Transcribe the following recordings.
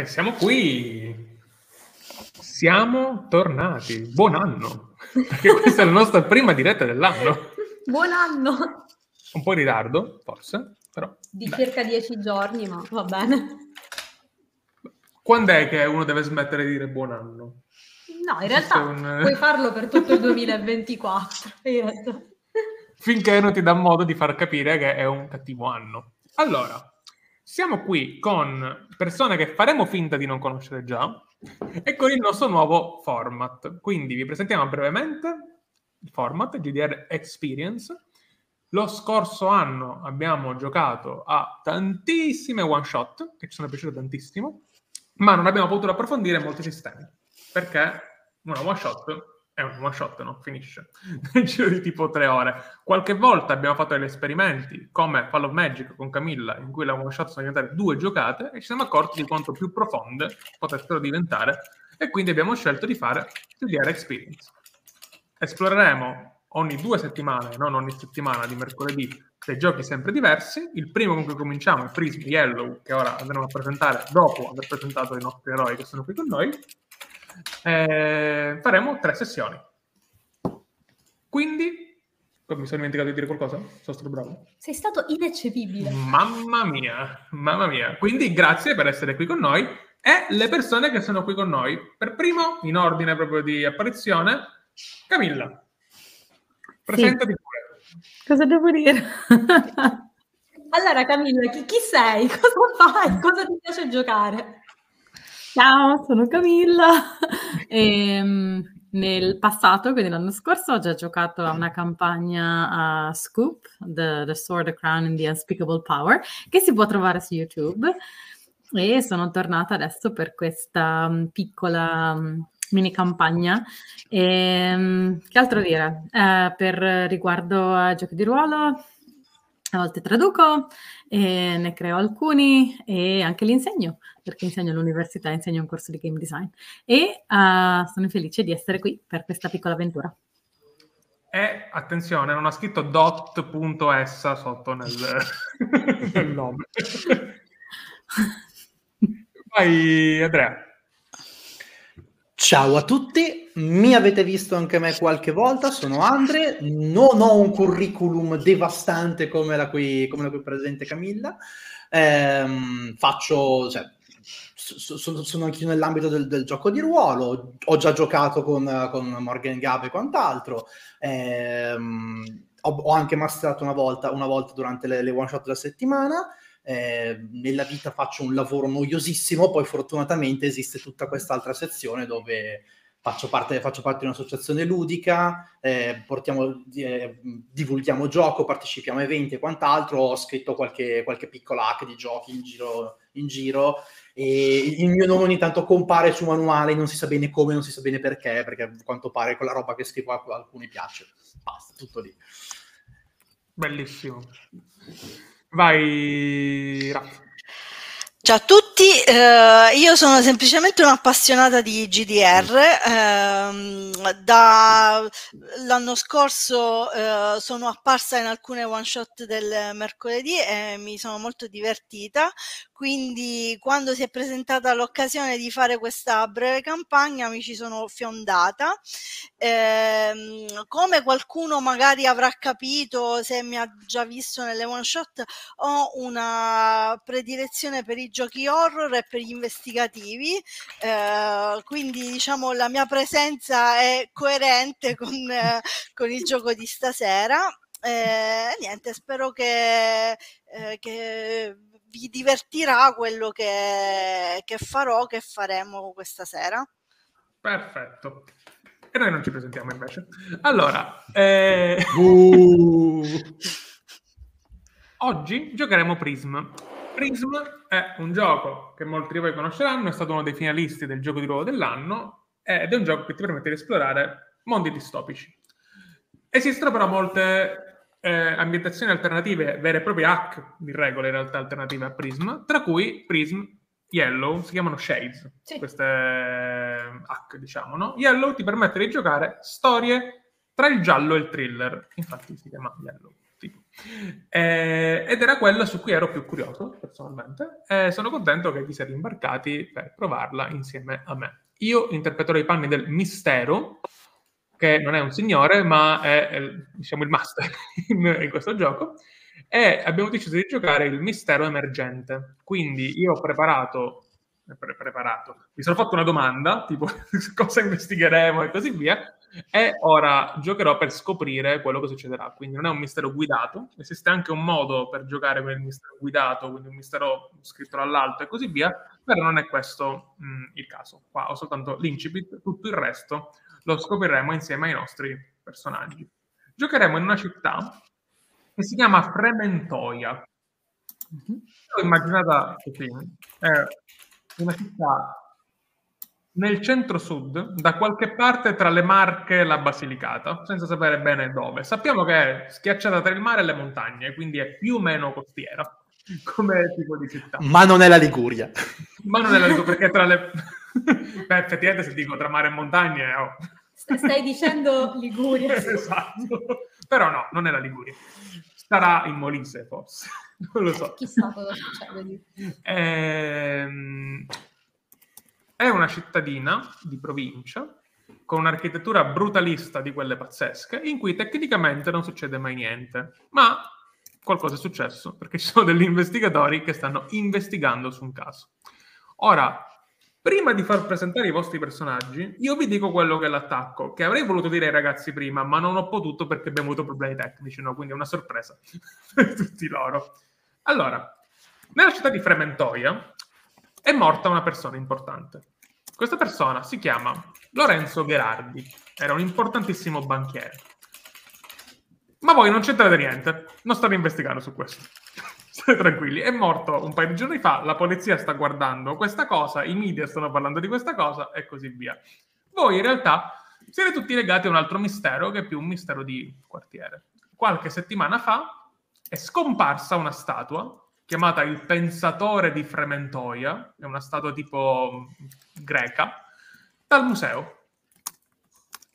Eh, siamo qui. Siamo tornati. Buon anno. Perché questa è la nostra prima diretta dell'anno. Buon anno. Un po' in ritardo, forse, però. Di dai. circa dieci giorni, ma va bene. Quando è che uno deve smettere di dire buon anno? No, in realtà un... puoi farlo per tutto il 2024. Finché non ti dà modo di far capire che è un cattivo anno. Allora, siamo qui con persone che faremo finta di non conoscere già e con il nostro nuovo format. Quindi vi presentiamo brevemente il format GDR Experience. Lo scorso anno abbiamo giocato a tantissime one shot che ci sono piaciute tantissimo, ma non abbiamo potuto approfondire molti sistemi perché una one shot è un one shot, no? Finisce nel giro di tipo tre ore. Qualche volta abbiamo fatto degli esperimenti come Fall of Magic con Camilla, in cui la one shot sono diventate due giocate e ci siamo accorti di quanto più profonde potessero diventare e quindi abbiamo scelto di fare Studiare Experience. Esploreremo ogni due settimane, non ogni settimana di mercoledì, dei giochi sempre diversi. Il primo con cui cominciamo è Prism Yellow, che ora andremo a presentare dopo aver presentato i nostri eroi che sono qui con noi eh, faremo tre sessioni. Quindi, mi sono dimenticato di dire qualcosa? Sono stato bravo. Sei stato ineccepibile. Mamma mia, mamma mia. Quindi grazie per essere qui con noi e le persone che sono qui con noi. Per primo, in ordine proprio di apparizione, Camilla. Presentati sì. pure. Cosa devo dire? allora Camilla, chi, chi sei? Cosa fai? Cosa ti piace giocare? Ciao, sono Camilla. E, ehm, nel passato, quindi l'anno scorso, ho già giocato a una campagna a Scoop, The, the Sword, the Crown and the Unspeakable Power, che si può trovare su YouTube. E sono tornata adesso per questa um, piccola um, mini campagna. E, um, che altro dire? Eh, per riguardo a giochi di ruolo, a volte traduco, ne creo alcuni e anche li insegno, perché insegno all'università, insegno un corso di game design e uh, sono felice di essere qui per questa piccola avventura. E attenzione, non ha scritto dot.essa sotto nel, nel nome. Vai Andrea. Ciao a tutti, mi avete visto anche me qualche volta, sono Andre, non ho un curriculum devastante come la qui, come la qui presente Camilla, ehm, faccio, cioè, so, so, sono anche io nell'ambito del, del, gioco di ruolo, ho già giocato con, con Morgan Gab e quant'altro, ehm, ho, ho, anche masterato una volta, una volta durante le, le one shot della settimana, eh, nella vita faccio un lavoro noiosissimo, poi fortunatamente esiste tutta quest'altra sezione dove faccio parte, faccio parte di un'associazione ludica, eh, portiamo, eh, divulghiamo gioco, partecipiamo a eventi e quant'altro, ho scritto qualche, qualche piccola hack di giochi in giro, in giro e il mio nome ogni tanto compare su manuale, non si sa bene come, non si sa bene perché, perché a quanto pare quella roba che scrivo a alcuni piace. Basta, tutto lì. Bellissimo. Vai, Raff. Ciao a tutti, eh, io sono semplicemente un'appassionata di GDR. Eh, dall'anno scorso eh, sono apparsa in alcune one shot del mercoledì e mi sono molto divertita. Quindi, quando si è presentata l'occasione di fare questa breve campagna, mi ci sono fiondata. Ehm, come qualcuno magari avrà capito, se mi ha già visto nelle one shot, ho una predilezione per i giochi horror e per gli investigativi, eh, quindi diciamo la mia presenza è coerente con, eh, con il gioco di stasera. Eh, niente, spero che, eh, che vi divertirà quello che, che farò, che faremo questa sera. Perfetto. E noi non ci presentiamo invece. Allora, eh... uh. oggi giocheremo Prism. Prism è un gioco che molti di voi conosceranno, è stato uno dei finalisti del gioco di ruolo dell'anno ed è un gioco che ti permette di esplorare mondi distopici. Esistono però molte eh, ambientazioni alternative, vere e proprie hack di regole in realtà alternative a Prism, tra cui Prism Yellow, si chiamano Shades, sì. queste hack diciamo, no? Yellow ti permette di giocare storie tra il giallo e il thriller, infatti si chiama Yellow. Eh, ed era quella su cui ero più curioso, personalmente, e sono contento che vi siete imbarcati per provarla insieme a me. Io interpreterò i panni del mistero, che non è un signore, ma è, diciamo, il master in, questo gioco, e abbiamo deciso di giocare il mistero emergente. Quindi io ho preparato pre- preparato. Mi sono fatto una domanda, tipo cosa investigheremo e così via, e ora giocherò per scoprire quello che succederà. Quindi non è un mistero guidato, esiste anche un modo per giocare con il mistero guidato, quindi un mistero scritto dall'alto e così via, però non è questo mh, il caso. Qua ho soltanto l'incipit, tutto il resto lo scopriremo insieme ai nostri personaggi. Giocheremo in una città che si chiama Frementoia. L'ho immaginata così. È una città nel centro-sud, da qualche parte tra le Marche e la Basilicata, senza sapere bene dove. Sappiamo che è schiacciata tra il mare e le montagne, quindi è più o meno costiera come tipo di città. Ma non è la Liguria. Ma non è la Liguria, perché tra le... Beh, effettivamente se dico tra mare e montagne... Oh. Stai dicendo Liguria. esatto. Però no, non è la Liguria. Starà in Molise, forse. Non lo so. Chissà cosa succede. Ehm, è una cittadina di provincia con un'architettura brutalista di quelle pazzesche, in cui tecnicamente non succede mai niente, ma qualcosa è successo perché ci sono degli investigatori che stanno investigando su un caso. Ora, prima di far presentare i vostri personaggi, io vi dico quello che è l'attacco, che avrei voluto dire ai ragazzi prima, ma non ho potuto perché abbiamo avuto problemi tecnici, no? quindi è una sorpresa per tutti loro. Allora, nella città di Frementoia è morta una persona importante. Questa persona si chiama Lorenzo Gherardi, era un importantissimo banchiere. Ma voi non c'entrate niente, non state investigando su questo. State tranquilli, è morto un paio di giorni fa, la polizia sta guardando questa cosa, i media stanno parlando di questa cosa e così via. Voi in realtà siete tutti legati a un altro mistero che è più un mistero di quartiere. Qualche settimana fa è scomparsa una statua chiamata il Pensatore di Frementoia, è una statua tipo greca, dal museo.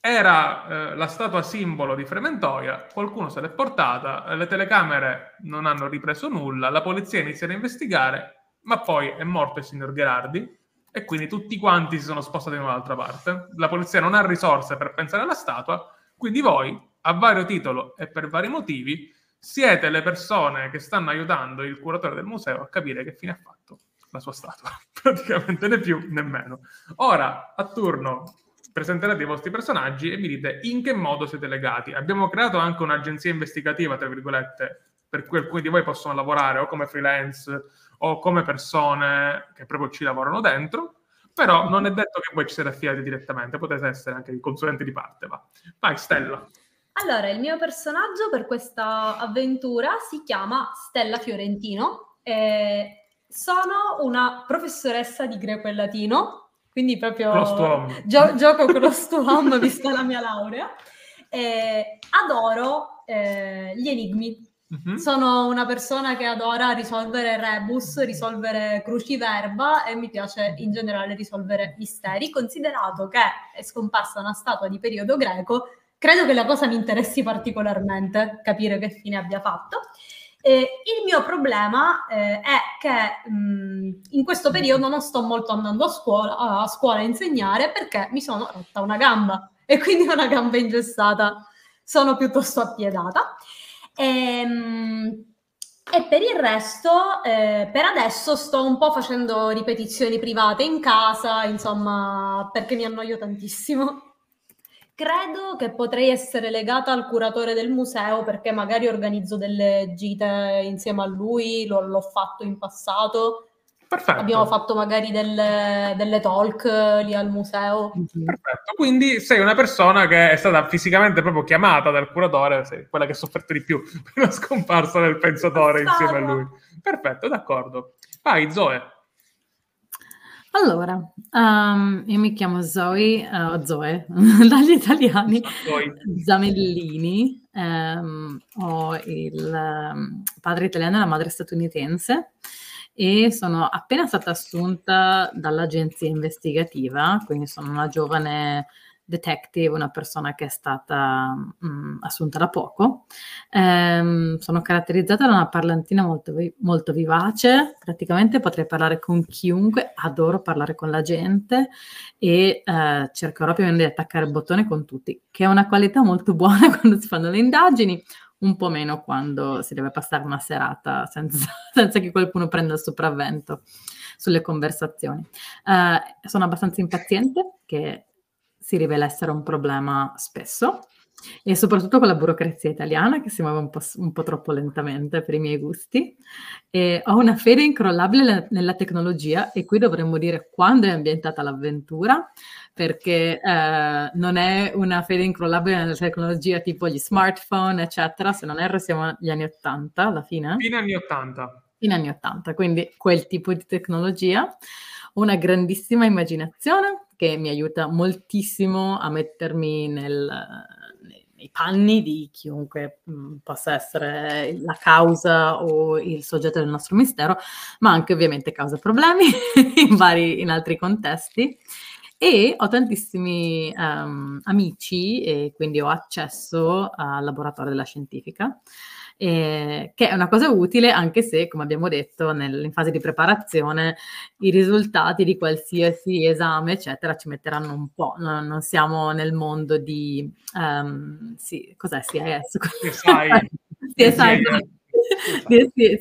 Era eh, la statua simbolo di Frementoia, qualcuno se l'è portata, le telecamere non hanno ripreso nulla, la polizia inizia a investigare, ma poi è morto il signor Gherardi e quindi tutti quanti si sono spostati in un'altra parte. La polizia non ha risorse per pensare alla statua, quindi voi, a vario titolo e per vari motivi, siete le persone che stanno aiutando il curatore del museo a capire che fine ha fatto la sua statua, praticamente né più né meno. Ora, a turno, presenterete i vostri personaggi e mi dite in che modo siete legati. Abbiamo creato anche un'agenzia investigativa, tra virgolette, per cui alcuni di voi possono lavorare o come freelance o come persone che proprio ci lavorano dentro, però non è detto che voi ci siete affidati direttamente, potete essere anche consulenti di parte. Va. Vai, Stella. Allora, il mio personaggio per questa avventura si chiama Stella Fiorentino. E sono una professoressa di greco e latino, quindi proprio gio- gioco close to home vista la mia laurea. E adoro eh, gli enigmi. Mm-hmm. Sono una persona che adora risolvere rebus, risolvere cruciverba e mi piace in generale risolvere misteri, considerato che è scomparsa una statua di periodo greco credo che la cosa mi interessi particolarmente, capire che fine abbia fatto. Eh, il mio problema eh, è che mh, in questo periodo non sto molto andando a scuola, a scuola a insegnare perché mi sono rotta una gamba e quindi una gamba ingessata. Sono piuttosto appiedata. E, ehm, mh, e per il resto, eh, per adesso sto un po' facendo ripetizioni private in casa, insomma, perché mi annoio tantissimo. Credo che potrei essere legata al curatore del museo perché magari organizzo delle gite insieme a lui, lo, l'ho fatto in passato. Perfetto. Abbiamo fatto magari delle, delle talk lì al museo. Perfetto, quindi sei una persona che è stata fisicamente proprio chiamata dal curatore, sei quella che ha sofferto di più per la scomparsa del pensatore insieme a lui. Perfetto, d'accordo. Vai, Zoe. Allora, um, io mi chiamo Zoe, uh, Zoe, dagli italiani, Zamellini, um, ho il um, padre italiano e la madre statunitense e sono appena stata assunta dall'agenzia investigativa, quindi sono una giovane detective, una persona che è stata mh, mm, assunta da poco. Ehm, sono caratterizzata da una parlantina molto, molto vivace, praticamente potrei parlare con chiunque, adoro parlare con la gente e eh, cercherò più o meno di attaccare il bottone con tutti, che è una qualità molto buona quando si fanno le indagini, un po' meno quando si deve passare una serata senza, senza che qualcuno prenda il sopravvento sulle conversazioni. Uh, sono abbastanza impaziente, che si rivela essere un problema spesso, e soprattutto con la burocrazia italiana che si muove un po', un po troppo lentamente per i miei gusti. E ho una fede incrollabile nella tecnologia e qui dovremmo dire quando è ambientata l'avventura, perché eh, non è una fede incrollabile nella tecnologia tipo gli smartphone, eccetera, se non erro siamo agli anni 80 alla fine. Fine anni 80. Fine anni 80, quindi quel tipo di tecnologia. Una grandissima immaginazione che mi aiuta moltissimo a mettermi nel, nei panni di chiunque mm, possa essere la causa o il soggetto del nostro mistero, ma anche ovviamente causa problemi in, vari, in altri contesti. E ho tantissimi um, amici e quindi ho accesso al laboratorio della scientifica eh, che è una cosa utile anche se, come abbiamo detto, nel, in fase di preparazione i risultati di qualsiasi esame, eccetera, ci metteranno un po'. Non, non siamo nel mondo di... Um, sì, cos'è CIS? CSI. CSI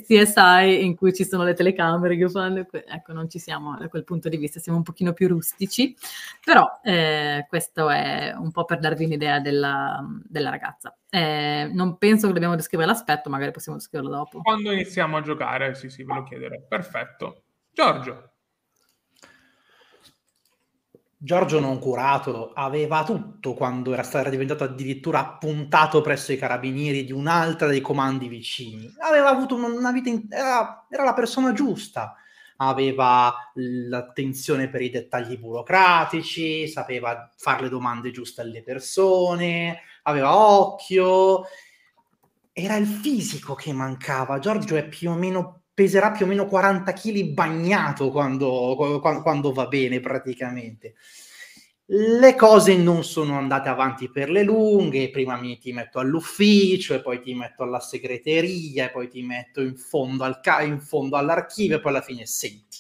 CSI in cui ci sono le telecamere che fanno, ecco non ci siamo da quel punto di vista, siamo un pochino più rustici, però eh, questo è un po' per darvi un'idea della, della ragazza. Eh, non penso che dobbiamo descrivere l'aspetto, magari possiamo descriverlo dopo. Quando iniziamo a giocare, sì sì, ve lo chiederò. Perfetto. Giorgio. Giorgio non curato aveva tutto quando era stato diventato addirittura appuntato presso i carabinieri di un'altra dei comandi vicini. Aveva avuto una vita, in... era, era la persona giusta. Aveva l'attenzione per i dettagli burocratici, sapeva fare le domande giuste alle persone, aveva occhio. Era il fisico che mancava. Giorgio è più o meno peserà più o meno 40 kg bagnato quando, quando, quando, va bene praticamente. Le cose non sono andate avanti per le lunghe, prima mi ti metto all'ufficio e poi ti metto alla segreteria e poi ti metto in fondo, al ca- in fondo all'archivio e poi alla fine senti,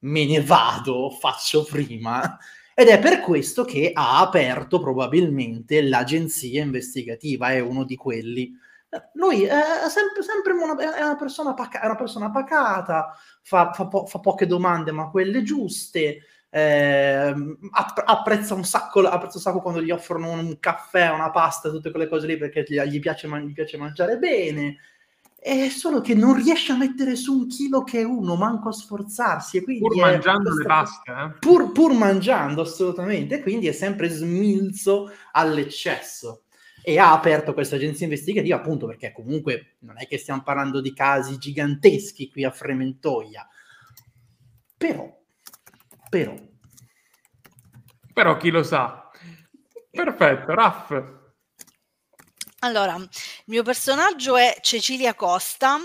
me ne vado, faccio prima. Ed è per questo che ha aperto probabilmente l'agenzia investigativa, è uno di quelli lui è sempre, sempre una, è una, persona paca- è una persona pacata, fa, fa, po- fa, poche domande, ma quelle giuste. Eh, apprezza, un sacco, apprezza un sacco quando gli offrono un caffè, una pasta, tutte quelle cose lì perché gli, piace, gli piace mangiare bene. È solo che non riesce a mettere su un chilo che è uno, manco a sforzarsi. Pur mangiando le paste, eh? pur, pur mangiando assolutamente, quindi è sempre smilzo all'eccesso e ha aperto questa agenzia investigativa appunto perché comunque non è che stiamo parlando di casi giganteschi qui a Frementoia. Però però. Però chi lo sa. Perfetto Raff. Allora il mio personaggio è Cecilia Costa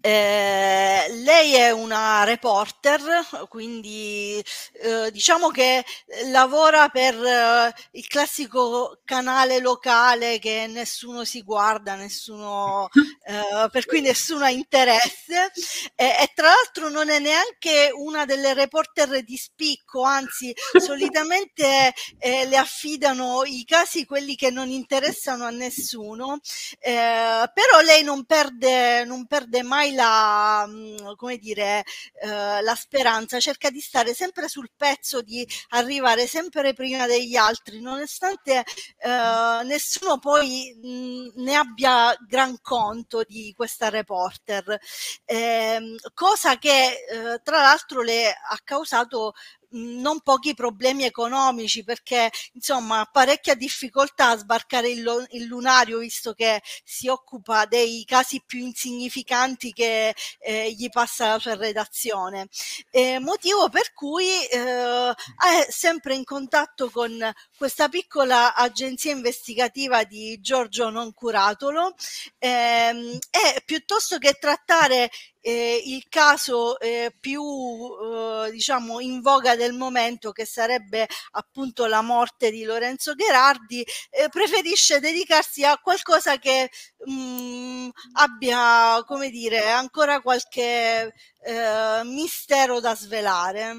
eh, lei è una reporter, quindi eh, diciamo che lavora per eh, il classico canale locale che nessuno si guarda, nessuno, eh, per cui nessuno ha interesse e tra l'altro non è neanche una delle reporter di spicco, anzi solitamente eh, le affidano i casi quelli che non interessano a nessuno, eh, però lei non perde, non perde mai la, mm, come dire, eh, la speranza, cerca di stare sempre sul pezzo, di arrivare sempre prima degli altri, nonostante eh, nessuno poi mh, mm, ne abbia gran conto di questa reporter, eh, cosa che eh, tra l'altro le ha causato non pochi problemi economici perché insomma parecchia difficoltà a sbarcare il, il, lunario visto che si occupa dei casi più insignificanti che eh, gli passa la sua redazione. Eh, motivo per cui eh, è sempre in contatto con questa piccola agenzia investigativa di Giorgio Noncuratolo ehm, e piuttosto che trattare eh, il caso eh, più eh, diciamo in voga del momento che sarebbe appunto la morte di Lorenzo Gherardi eh, preferisce dedicarsi a qualcosa che mh, mm, abbia come dire ancora qualche eh, mistero da svelare.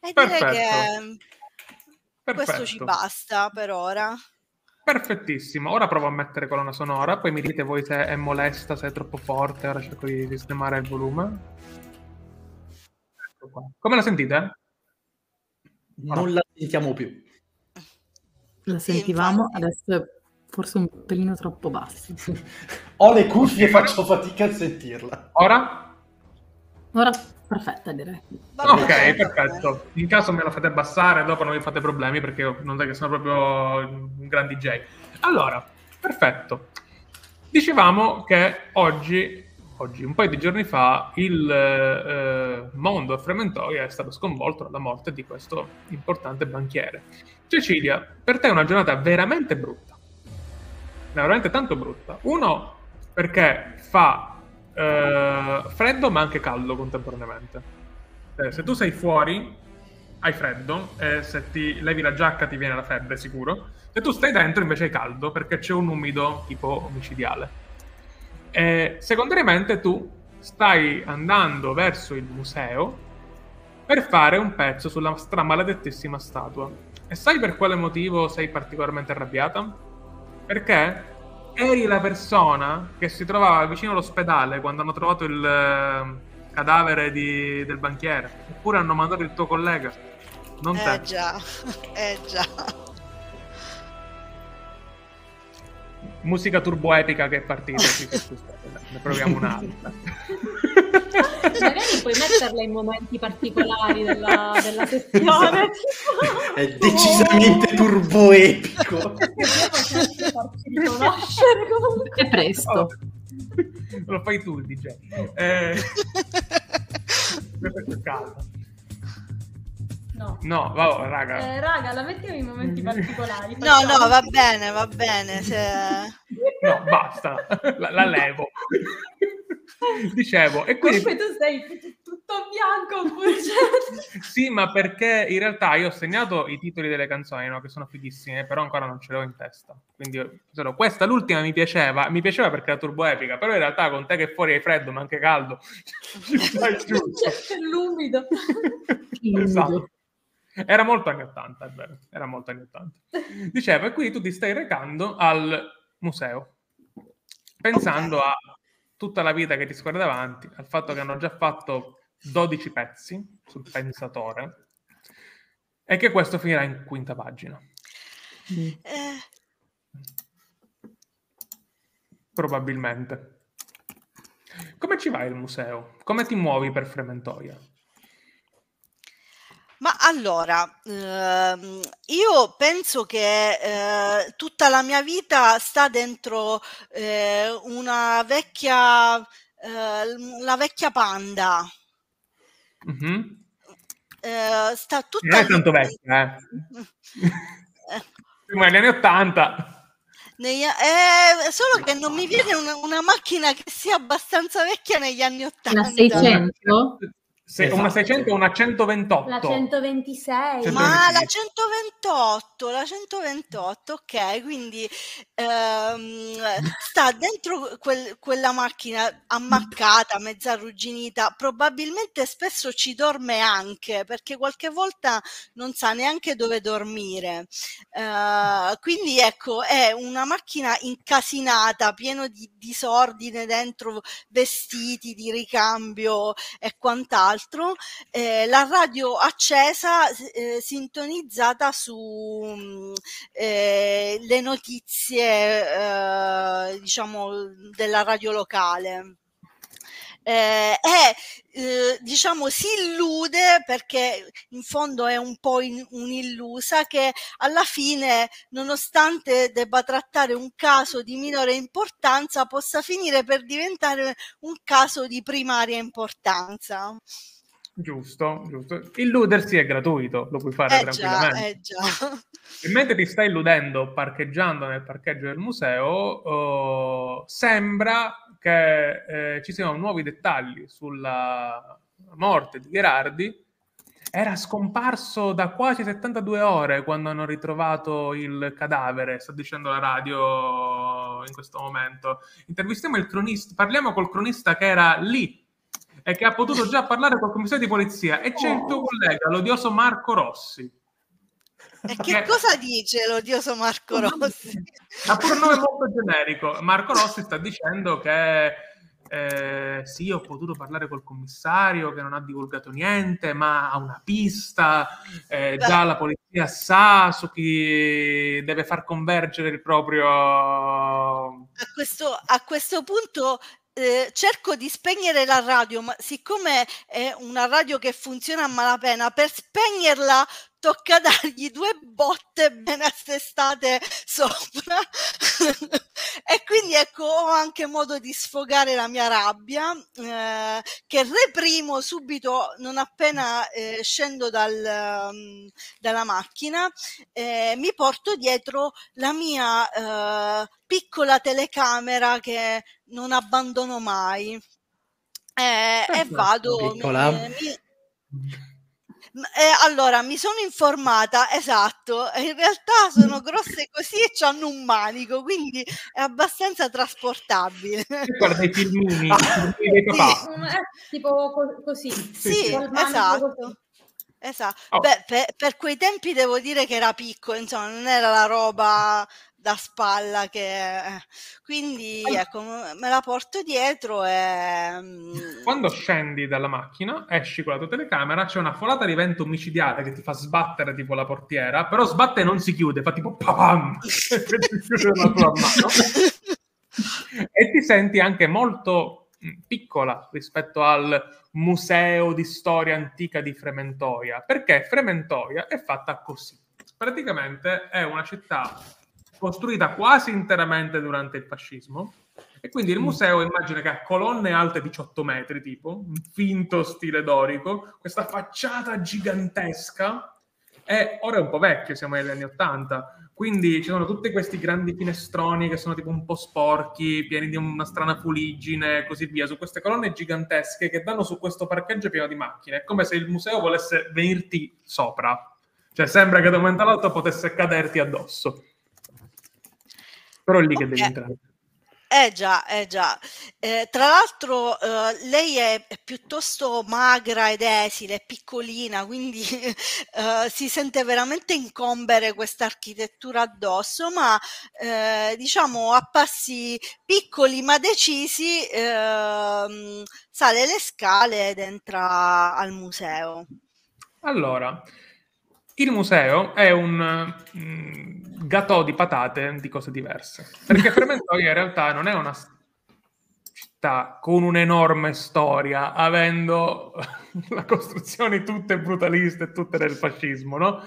E direi che Perfetto. questo ci basta per ora Perfettissimo, ora provo a mettere colonna sonora, poi mi dite voi se è molesta, se è troppo forte, ora cerco di sistemare il volume. Ecco qua. Come la sentite? Non la sentiamo più. La sentivamo, adesso è forse un pelino troppo basso. Ho le cuffie e faccio fatica a sentirla. Ora? Ora perfetta direi. Ok, perfetto. In caso me la fate abbassare, dopo non vi fate problemi perché non è che sono proprio un gran DJ. Allora, perfetto. Dicevamo che oggi, oggi un paio di giorni fa, il eh, mondo a Frementoria è stato sconvolto dalla morte di questo importante banchiere. Cecilia, per te è una giornata veramente brutta. Veramente tanto brutta. Uno, perché fa uh, freddo ma anche caldo contemporaneamente. Eh, se tu sei fuori, hai freddo, e se ti levi la giacca ti viene la febbre sicuro. Se tu stai dentro invece hai caldo perché c'è un umido tipo omicidiale. E secondariamente tu stai andando verso il museo per fare un pezzo sulla stramaledettissima statua. E sai per quale motivo sei particolarmente arrabbiata? Perché eri la persona che si trovava vicino all'ospedale quando hanno trovato il eh, cadavere di, del banchiere. Eppure hanno mandato il tuo collega. Non eh te. già, eh già. Musica turbo epica che è partita. ne proviamo un'altra. Magari puoi metterla in momenti particolari della, della sessione. Esatto. È decisamente turbo epico. È presto. Oh. Lo fai tu, DJ. Eh... calma. No. No, vabbè, raga. Eh, raga, la mettiamo in momenti particolari. No, no, va bene, va bene. Se... No, basta, la, la levo. Dicevo, e quindi... Poi tu sei tutto bianco Sì, ma perché in realtà io ho segnato i titoli delle canzoni, no? che sono fighissime, però ancora non ce l'ho in testa. Quindi solo, questa, l'ultima mi piaceva, mi piaceva perché era turbo epica, però in realtà con te che fuori hai freddo ma anche caldo. C'è l'umido. esatto. Era molto anni 80, è vero, era molto anni 80. Dicevo, e quindi tu ti stai recando al museo, pensando a tutta la vita che ti scorre davanti, al fatto che hanno già fatto 12 pezzi sul pensatore e che questo finirà in quinta pagina. Probabilmente. Come ci vai al museo? Come ti muovi per Frementoia? Ma allora, ehm, io penso che eh, tutta la mia vita sta dentro eh, una vecchia, eh, la vecchia panda. Mm-hmm. Eh, sta tutta non è tanto vecchia, eh. Siamo negli anni 80. Negli, eh, solo che non mi viene una, una, macchina che sia abbastanza vecchia negli anni 80. La 600? Se, esatto. Una 600 o una 128? La 126. Ma la 128, la 128, ok, quindi ehm, sta dentro quel, quella macchina ammaccata, mezza arrugginita, probabilmente spesso ci dorme anche, perché qualche volta non sa neanche dove dormire. Uh, quindi ecco, è una macchina incasinata, pieno di disordine dentro, vestiti di ricambio e quant'altro l'altro, eh, la radio accesa eh, sintonizzata su mm, eh, le notizie eh, diciamo della radio locale. Eh, e eh, diciamo si illude perché in fondo è un po' in, un'illusa che alla fine nonostante debba trattare un caso di minore importanza possa finire per diventare un caso di primaria importanza Giusto, giusto. Illudersi è gratuito, lo puoi fare eh tranquillamente. Già, eh già. E mentre ti stai illudendo parcheggiando nel parcheggio del museo, oh, sembra che eh, ci siano nuovi dettagli sulla morte di Gherardi. Era scomparso da quasi 72 ore quando hanno ritrovato il cadavere, sta dicendo la radio in questo momento. Intervistiamo il cronista, parliamo col cronista che era lì e che ha potuto già parlare col commissario di polizia e c'è il tuo oh. collega, l'odioso Marco Rossi. E che, che cosa dice l'odioso Marco Rossi? Ha pure un nome molto generico. Marco Rossi sta dicendo che eh, sì, ho potuto parlare col commissario che non ha divulgato niente, ma ha una pista, eh, già la polizia sa su chi deve far convergere il proprio... A questo, a questo punto eh, cerco di spegnere la radio, ma siccome è una radio che funziona a malapena, per spegnerla tocca dargli due botte ben assestate sopra e quindi ecco ho anche modo di sfogare la mia rabbia eh, che reprimo subito non appena eh, scendo dal, um, dalla macchina eh, mi porto dietro la mia eh, piccola telecamera che non abbandono mai eh, e vado piccola. Mi, mi, eh, allora, mi sono informata, esatto, in realtà sono grosse così e hanno un manico, quindi è abbastanza trasportabile. Guarda i filmini, ah, dei papà. Sì. tipo così. Sì, sì esatto. Esatto. Oh. Beh, per, per, quei tempi devo dire che era piccolo, insomma, non era la roba da spalla che quindi ecco me la porto dietro e mm, quando scendi dalla macchina esci con la tua telecamera c'è una folata di vento micidiale che ti fa sbattere tipo la portiera però sbatte e non si chiude fa tipo papam e ti senti anche molto mm, piccola rispetto al museo di storia antica di Frementoia perché Frementoia è fatta così. Praticamente è una città costruita quasi interamente durante il fascismo. E quindi il mm. museo immagina che ha colonne alte 18 metri, tipo, un finto stile dorico, questa facciata gigantesca. E ora è un po' vecchio, siamo negli anni 80, quindi ci sono tutti questi grandi finestroni che sono tipo un po' sporchi, pieni di una strana fuliggine e così via, su queste colonne gigantesche che danno su questo parcheggio pieno di macchine. È come se il museo volesse venirti sopra. Cioè sembra che da un momento all'altro potesse caderti addosso. Però è lì che devi entrare. Eh già, eh già. Eh, tra l'altro eh, lei è, piuttosto magra ed esile, piccolina, quindi eh, si sente veramente incombere questa architettura addosso, ma eh, diciamo a passi piccoli ma decisi ehm, sale le scale ed entra al museo. Allora, il museo è un mm, gatò di patate di cose diverse, perché Frementoia in realtà non è una città con un'enorme storia, avendo le costruzioni tutte brutaliste, tutte del fascismo, no?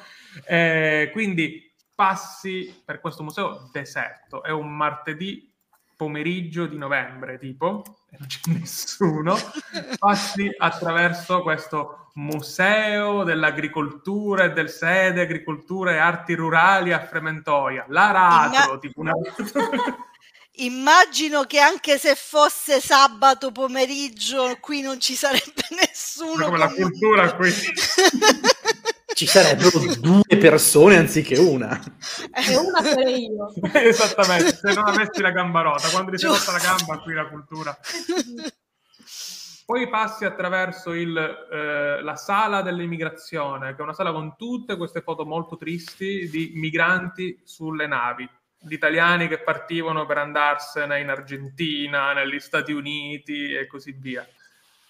Eh, quindi passi per questo museo deserto, è un martedì pomeriggio di novembre, tipo, e non c'è nessuno, passi attraverso questo Museo dell'Agricoltura e del Sede Agricoltura e Arti Rurali a Frementoia, l'aratro, Imma- tipo una... Immagino che anche se fosse sabato pomeriggio qui non ci sarebbe nessuno. Come la cultura qui. ci sarebbero due persone anziché una. E una sarei io. Esattamente, se non avessi la gamba rota, quando ti sei rotta la gamba qui la cultura. Poi passi attraverso il, eh, la sala dell'immigrazione, che è una sala con tutte queste foto molto tristi di migranti sulle navi, di italiani che partivano per andarsene in Argentina, negli Stati Uniti e così via.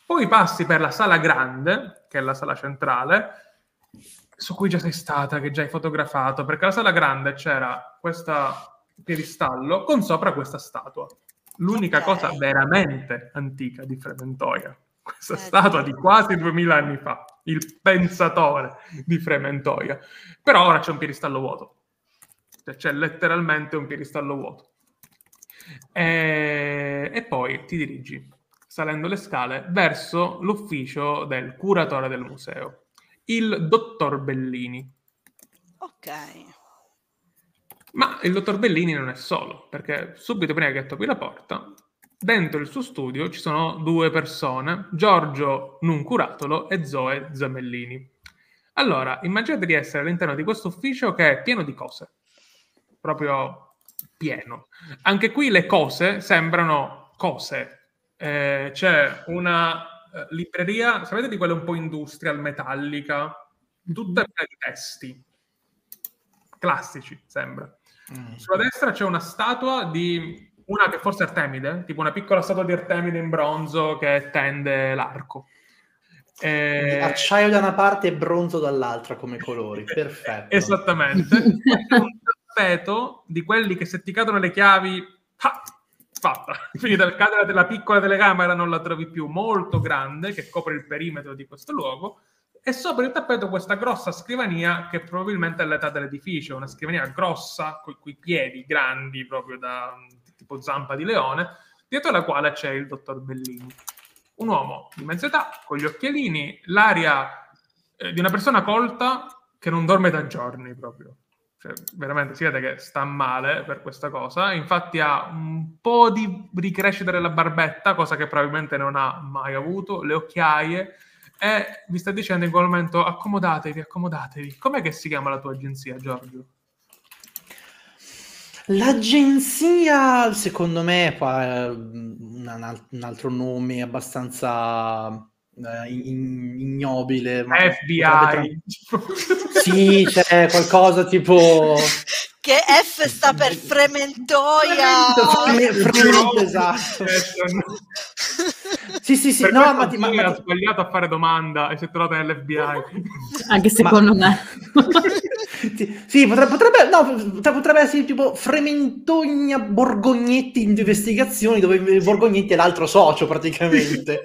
Poi passi per la sala grande, che è la sala centrale, su cui già sei stata, che già hai fotografato, perché alla sala grande c'era questo piedistallo con sopra questa statua l'unica okay. cosa veramente antica di Frementoia. Questa eh, statua di quasi 2000 anni fa, il pensatore di Frementoia. Però ora c'è un piedistallo vuoto. Cioè, c'è letteralmente un piedistallo vuoto. E, e poi ti dirigi, salendo le scale, verso l'ufficio del curatore del museo, il dottor Bellini. Ok. Ma il dottor Bellini non è solo, perché subito prima che tocchi la porta dentro il suo studio ci sono due persone, Giorgio Nuncuratolo e Zoe Zamellini. Allora, immaginate di essere all'interno di questo ufficio che è pieno di cose, proprio pieno. Anche qui le cose sembrano cose. Eh, c'è una eh, libreria, sapete di quella un po' industrial, metallica, tutte piene di testi, classici, sembra. Mm. Sulla destra c'è una statua di una che forse è Artemide, tipo una piccola statua di Artemide in bronzo che tende l'arco. Eh... Acciaio da una parte e bronzo dall'altra come colori, perfetto. Esattamente. Tappeto di quelli che se ti cadono le chiavi, ha, fatta. Finita il cadere della piccola telecamera non la trovi più, molto grande, che copre il perimetro di questo luogo. E sopra il tappeto questa grossa scrivania che probabilmente è l'età dell'edificio, una scrivania grossa, con i piedi grandi, proprio da tipo zampa di leone, dietro la quale c'è il dottor Bellini un uomo di mezza età, con gli occhialini, l'aria eh, di una persona colta che non dorme da giorni proprio. Cioè, veramente si vede che sta male per questa cosa. Infatti ha un po' di ricrescita della barbetta, cosa che probabilmente non ha mai avuto, le occhiaie, e vi sta dicendo in quel momento accomodatevi, accomodatevi. Com'è che si chiama la tua agenzia, Giorgio? L'agenzia, secondo me, fa un, un altro nome abbastanza eh, ignobile. FBI. sì, c'è qualcosa tipo... Che F sta per frementoia. Fremente, esatto. sì, sì, sì. Per no, ma, ti, ma, ha sbagliato a fare domanda e si è trovato nell'FBI. Anche secondo ma... me. sì, potrebbe, potrebbe, no, potrebbe essere tipo Frementogna Borgognetti in investigazioni, dove Borgognetti è l'altro socio praticamente.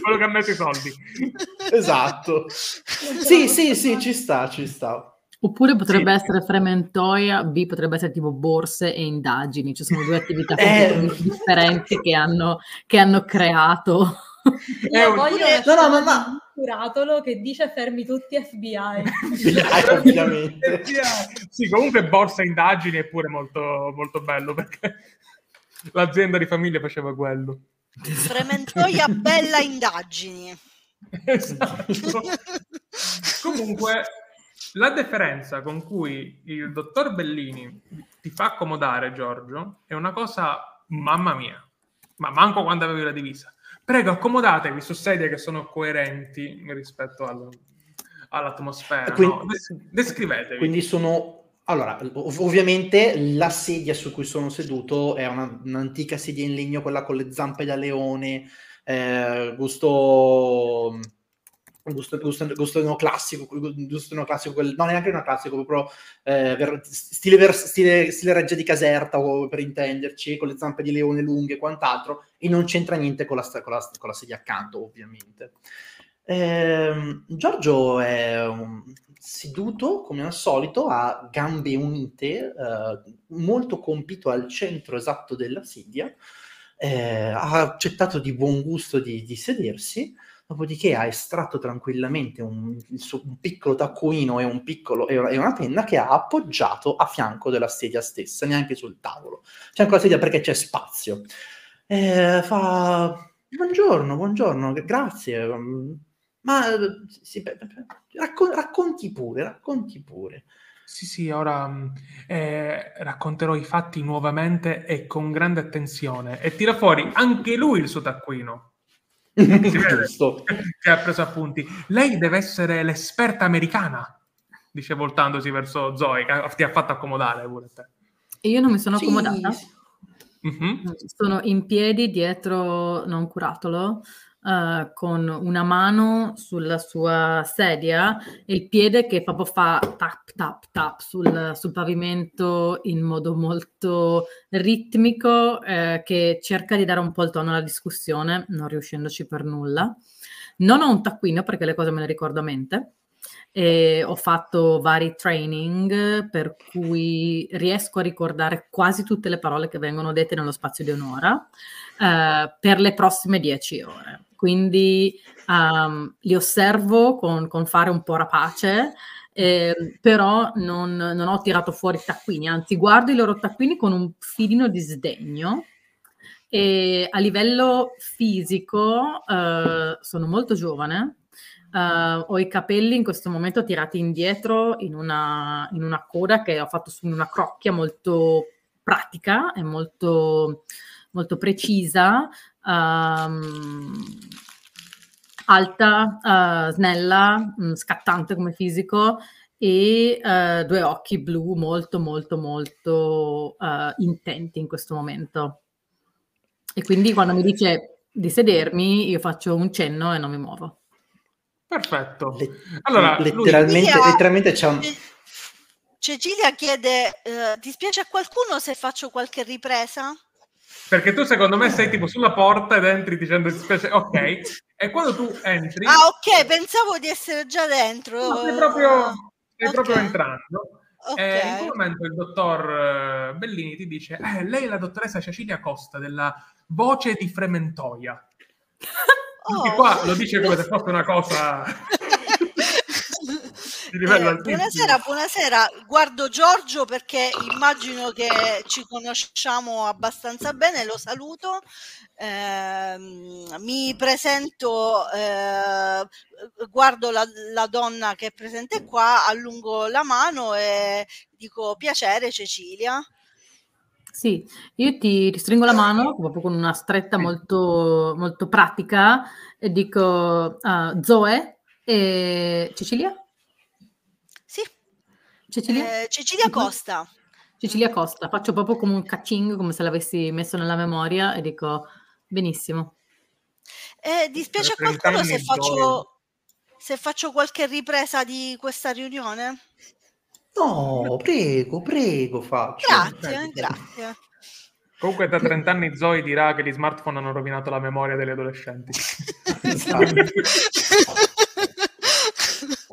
quello che ha messo i soldi. esatto. Sì, sì, sì, ci sta, ci sta. Oppure potrebbe sì. essere Frementoia, B potrebbe essere tipo borse e indagini, ci sono due attività eh. differenti che hanno, che hanno creato. Io voglio no, no, ma, ma... curatolo che dice fermi tutti FBI. FBI ovviamente. sì, comunque borsa e indagini è pure molto, molto bello perché l'azienda di famiglia faceva quello. Frementoia bella indagini. Esatto. comunque la differenza con cui il dottor Bellini ti fa accomodare, Giorgio, è una cosa, mamma mia, ma manco quando avevi la divisa. Prego, accomodatevi su sedie che sono coerenti rispetto al, all'atmosfera. Quindi, no? Des- descrivetevi. Quindi sono allora, ov- ovviamente la sedia su cui sono seduto è una, un'antica sedia in legno, quella con le zampe da leone, eh, gusto gusto, gusto, gusto neoclassico, gusto neoclassico quel, no neanche neoclassico, proprio eh, ver, stile, ver, stile, stile, Reggia di Caserta, per intenderci, con le zampe di leone lunghe e quant'altro, e non c'entra niente con la, con la, con la sedia accanto, ovviamente. Eh, Giorgio è um, seduto, come al solito, a gambe unite, eh, molto compito al centro esatto della sedia, eh, ha accettato di buon gusto di, di sedersi, Dopodiché ha estratto tranquillamente un, un piccolo taccuino e, un piccolo, e, una penna che ha appoggiato a fianco della sedia stessa, neanche sul tavolo. C'è ancora la sedia perché c'è spazio. E fa, buongiorno, buongiorno, grazie. Ma sì, raccon- racconti pure, racconti pure. Sì, sì, ora eh, racconterò i fatti nuovamente e con grande attenzione. E tira fuori anche lui il suo taccuino Giusto. che ha preso appunti. Lei deve essere l'esperta americana, dice voltandosi verso Zoe, che ti ha fatto accomodare pure te. E io non mi sono accomodata. Mm-hmm. Sono in piedi dietro non curatolo, uh, con una mano sulla sua sedia e il piede che proprio fa tap tap tap sul, sul pavimento in modo molto ritmico eh, che cerca di dare un po' il tono alla discussione, non riuscendoci per nulla. Non ho un taccuino perché le cose me le ricordo a mente. E ho fatto vari training per cui riesco a ricordare quasi tutte le parole che vengono dette nello spazio di un'ora eh, per le prossime dieci ore quindi um, li osservo con, con, fare un po' rapace, eh, però non, non, ho tirato fuori taccuini, anzi guardo i loro taccuini con un filino di sdegno E a livello fisico eh, sono molto giovane, Uh, ho i capelli in questo momento tirati indietro in una, in una, coda che ho fatto su una crocchia molto pratica e molto, molto precisa, um, alta, uh, snella, um, scattante come fisico e uh, due occhi blu molto molto molto intenti in questo momento. E quindi quando mi dice di sedermi io faccio un cenno e non mi muovo. Perfetto. Le- allora, letteralmente, Cecilia, letteralmente c'è un... Cecilia chiede, eh, ti spiace a qualcuno se faccio qualche ripresa? Perché tu secondo me sei tipo sulla porta ed entri dicendo ok, e quando tu entri... Ah ok, pensavo di essere già dentro. No, stai proprio, stai Ok. proprio entrando. Ok. E in quel momento il dottor eh, Bellini ti dice, eh, lei è la dottoressa Cecilia Costa della voce di Frementoia. Anche Oh. qua lo dice come se fosse una cosa Eh, altissimo. buonasera, buonasera. Guardo Giorgio perché immagino che ci conosciamo abbastanza bene, lo saluto. Ehm, mi presento, eh, guardo la, la donna che è presente qua, allungo la mano e dico piacere Cecilia. Sì, io ti ristringo la mano proprio con una stretta molto, molto pratica e dico ah, Zoe e Cecilia? Cecilia? eh, Cecilia. Costa. Cecilia Costa, faccio proprio come un catching, come se l'avessi messo nella memoria e dico benissimo. Eh, dispiace a qualcuno se 30 anni faccio, se faccio qualche ripresa di questa riunione? No, prego, prego, faccio. Grazie, grazie. Comunque da 30 anni Zoe dirà che gli smartphone hanno rovinato la memoria degli adolescenti.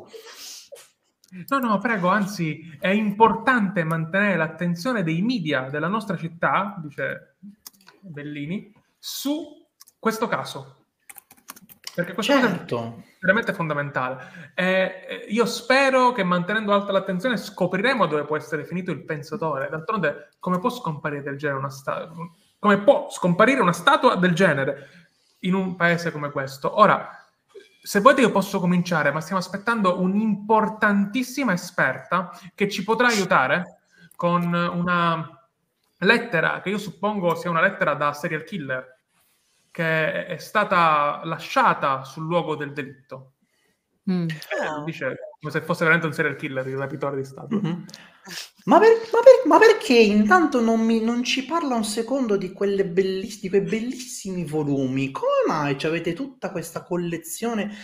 No, no, prego, anzi è importante mantenere l'attenzione dei media della nostra città, dice Bellini, su questo caso. Perché questo caso è Certo. veramente fondamentale. Eh, io spero che mantenendo alta l'attenzione scopriremo dove può essere finito il pensatore. D'altronde, come può scomparire del genere una statua? Come può scomparire una statua del genere in un paese come questo? Ora, se volete io posso cominciare, ma stiamo aspettando un'importantissima esperta che ci potrà aiutare con una lettera che io suppongo sia una lettera da serial killer che è stata lasciata sul luogo del delitto. Mm. Eh, dice come se fosse veramente un serial killer, il rapitore di Stato. Mhm. Ma, per- ma per- ma perché intanto non, mi- non ci parla un secondo di, belliss- di quei bellissimi volumi? Come mai avete tutta questa collezione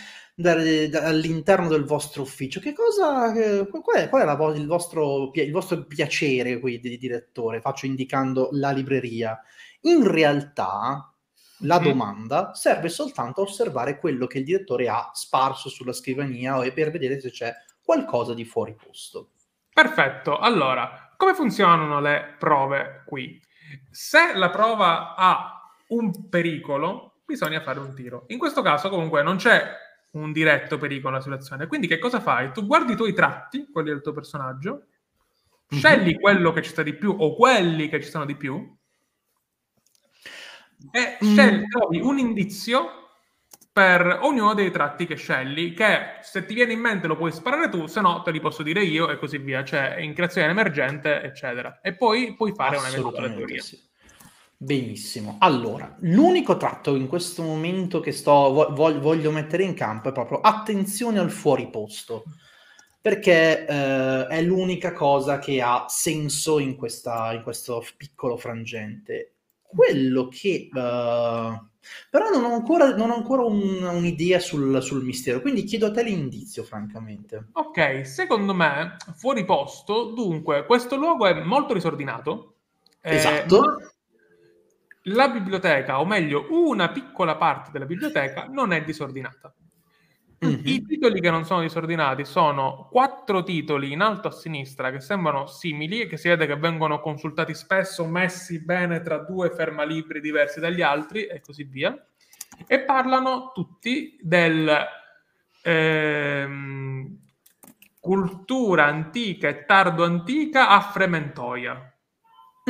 all'interno del vostro ufficio? Che cosa, eh, qual è, qual è vo- il, vostro, il vostro piacere qui di direttore? Faccio indicando la libreria. In realtà la Mm. domanda serve soltanto a osservare quello che il direttore ha sparso sulla scrivania e per vedere se c'è qualcosa di fuori posto. Perfetto, allora, come funzionano le prove qui? Se la prova ha un pericolo, bisogna fare un tiro. In questo caso comunque non c'è un diretto pericolo nella situazione, quindi che cosa fai? Tu guardi i tuoi tratti, quelli del tuo personaggio, Mhm. scegli quello che ci sta di più o quelli che ci stanno di più e Mm. scegli, trovi un indizio per ognuno dei tratti che scegli, che se ti viene in mente lo puoi sparare tu, se no te li posso dire io e così via, cioè in creazione emergente, eccetera. E poi puoi fare un'eventuale Assolutamente teoria. sì. Benissimo. Allora, l'unico tratto in questo momento che sto, vo- voglio, voglio mettere in campo è proprio attenzione al fuori posto, perché eh, è l'unica cosa che ha senso in, questa, in questo piccolo frangente. Quello che... eh, però non ho ancora, non ho ancora un- un'idea sul, sul mistero, quindi chiedo a te l'indizio, francamente. Ok, secondo me, fuori posto, dunque, questo luogo è molto disordinato. eh, Esatto. ma la biblioteca, o meglio, una piccola parte della biblioteca non è disordinata. Mhm. I titoli che non sono disordinati sono quattro titoli in alto a sinistra che sembrano simili e che si vede che vengono consultati spesso, messi bene tra due fermalibri diversi dagli altri e così via. E parlano tutti del ehm, cultura antica e tardo antica a Frementoia.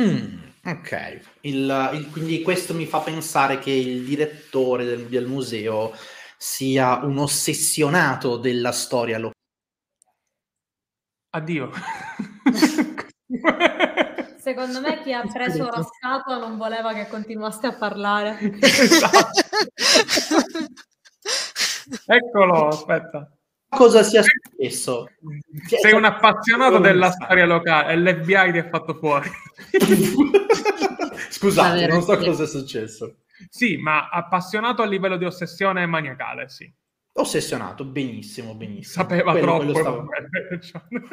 Mm, Ok, il, il- quindi questo mi fa pensare che il direttore del, del museo sia un ossessionato della storia locale. Addio. Secondo me chi ha preso la statua non voleva che continuaste a parlare. Esatto. Eccolo, aspetta. Cosa sia successo? Sei un appassionato della storia locale e l'FBI ti ha fatto fuori. Scusate, non so cosa è successo. Sì, ma appassionato a livello di ossessione maniacale, sì. Ossessionato, benissimo, benissimo. Sapeva Quello- troppo. quello stavo-.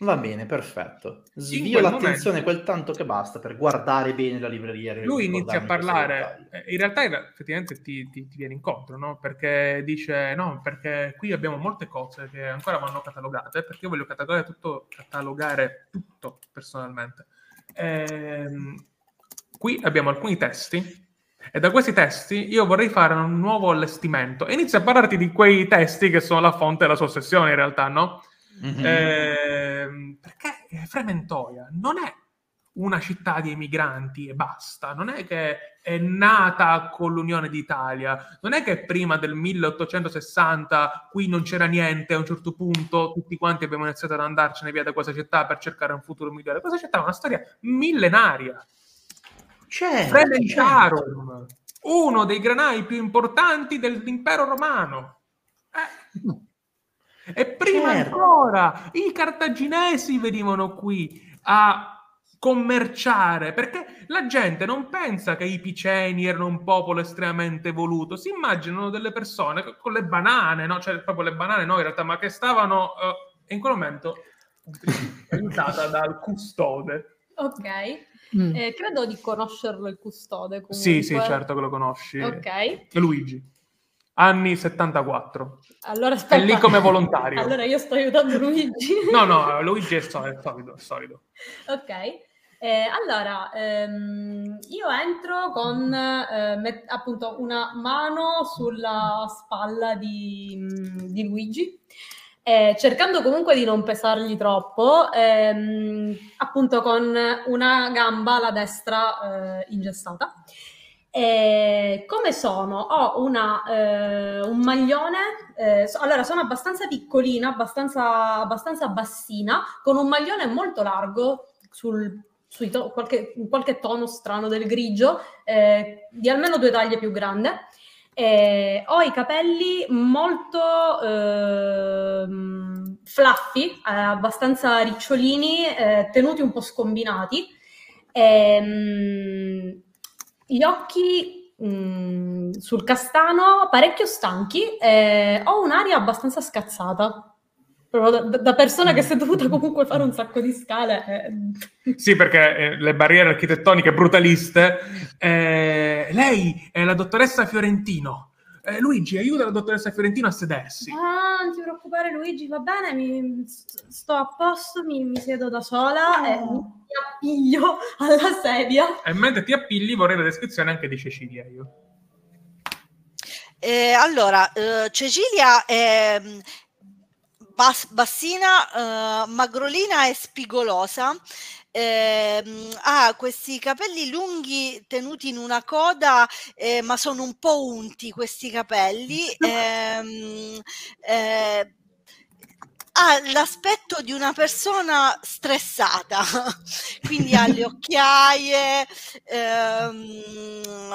Va bene, perfetto. Svio l'attenzione quel tanto che basta per guardare bene la libreria. Lui inizia a parlare, eh, in realtà effettivamente ti, ti- ti viene incontro, no? Perché dice no, perché qui abbiamo molte cose che ancora vanno catalogate, perché io voglio catalogare tutto, catalogare tutto personalmente. Ehm, qui abbiamo alcuni testi e da questi testi io vorrei fare un nuovo allestimento e inizia a parlarti di quei testi che sono la fonte della sua ossessione in realtà, no? Mhm. Ehm, perché Frementoia non è una città di emigranti e basta, non è che è nata con l'Unione d'Italia, non è che prima del 1860 qui non c'era niente, a un certo punto tutti quanti abbiamo iniziato ad andarcene via da questa città per cercare un futuro migliore. Questa città è una storia millenaria. Certo, certo. Frementarum, uno dei granai più importanti dell'impero romano. Eh. E prima Certo. ancora i cartaginesi venivano qui a commerciare perché la gente non pensa che i piceni erano un popolo estremamente evoluto, si immaginano delle persone co- con le banane, no? cioè proprio le banane no in realtà, ma che stavano e in quel momento aiutata dal custode. Ok, Mm. Eh, credo di conoscerlo il custode comunque. Sì, sì, certo che lo conosci. Ok, Luigi, anni 74. allora È aspetta. lì come volontario. Allora io sto aiutando Luigi. No, no, Luigi è solido, è solido. È solido. Ok, eh, allora ehm, io entro con eh, met- appunto una mano sulla spalla di, mm, di Luigi, eh, cercando comunque di non pesargli troppo, ehm, appunto con una gamba, la destra, eh, ingessata. E come sono? Ho una, eh, un maglione, eh, so- allora sono abbastanza piccolina, abbastanza, abbastanza bassina, con un maglione molto largo, sul, sui to- qualche, qualche tono strano del grigio, eh, di almeno due taglie più grande. E ho i capelli molto ehm, eh, abbastanza ricciolini, eh, tenuti un po' scombinati. Ehm, gli occhi mm, sul castano parecchio stanchi, eh, ho un'aria abbastanza scazzata. Proprio da, da persona che si è dovuta comunque fare un sacco di scale. eh. Sì, perché eh, le barriere architettoniche brutaliste. eh, lei è la dottoressa Fiorentino. Eh, Luigi, aiuta la dottoressa Fiorentino a sedersi. Ah, non ti preoccupare Luigi, va bene, mi- st- sto a posto, mi, mi siedo da sola e mi appiglio alla sedia. E mentre ti appigli vorrei la descrizione anche di Cecilia io. Eh, allora, eh, Cecilia è mm, bas- bassina, eh, magrolina e spigolosa. ehm, ha questi capelli lunghi tenuti in una coda, eh, ma sono un po' unti questi capelli. ehm, eh, ha l'aspetto di una persona stressata, quindi ha le occhiaie, ehm,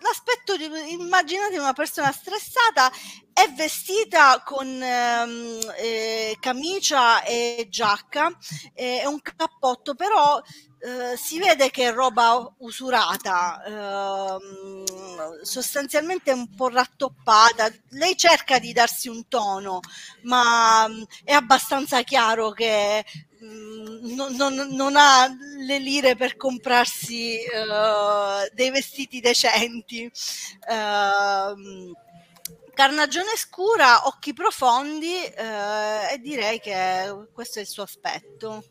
l'aspetto di immaginate una persona stressata è vestita con ehm, eh, camicia e giacca e un cappotto però eh, si vede che è roba usurata ehm, sostanzialmente un po' rattoppata lei cerca di darsi un tono ma mm, è abbastanza chiaro che mm, non, non- non ha le lire per comprarsi eh, dei vestiti decenti. Ehm, carnagione scura, occhi profondi eh, e direi che questo è il suo aspetto.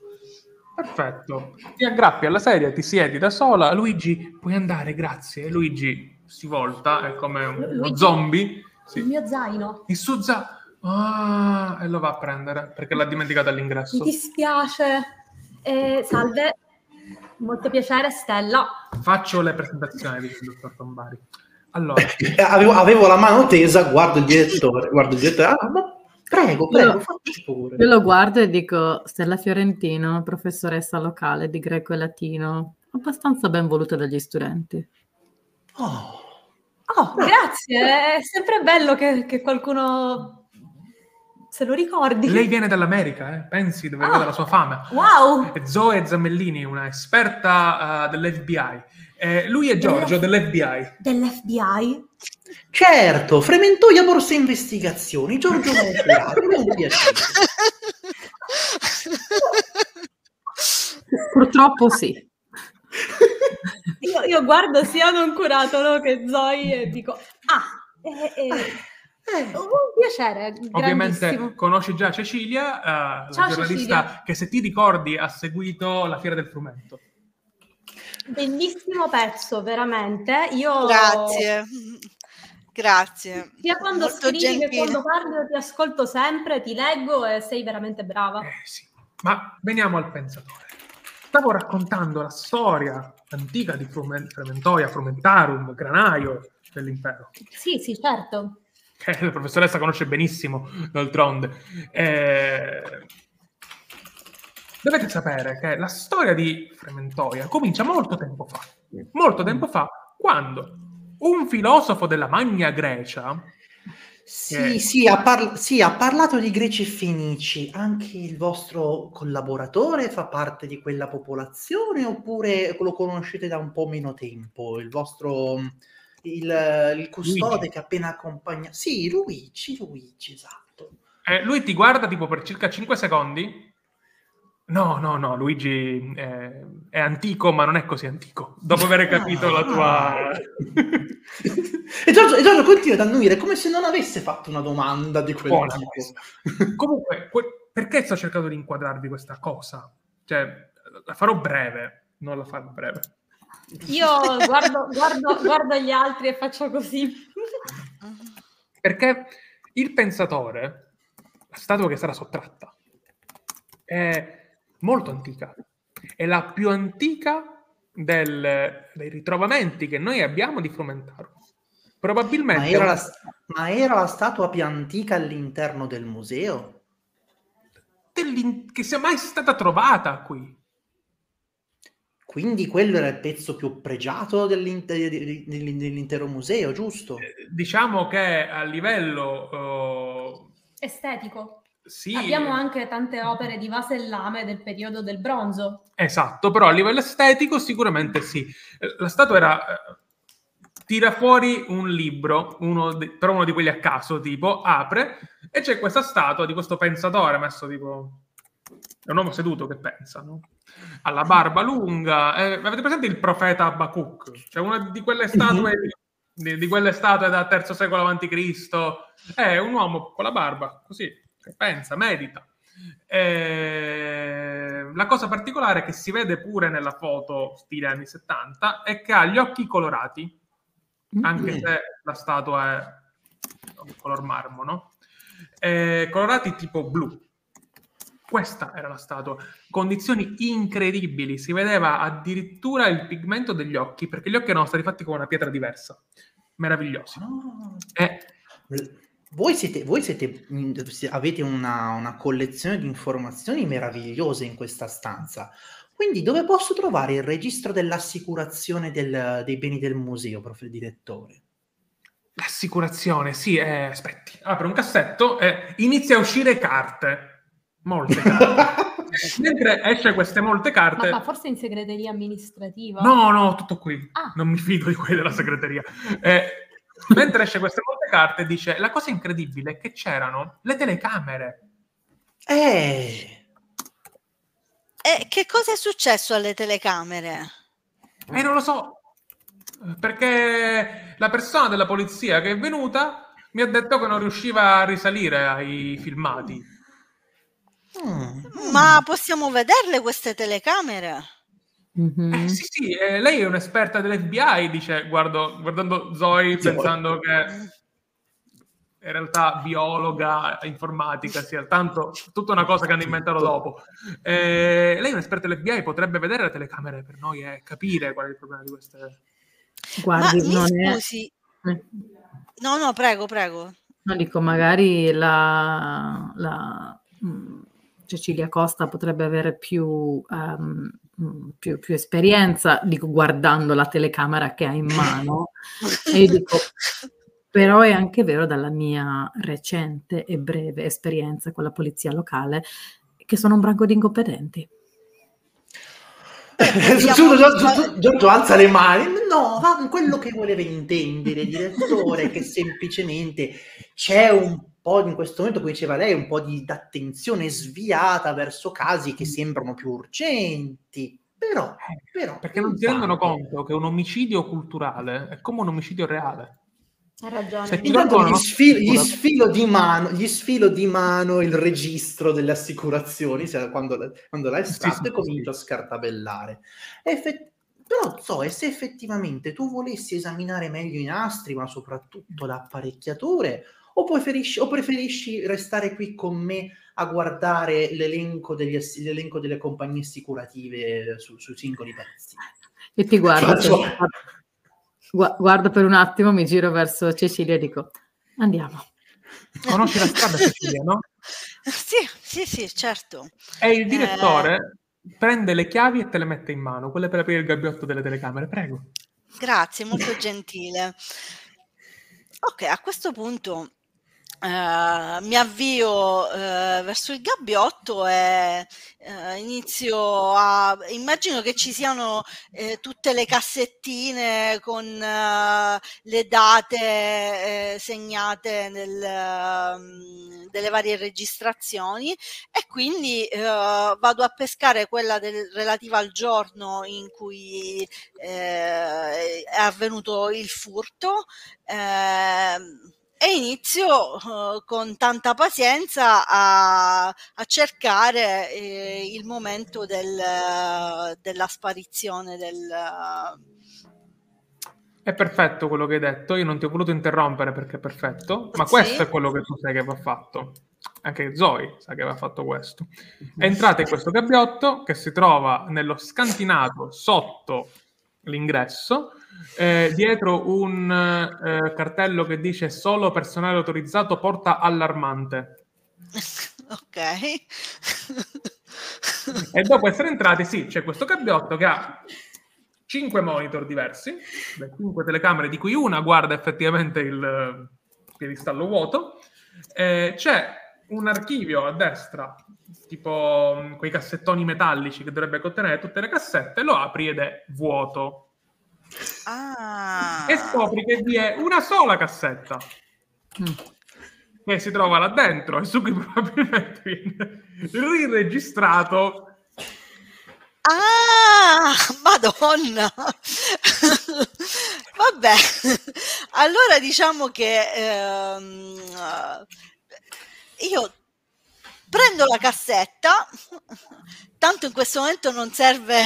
Perfetto. Ti aggrappi alla sedia, ti siedi da sola. Luigi, puoi andare, grazie. Luigi si volta, è come uno Luigi- zombie. Sì. Il mio zaino. Il suo za... Ah, e lo va a prendere perché l'ha dimenticato Mi all'ingresso. dispiace. Eh, salve. Molto piacere, Stella. Faccio le presentazioni del dottor Tombari. Allora, avevo, avevo la mano tesa, guardo il direttore, guardo il direttore, ah, ma prego, prego, Io- facci pure. Io lo guardo e dico, Stella Fiorentino, professoressa locale di greco e latino, abbastanza ben voluta dagli studenti. Oh, Oh, grazie, è sempre bello che, che qualcuno se lo ricordi. lei viene dall'America, eh? pensi dove Ah. arriva la sua fama. Wow! Zoe Zammellini, una esperta eh, dell'FBI. Eh, lui è Giorgio dell'FBI. Dell'FBI? certo, Frementoia Borsa Investigazioni, Giorgio Monferrato, è un piacere. Purtroppo sì. Io, io guardo sia non curato no, che Zoe e dico, ah, eh, eh, un piacere, Ovviamente conosci già Cecilia, eh, la Ciao, giornalista Cecilia. che se ti ricordi ha seguito la Fiera del Frumento. Bellissimo pezzo, veramente. Io Grazie. Grazie. Sia quando Molto scrivi che gentile. quando parli io ti ascolto sempre, ti leggo e sei veramente brava. Eh sì, ma veniamo al pensatore. Stavo raccontando la storia antica di Frumen- Frementoia, Frumentarum, Granaio dell'impero, Sì, sì, certo. che la professoressa conosce benissimo, d'altronde. Eh, Dovete sapere che la storia di Frementoia comincia molto tempo fa. Molto tempo fa, quando un filosofo della Magna Grecia, Sì, Eh. sì, ha, par- sì, ha parlato di greci e fenici. Anche il vostro collaboratore fa parte di quella popolazione oppure lo conoscete da un po' meno tempo? Il vostro il, il custode Luigi. che appena accompagna. Sì, Luigi, Luigi, esatto. eh, lui ti guarda tipo per circa 5 secondi. No, no, no, Luigi eh, è antico, ma non è così antico. Dopo aver capito la tua... e, Giorgio, e Giorgio continua ad annuire come se non avesse fatto una domanda di quel Buona tipo. Comunque, que- perché sto cercando di inquadrarvi questa cosa? Cioè, la farò breve, non la farò breve. Io guardo, guardo, guardo gli altri e faccio così. Perché il pensatore, la statua che sarà sottratta, è molto antica. È la più antica del- dei ritrovamenti che noi abbiamo di Frumentarum. Probabilmente... Ma era, la, ma era la statua più antica all'interno del museo? che sia mai stata trovata qui. Quindi quello era il pezzo più pregiato dell'int- di- di- di- dell'intero museo, giusto? Eh, Diciamo che a livello... eh, Estetico. Sì, Abbiamo anche tante opere di vasellame del periodo del bronzo. Esatto, però a livello estetico sicuramente sì. Eh, La statua era... eh, Tira fuori un libro, uno di- però uno di quelli a caso, tipo, apre, e c'è questa statua di questo pensatore messo tipo... È un uomo seduto che pensa, no? Ha la barba lunga. eh, avete presente il profeta Abacuc? Cioè una di quelle statue... Di, di quelle statue da terzo secolo avanti Cristo. È un uomo con la barba, così, pensa, medita. Eh, la cosa particolare che si vede pure nella foto stile anni 70 è che ha gli occhi colorati, anche Mm. se la statua è color marmo, no? Eh, colorati tipo blu. Questa era la statua. Condizioni incredibili, si vedeva addirittura il pigmento degli occhi, perché gli occhi erano stati fatti con una pietra diversa. Meravigliosi. Ah. Eh, Voi, siete, voi siete, avete una, una collezione di informazioni meravigliose in questa stanza. Quindi dove posso trovare il registro dell'assicurazione del- dei beni del museo, prof. direttore? L'assicurazione, sì, eh, aspetti. Apre un cassetto e inizia a uscire carte. Molte carte. Mentre esce queste molte Ma, carte... ma forse in segreteria amministrativa. No, no, tutto qui. Ah. Non mi fido di quelli della segreteria. Eh, mentre esce queste molte carte dice la cosa incredibile è che c'erano le telecamere. Eh, E che cosa è successo alle telecamere? E non lo so, perché la persona della polizia che è venuta mi ha detto che non riusciva a risalire ai filmati. mm, Ma possiamo vederle queste telecamere? Mhm. Eh, sì, sì, eh, lei è un'esperta dell'FBI, dice, guardo, guardando Zoe, Zoe. pensando che... in realtà biologa, informatica, sia tanto tutta una cosa che hanno inventato dopo. Eh, lei è un'esperta dell'FBI, potrebbe vedere le telecamere per noi e capire qual è il problema di queste... Guardi, Ma non mi è... scusi, eh. no, no, prego, prego. No, dico, magari la, la, mm, Cecilia Costa potrebbe avere più, mm, più, più esperienza, dico, guardando la telecamera che ha in mano. e dico, però è anche vero dalla mia recente e breve esperienza con la polizia locale che sono un branco di incompetenti. Giorgio, Giorgio- Giorgio alza le mani. No, ma quello che voleva intendere, direttore, è che semplicemente c'è un po' in questo momento, come diceva lei, un po' di attenzione sviata verso casi che sembrano più urgenti. Però, però Perché non si rendono conto che un omicidio culturale è come un omicidio reale. Hai ragione. Se ti Intanto gli, sfilo, gli sfilo di mano, gli sfilo di mano il registro delle assicurazioni cioè quando, quando l'hai estratto Sì, sì, e comincio a scartabellare. Effe- però so, e se effettivamente tu volessi esaminare meglio i nastri, ma soprattutto l'apparecchiature, o preferisci, o preferisci restare qui con me a guardare l'elenco, degli l'elenco delle compagnie assicurative su- sui singoli pezzi? E ti guardo, Faccio- per, gua- guardo per un attimo, mi giro verso Cecilia e dico, andiamo. Conosci la strada, Cecilia, no? Sì, sì, sì, certo. E il direttore prende le chiavi e te le mette in mano, quelle per aprire il gabbiotto delle telecamere, prego. Grazie, molto gentile. Ok, a questo punto eh, mi avvio eh, verso il gabbiotto e eh, inizio a... Immagino che ci siano tutte le cassettine con le date segnate nel, ehm, delle varie registrazioni e quindi vado a pescare quella del- relativa al giorno in cui è avvenuto il furto. Ehm, e inizio eh, con tanta pazienza a, a cercare eh, il momento del- della sparizione del... È perfetto quello che hai detto, io non ti ho voluto interrompere perché è perfetto, ma Sì. questo è quello che tu sai che va fatto. Anche Zoe sa che va fatto questo. Entrate in questo gabbiotto che si trova nello scantinato sotto l'ingresso, eh, dietro un eh, cartello che dice solo personale autorizzato porta allarmante. ok. E dopo essere entrati, sì, c'è questo gabbiotto che ha cinque monitor diversi, cinque telecamere, di cui una guarda effettivamente il eh, piedistallo vuoto. Eh, c'è un archivio a destra, tipo mh, quei cassettoni metallici che dovrebbe contenere tutte le cassette, lo apri ed è vuoto. Ah. E scopri che vi è una sola cassetta Mm. che si trova là dentro e su cui probabilmente viene riregistrato Ah, Madonna! Vabbè, allora diciamo che ehm, io prendo la cassetta, tanto in questo momento non serve,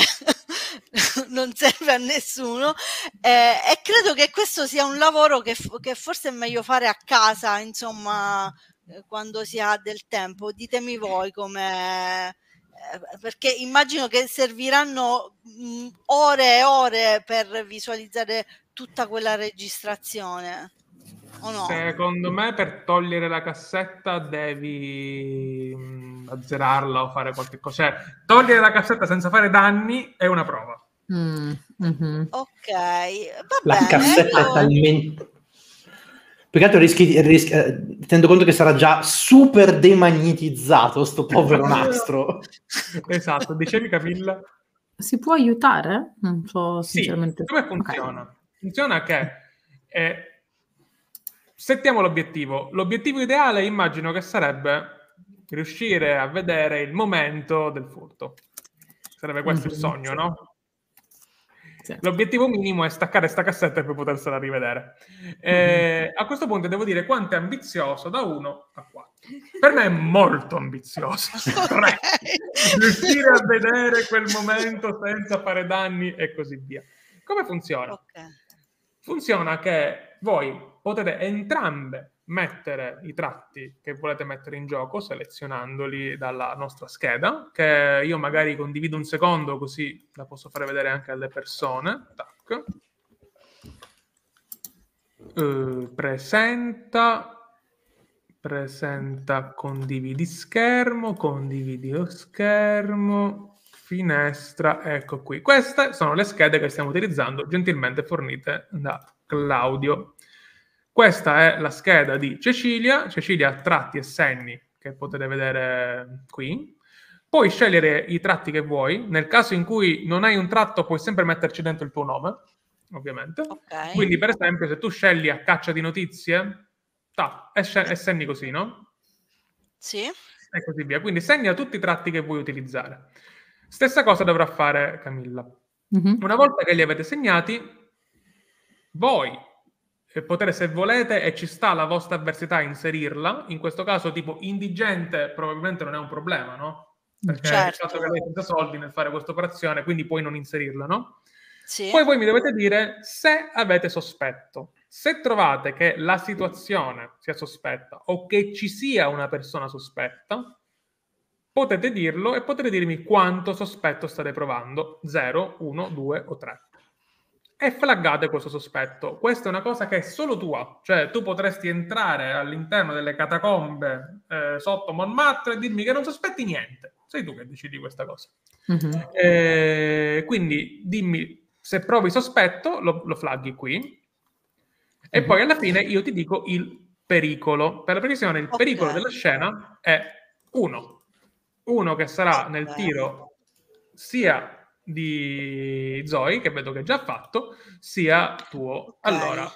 non serve a nessuno eh, e credo che questo sia un lavoro che, che forse è meglio fare a casa, insomma, eh, quando si ha del tempo. Ditemi voi come eh, perché immagino che serviranno mh, ore e ore per visualizzare tutta quella registrazione o no? Secondo me per togliere la cassetta devi mh, azzerarla o fare qualche cosa. Cioè, togliere la cassetta senza fare danni è una prova. Mm, mhm. ok va La bene cassetta io- è talmente... Più che altro rischi, rischi- eh, tenendo conto che sarà già super demagnetizzato sto povero nastro. esatto, dicevi Camilla? Si può aiutare? Non so Sì, sinceramente. come funziona? Funziona che eh, settiamo l'obiettivo. L'obiettivo ideale immagino che sarebbe riuscire a vedere il momento del furto. Sarebbe questo il Mhm. sogno, no? Sì. L'obiettivo minimo è staccare sta cassetta per potersela rivedere. Eh, a questo punto devo dire quanto è ambizioso da 1 a 4. Per me è molto ambizioso. Tre. Riuscire a vedere quel momento senza fare danni e così via. Come funziona? Ok. Funziona che voi potete entrambe mettere i tratti che volete mettere in gioco selezionandoli dalla nostra scheda, che io magari condivido un secondo così la posso fare vedere anche alle persone. Tac. Uh, presenta, presenta, condividi schermo, condividi lo schermo, finestra, ecco qui. Queste sono le schede che stiamo utilizzando, gentilmente fornite da Claudio. Questa è la scheda di Cecilia, Cecilia ha tratti e segni che potete vedere qui. Puoi scegliere i tratti che vuoi, nel caso in cui non hai un tratto puoi sempre metterci dentro il tuo nome, ovviamente. Okay. Quindi per esempio se tu scegli a caccia di notizie, ta, e, sc- e segni così, no? Sì. E così via. Quindi segna tutti i tratti che vuoi utilizzare. Stessa cosa dovrà fare Camilla. Mm-hmm. Una volta che li avete segnati, voi potere se volete e ci sta la vostra avversità inserirla, in questo caso tipo indigente probabilmente non è un problema, no? Perché certo. il fatto che senza soldi nel fare questa operazione, quindi puoi non inserirla, no? Sì. Poi voi mi dovete dire se avete sospetto. Se trovate che la situazione sia sospetta o che ci sia una persona sospetta, potete dirlo e potete dirmi quanto sospetto state provando, 0, 1, 2 o 3 e flaggate questo sospetto. Questa è una cosa che è solo tua, cioè tu potresti entrare all'interno delle catacombe eh, sotto Montmartre e dirmi che non sospetti niente. Sei tu che decidi questa cosa. Mm-hmm. Eh, quindi dimmi se provi sospetto, lo, lo flaggi qui. E mm-hmm. poi alla fine io ti dico il pericolo. Per la precisione, il okay. pericolo della scena è uno. Uno che sarà nel tiro sia di Zoe, che vedo che è già fatto, sia tuo. Okay. Allora,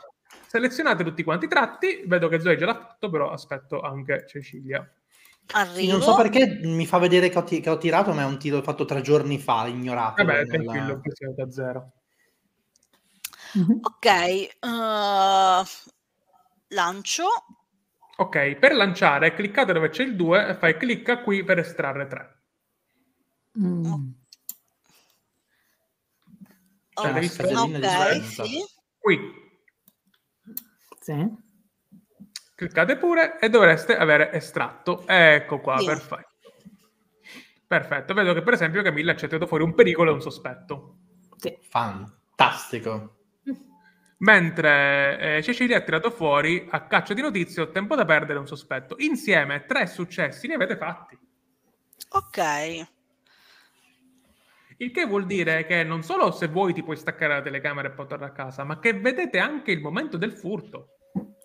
selezionate tutti quanti i tratti, vedo che Zoe già l'ha fatto, però aspetto anche Cecilia. Arrivo. Non so perché mi fa vedere che ho, t- che ho, tirato, ma è un tiro fatto tre giorni fa, ignorato. Vabbè, nella... tranquillo, qui siamo da zero. Ok, uh, lancio. Ok, per lanciare cliccate dove c'è il 2 e fai clicca qui per estrarre 3. Mm. Cioè, devi stare ok, sì. Qui. Sì. Cliccate pure e dovreste avere estratto. Ecco qua, sì. perfetto. Perfetto, vedo che per esempio Camilla ha accettato fuori un pericolo e un sospetto. Sì. Fantastico. Mentre eh, Cecilia ha tirato fuori a caccia di notizie ho tempo da perdere un sospetto. Insieme tre successi li avete fatti. Ok. Il che vuol dire che non solo se vuoi ti puoi staccare la telecamera e portarla a casa, ma che vedete anche il momento del furto.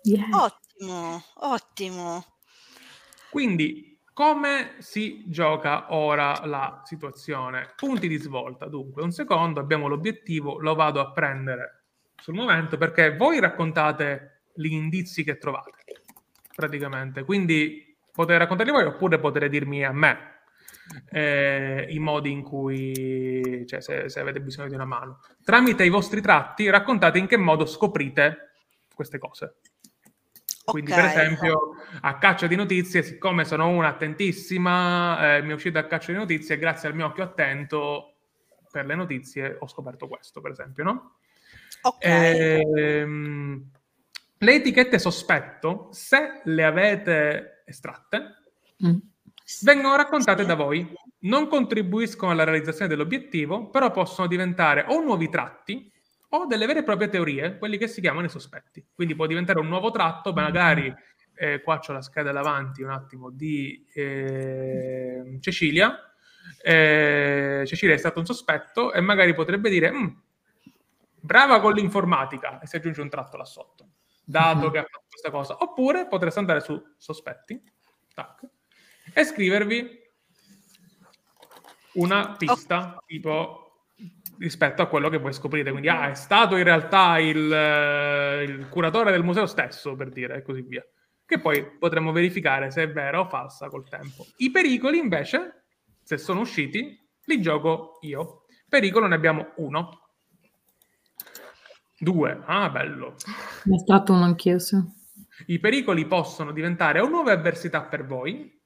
Yeah. Ottimo, ottimo. Quindi, come si gioca ora la situazione? Punti di svolta. Dunque, un secondo, abbiamo l'obiettivo, lo vado a prendere sul momento perché voi raccontate gli indizi che trovate, praticamente. Quindi potete raccontarli voi oppure potete dirmi a me eh, i modi in cui, cioè se, se, avete bisogno di una mano. Tramite i vostri tratti raccontate in che modo scoprite queste cose. Quindi, okay. per esempio, a caccia di notizie, siccome sono una attentissima, eh, mi è uscito a caccia di notizie, grazie al mio occhio attento per le notizie ho scoperto questo, per esempio, no? Ok. Ehm, le etichette sospetto, se le avete estratte, mm vengono raccontate da voi, non contribuiscono alla realizzazione dell'obiettivo, però possono diventare o nuovi tratti o delle vere e proprie teorie, quelli che si chiamano i sospetti. Quindi può diventare un nuovo tratto, magari eh, qua c'ho la scheda davanti un attimo di eh, Cecilia. Eh, Cecilia è stato un sospetto e magari potrebbe dire mm, brava con l'informatica e si aggiunge un tratto là sotto, dato che ha fatto questa cosa. Oppure potreste andare su sospetti, tac, e scrivervi una pista okay. tipo rispetto a quello che vuoi scoprire. Quindi, ah, è stato in realtà il, eh, il, curatore del museo stesso, per dire, e così via. Che poi potremmo verificare se è vera o falsa col tempo. I pericoli, invece, se sono usciti, li gioco io. Pericolo ne abbiamo uno. Due. Ah, bello. Ne è stato uno anch'io, sì. I pericoli possono diventare o nuove avversità per voi,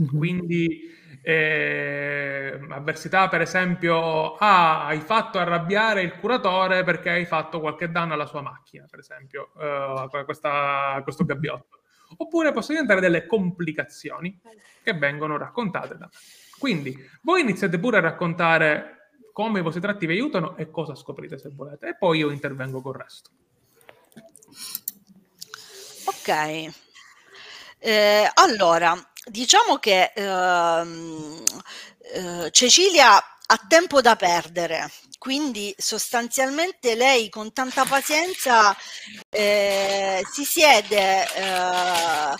Mm-hmm. Quindi eh, avversità, per esempio, ah, hai fatto arrabbiare il curatore perché hai fatto qualche danno alla sua macchina, per esempio, uh, questa, questo gabbiotto. Oppure possono diventare delle complicazioni che vengono raccontate da me. Quindi voi iniziate pure a raccontare come i vostri tratti vi aiutano e cosa scoprite se volete, e poi io intervengo col resto. Ok. Eh, allora, diciamo che ehm, eh, Cecilia ha tempo da perdere, quindi sostanzialmente lei con tanta pazienza eh, si siede eh,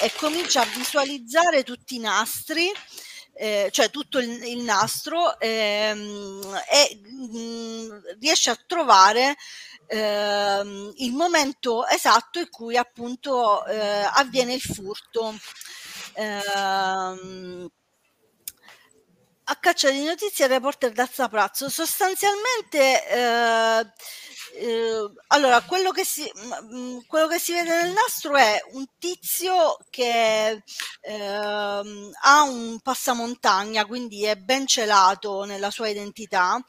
e comincia a visualizzare tutti i nastri. Eh, cioè tutto il, il nastro ehm, e mm, riesce a trovare ehm, il momento esatto in cui appunto eh, avviene il furto. Ehm, a caccia di notizie, reporter da Zaprazzo. Sostanzialmente eh, eh, allora, quello che, si, mh, quello che si vede nel nastro è un tizio che eh, ha un passamontagna, quindi è ben celato nella sua identità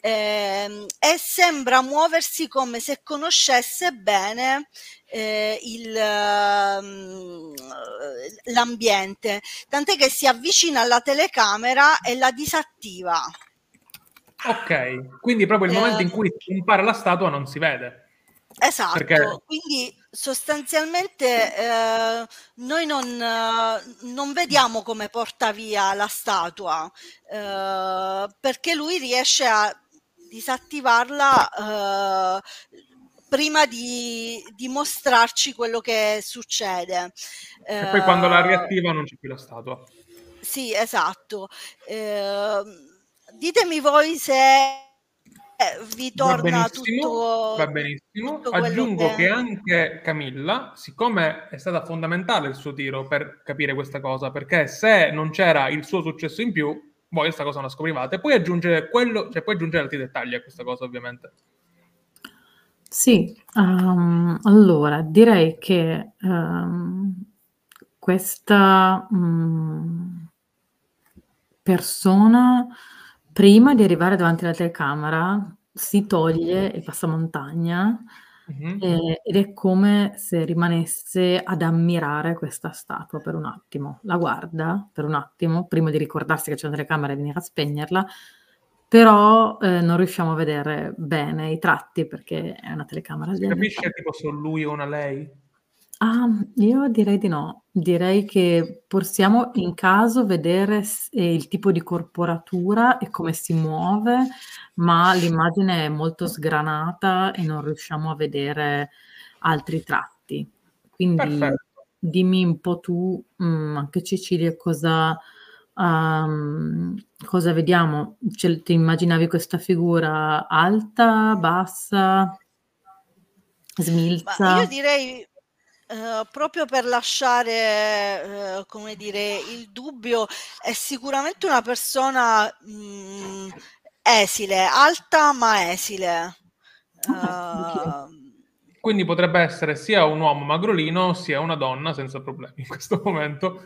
eh, e sembra muoversi come se conoscesse bene eh, il, uh, l'ambiente, tant'è che si avvicina alla telecamera e la disattiva. Ok, quindi proprio il eh, momento in cui compare la statua non si vede. Esatto, perché... quindi sostanzialmente eh, noi non, non, vediamo come porta via la statua eh, perché lui riesce a disattivarla eh, prima di, di, mostrarci quello che succede. E poi quando la eh, riattiva non c'è più la statua. Sì, esatto. Eh, ditemi voi se eh, vi torna va tutto. Va benissimo. Tutto Aggiungo che... che... anche Camilla, siccome è stata fondamentale il suo tiro per capire questa cosa, perché se non c'era il suo successo in più, voi questa cosa non la scoprivate. Poi aggiungere quello, cioè poi aggiungere altri dettagli a questa cosa, ovviamente. Sì, um, allora direi che um, questa um, persona prima di arrivare davanti alla telecamera si toglie il passamontagna mm-hmm. eh, ed è come se rimanesse ad ammirare questa statua per un attimo. La guarda per un attimo prima di ricordarsi che c'è una telecamera e venire a spegnerla però eh, non riusciamo a vedere bene i tratti perché è una telecamera. Si capisce tipo se lui o una lei? Ah, io direi di no. Direi che possiamo in caso vedere eh, il tipo di corporatura e come si muove, ma l'immagine è molto sgranata e non riusciamo a vedere altri tratti. Quindi Perfetto. dimmi un po' tu, mh, mm, anche Cecilia, cosa Um, cosa vediamo? Cioè, ti immaginavi questa figura alta, bassa, smilza? Ma io direi Uh, proprio per lasciare, uh, come dire, il dubbio, è sicuramente una persona mh, mm, esile, alta ma esile. Uh, Quindi potrebbe essere sia un uomo magrolino sia una donna senza problemi in questo momento.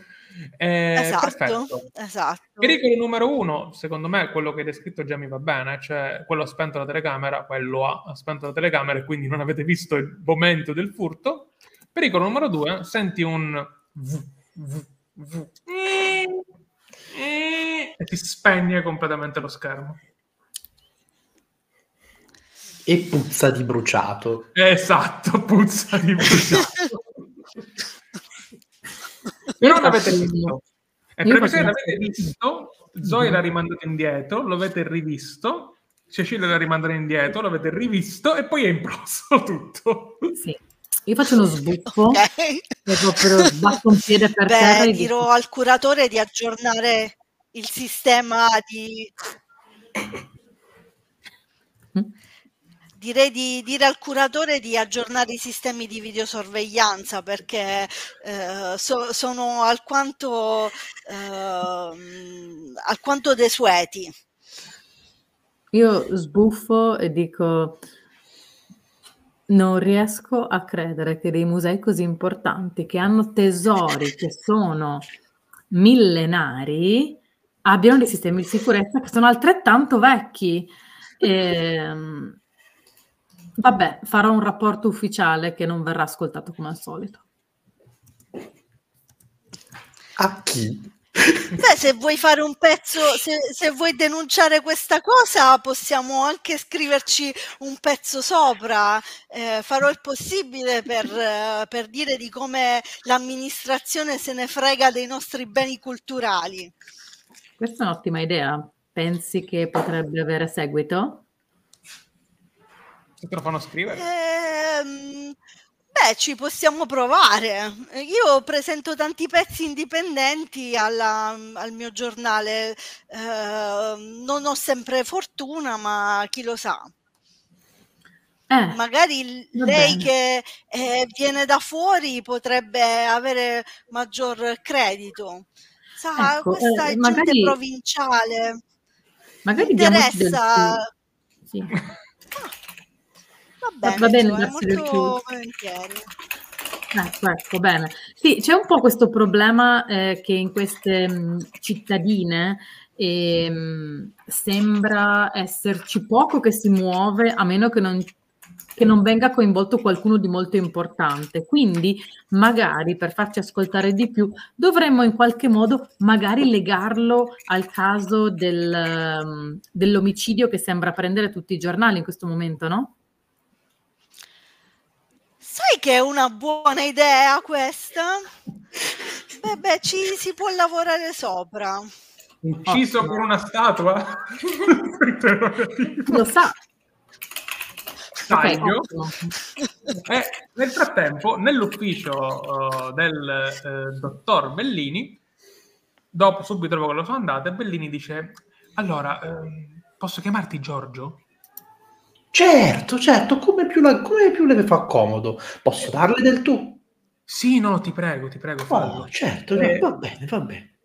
Eh, esatto, esatto. Pericolo numero uno, secondo me, quello che hai descritto già mi va bene, cioè quello ha spento la telecamera, quello ha, ha spento la telecamera e quindi non avete visto il momento del furto. Pericolo numero due, senti un v, v, v, e ti spegne completamente lo schermo. E puzza di bruciato. Esatto, puzza di bruciato. Se non l'avete visto, e per se l'avete visto, Zoe l'ha rimandato indietro, lo avete rivisto, Cecilia l'ha rimandato indietro, l'avete rivisto e poi è imploso tutto. Sì. Io faccio uno sbuffo, okay. proprio sbatto un piede per Beh, terra. dirò al curatore di aggiornare il sistema di direi di dire al curatore di aggiornare i sistemi di videosorveglianza perché eh, so, sono alquanto, eh, alquanto desueti. Io sbuffo e dico non riesco a credere che dei musei così importanti che hanno tesori che sono millenari abbiano dei sistemi di sicurezza che sono altrettanto vecchi. E, ehm, vabbè, farò un rapporto ufficiale che non verrà ascoltato come al solito. A chi? Beh, se vuoi fare un pezzo, se, se, vuoi denunciare questa cosa, possiamo anche scriverci un pezzo sopra. Eh, farò il possibile per, eh, per dire di come l'amministrazione se ne frega dei nostri beni culturali. Questa è un'ottima idea. Pensi che potrebbe avere seguito? Se te lo fanno scrivere? Eh, Beh, ci possiamo provare. Io presento tanti pezzi indipendenti alla, al mio giornale. Eh, non ho sempre fortuna, ma chi lo sa. Eh, Magari lei che eh, viene da fuori potrebbe avere maggior credito. Sa, ecco, questa eh, è magari, gente provinciale. Magari interessa. Sì. Ah. Va bene, va bene del molto volentieri. Ecco, ecco, bene. Sì, c'è un po' questo problema eh, che in queste mh, cittadine eh, sembra esserci poco che si muove a meno che non, che non venga coinvolto qualcuno di molto importante. Quindi, magari per farci ascoltare di più, dovremmo in qualche modo magari legarlo al caso del, um, dell'omicidio che sembra prendere tutti i giornali in questo momento, no? Sai che è una buona idea questa? Beh, beh, ci si può lavorare sopra. Ucciso oh, con una statua? Lo sa. Taglio. Okay, e nel frattempo, nell'ufficio uh, del uh, dottor Bellini, dopo subito dopo che lo sono andate, Bellini dice: Allora, uh, posso chiamarti Giorgio? Certo, certo, come più, la, come più le fa comodo. Posso darle del tu? Sì, no, ti prego, ti prego. Fallo. Oh, certo, eh, va bene, va bene.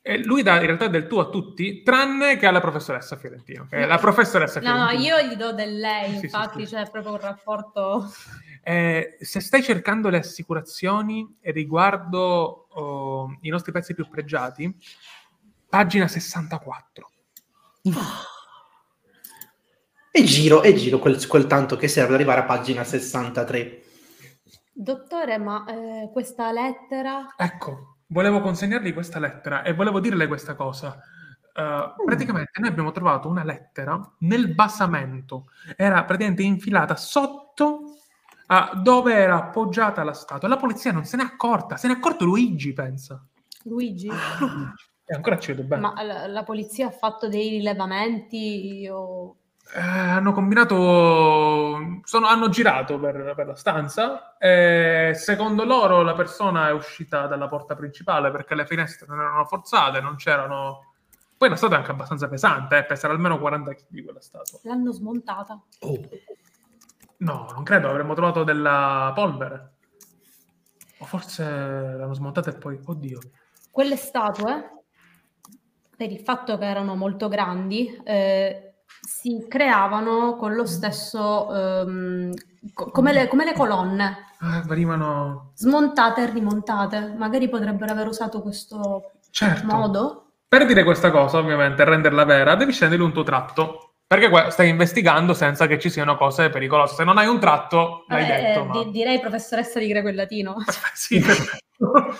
E lui dà in realtà del tu a tutti, tranne che alla professoressa Fiorentino. Che è la professoressa Fiorentino. No, no, io gli do del lei, sì, infatti sì, c'è proprio un rapporto... Eh, se stai cercando le assicurazioni riguardo oh, i nostri pezzi più pregiati, pagina 64. Oh. E giro, e giro quel, quel tanto che serve ad arrivare a pagina 63. Dottore, ma eh, questa lettera... Ecco, volevo consegnargli questa lettera e volevo dirle questa cosa. Uh, praticamente noi abbiamo trovato una lettera nel basamento, era praticamente infilata sotto a dove era appoggiata la statua. La polizia non se n'è accorta, se n'è accorto Luigi, pensa. Luigi? Ah, e ancora ci vedo bene. Ma la, la, polizia ha fatto dei rilevamenti o eh, hanno combinato, sono, hanno girato per, per la stanza e secondo loro la persona è uscita dalla porta principale perché le finestre non erano forzate, non c'erano... Poi la statua è anche abbastanza pesante, eh, pesa almeno 40 kg quella statua. L'hanno smontata? Oh. No, non credo, avremmo trovato della polvere. O forse l'hanno smontata e poi... Oddio. Quelle statue, per il fatto che erano molto grandi... Eh, si creavano con lo stesso, um, co- come, le, come, le, colonne. Ah, venivano... Smontate e rimontate. Magari potrebbero aver usato questo certo. modo. Per dire questa cosa, ovviamente, renderla vera, devi scendere un tuo tratto. Perché stai investigando senza che ci siano cose pericolose. Se non hai un tratto, l'hai eh, detto. Ma... direi professoressa di greco e latino. sì, perfetto.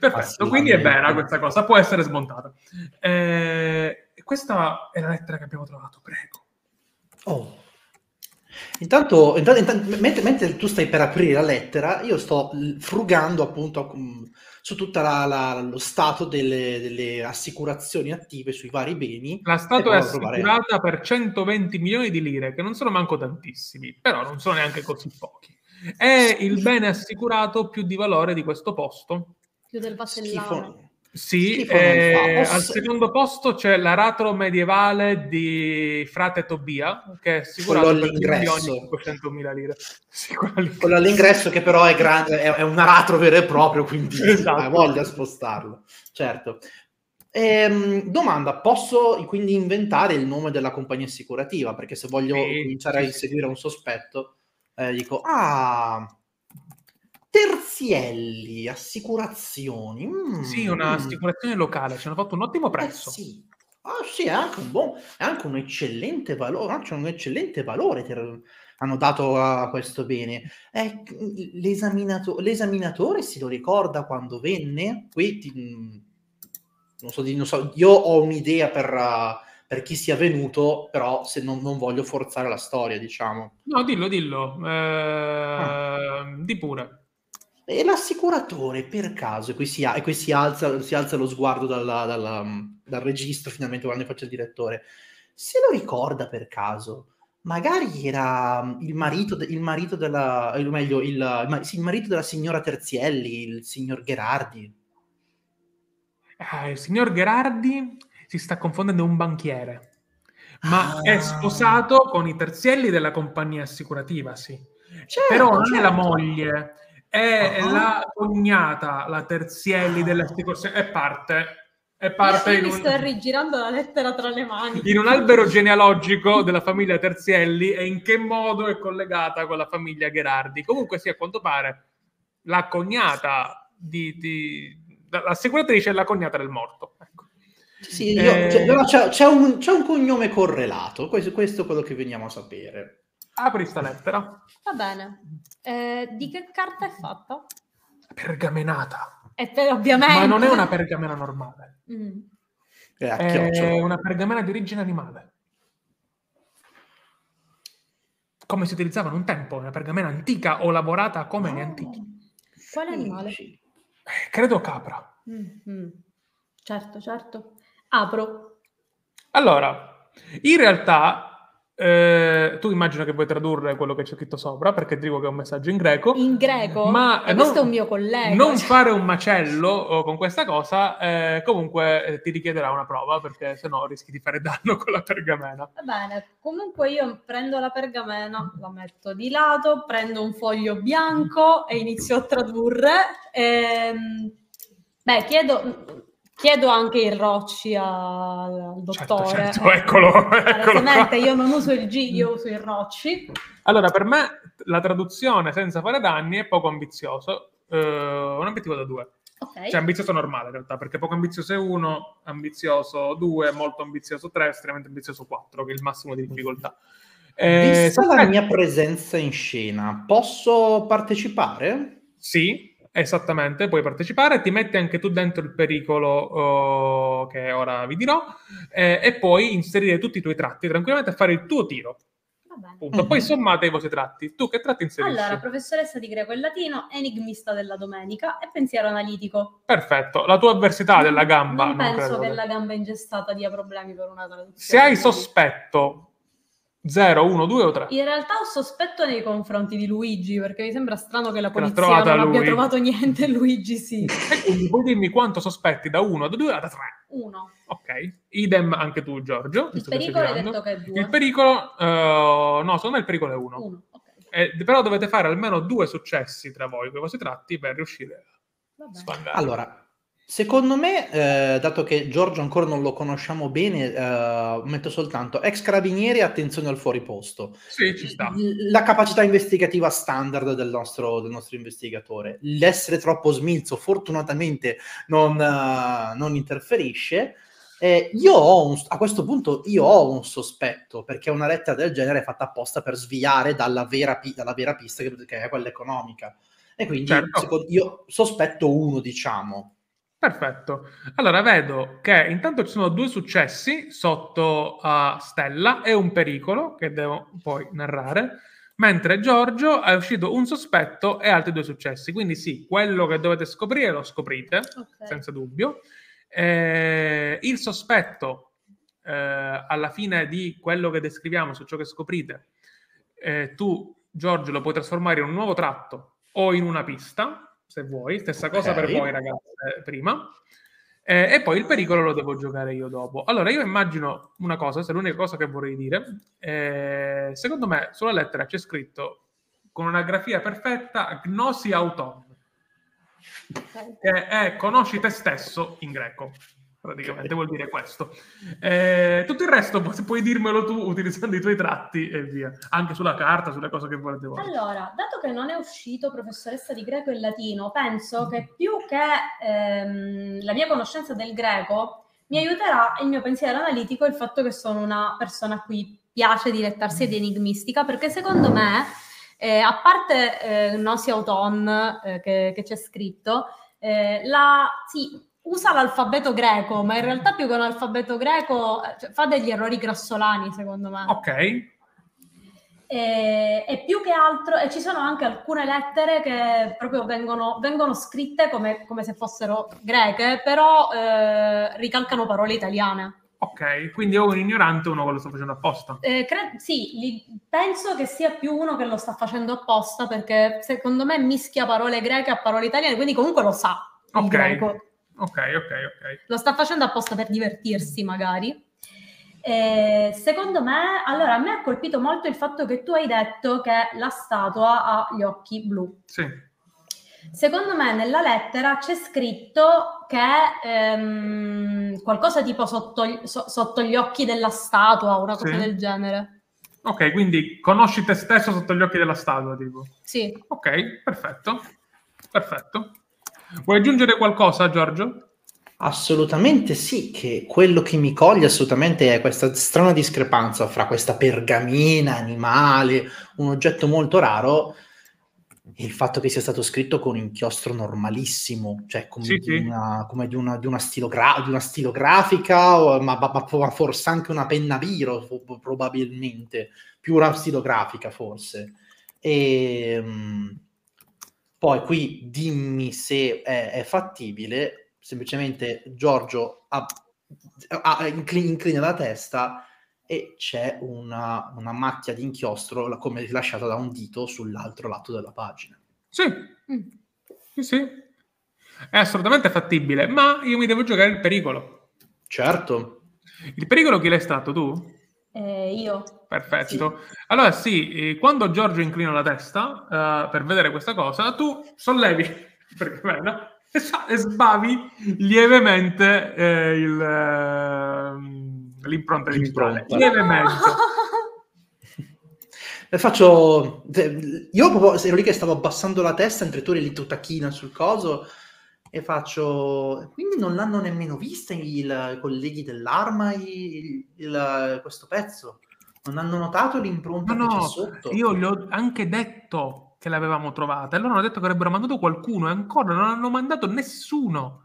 perfetto. Quindi è vera questa cosa, può essere smontata. Eh, questa è la lettera che abbiamo trovato, prego. Oh. Intanto, intanto, intanto mentre, mentre, tu stai per aprire la lettera, io sto frugando appunto su tutto lo stato delle, delle, assicurazioni attive sui vari beni. La stato è assicurata provare... per 120 milioni di lire, che non sono manco tantissimi, però non sono neanche così pochi. È il bene assicurato più di valore di questo posto. Più del Vasellano. Sì, eh, al secondo posto c'è l'aratro medievale di Frate Tobia, che è assicurato per 500 mila lire. Sì, quello all'ingresso che però è grande, è, è un aratro vero e proprio, quindi esatto. hai voglia spostarlo. Certo. Ehm, domanda, posso quindi inventare il nome della compagnia assicurativa? Perché se voglio sì, cominciare sì, a inseguire un sospetto, eh, dico, ah, Terzielli, assicurazioni. Mm, Sì, un'assicurazione locale, ci hanno fatto un ottimo eh prezzo. sì. Ah, sì, è anche un buon, è anche un eccellente valore, anche un eccellente valore ter- hanno dato a questo bene. Eh, l'esaminato- l'esaminatore si lo ricorda quando venne? Qui ti- non so, non so, io ho un'idea per, uh, per chi sia venuto, però se non, non voglio forzare la storia, diciamo. No, dillo, dillo. Eh, Di pure. E l'assicuratore, per caso, e qui si, e qui si alza, si alza lo sguardo dalla- dalla- dal registro, finalmente quando faccio il direttore, se lo ricorda per caso, magari era il marito, de- il marito della, o meglio, il, il marito della signora Terzielli, il signor Gherardi. Eh, il signor Gherardi si sta confondendo un banchiere, ma Ah. è sposato con i terzielli della compagnia assicurativa, sì. Certo, Però non è la certo. moglie, è Ah. la cognata, la terzielli dell'assicurazione, è parte, è parte Io in mi un, sto rigirando la lettera tra le mani. in un albero genealogico della famiglia Terzielli e in che modo è collegata con la famiglia Gherardi. Comunque sì, a quanto pare la cognata di... di l'assicuratrice è la cognata del morto. Ecco. Sì, io- Eh. cioè, c'è, c'è un, c'è un cognome correlato, questo, questo è quello che veniamo a sapere. Apri sta lettera. Va bene. Eh, di che carta è fatta? Pergamenata. E per, ovviamente. Ma non è una pergamena normale. Mm. È a È una pergamena di origine animale. Come si utilizzava in un tempo, una pergamena antica o lavorata come gli antichi. Quale animale? Eh, credo capra. Mm, mm. Certo, certo. Apro. Allora, in realtà, eh, tu immagino che vuoi tradurre quello che c'è scritto sopra, perché dico che è un messaggio in greco. In greco? Ma Eh, non- questo è un mio collega. Non cioè. fare un macello oh, con questa cosa, eh, comunque eh, ti richiederà una prova, perché sennò rischi di fare danno con la pergamena. Va bene, comunque io prendo la pergamena, la metto di lato, prendo un foglio bianco e inizio a tradurre. Ehm, beh, chiedo, chiedo anche il Rocci al, Certo, dottore. certo, eccolo, eccolo qua. Palesemente io non uso il G, io uso il Rocci. Allora, per me la traduzione senza fare danni è poco ambizioso. Eh, un obiettivo da due. Ok. Cioè, ambizioso normale in realtà, perché poco ambizioso è 1, ambizioso 2, molto ambizioso 3, estremamente ambizioso 4, che è il massimo di difficoltà. Eh, Vista la mia presenza in scena, posso partecipare? Sì, esattamente, puoi partecipare, ti metti anche tu dentro il pericolo oh, che ora vi dirò eh, e puoi inserire tutti i tuoi tratti tranquillamente a fare il tuo tiro. Va bene. Punto. Mhm. Poi sommate i vostri tratti. Tu che tratti inserisci? Allora, professoressa di greco e latino, enigmista della domenica e pensiero analitico. Perfetto, la tua avversità della gamba. Non non penso credo che che- la gamba ingestata dia problemi per una traduzione. Se hai sospetto 0, 1, 2 o 3. In realtà ho sospetto nei confronti di Luigi, perché mi sembra strano che la polizia non abbia lui. trovato niente, Luigi sì. E quindi puoi dirmi quanto sospetti da 1 da 2 a da 3. Uno. Ok. Idem anche tu, Giorgio. Il pericolo hai detto che è due. Il pericolo, eh, no, secondo me il pericolo è 1. Uno, ok. però dovete fare almeno due successi tra voi con i vostri tratti per riuscire a sfangare. Allora, secondo me, eh, dato che Giorgio ancora non lo conosciamo bene, eh, metto soltanto ex carabinieri e attenzione al fuori posto. Sì, ci sta. La capacità investigativa standard del nostro, del nostro investigatore. L'essere troppo smilzo, fortunatamente, non, eh, non interferisce. Eh, io ho un- a questo punto io ho un sospetto perché una lettera del genere è fatta apposta per sviare dalla vera, dalla vera pista che, che è quella economica. E quindi Certo. secondo- io sospetto uno, diciamo. Perfetto. Allora vedo che intanto ci sono due successi sotto a Stella e un pericolo che devo poi narrare, mentre Giorgio è uscito un sospetto e altri due successi. Quindi sì, quello che dovete scoprire lo scoprite, Ok. senza dubbio. Eh, il sospetto eh, alla fine di quello che descriviamo su ciò che scoprite, eh, tu Giorgio lo puoi trasformare in un nuovo tratto o in una pista, se vuoi, stessa cosa Ok. per voi ragazze prima. Eh, e poi il pericolo lo devo giocare io dopo. Allora, io immagino una cosa, se è l'unica cosa che vorrei dire. eh, secondo me sulla lettera c'è scritto con una grafia perfetta Gnosi Auton, che è conosci te stesso in greco. Praticamente vuol dire questo. Eh, tutto il resto pu- puoi dirmelo tu utilizzando i tuoi tratti e via, anche sulla carta, sulle cose che volete voi. Allora, dato che non è uscito professoressa di greco e latino, penso che più che ehm, la mia conoscenza del greco mi aiuterà il mio pensiero analitico il fatto che sono una persona a cui piace dilettarsi ed enigmistica, perché secondo me, eh, a parte eh, Nosi Auton eh, che, che c'è scritto, eh, la, sì, usa l'alfabeto greco, ma in realtà più che un alfabeto greco eh, cioè, fa degli errori grossolani, secondo me. Ok, E, e più che altro, e ci sono anche alcune lettere che proprio vengono, vengono scritte come, come se fossero greche, però eh, ricalcano parole italiane. ok, quindi o un ignorante o uno che lo sta facendo apposta. Eh, cre- sì, li- penso che sia più uno che lo sta facendo apposta perché secondo me mischia parole greche a parole italiane, quindi comunque lo sa Ok. Ok, ok, ok. Lo sta facendo apposta per divertirsi magari. Eh, secondo me, allora a me ha colpito molto il fatto che tu hai detto che la statua ha gli occhi blu. Sì, Secondo me nella lettera c'è scritto che ehm, qualcosa tipo sotto, so- sotto gli occhi della statua, una cosa Sì. del genere. ok, quindi conosci te stesso sotto gli occhi della statua, tipo. Sì. Ok, perfetto, perfetto. Vuoi aggiungere qualcosa, Giorgio? Assolutamente sì, che quello che mi coglie assolutamente è questa strana discrepanza fra questa pergamena, animale, un oggetto molto raro, e il fatto che sia stato scritto con inchiostro normalissimo, cioè come, Sì, di, sì. Una, come di, una, di, una stilogra- di una stilografica, o- ma, ma- ma forse anche una penna biro, fo- probabilmente, più una stilografica forse. E, mm, poi qui dimmi se è, è fattibile, semplicemente Giorgio ha- ha- incli- inclina la testa e c'è una, una macchia di inchiostro come lasciata da un dito sull'altro lato della pagina. Sì, Mm. sì, sì. È assolutamente fattibile, ma io mi devo giocare il pericolo. Certo, Il pericolo chi l'hai stato tu? Eh, io. Perfetto. Allora sì, eh, quando Giorgio inclina la testa eh, per vedere questa cosa, tu sollevi perché, beh, no? e, e sbavi lievemente eh, il, ehm, l'impronta digitale. L'impronta. Lievemente. E faccio... Io proprio ero lì che stavo abbassando la testa mentre tu eri lì tutta china sul coso e faccio... Quindi non l'hanno nemmeno vista i colleghi dell'arma il- il- questo pezzo? Non hanno notato l'impronta No, che c'è no, sotto? io gli ho anche detto che l'avevamo trovata e loro hanno detto che avrebbero mandato qualcuno e ancora non hanno mandato nessuno.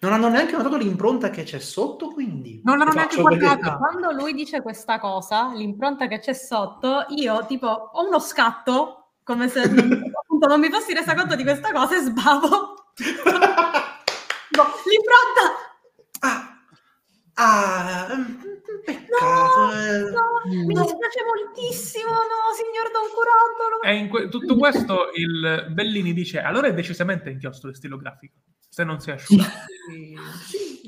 Non hanno neanche notato l'impronta che c'è sotto, quindi? Non l'hanno neanche guardata. Quando lui dice questa cosa, l'impronta che c'è sotto, io tipo ho uno scatto, come se appunto, non mi fossi resa conto di questa cosa e sbavo. No, l'impronta! Ah, ah, peccato. No, eh. no, mi dispiace moltissimo, no, signor Don Curandolo. E in que- tutto questo il Bellini dice: Allora è decisamente inchiostro e stilografico. Se non si è asciugato. Sì, sì,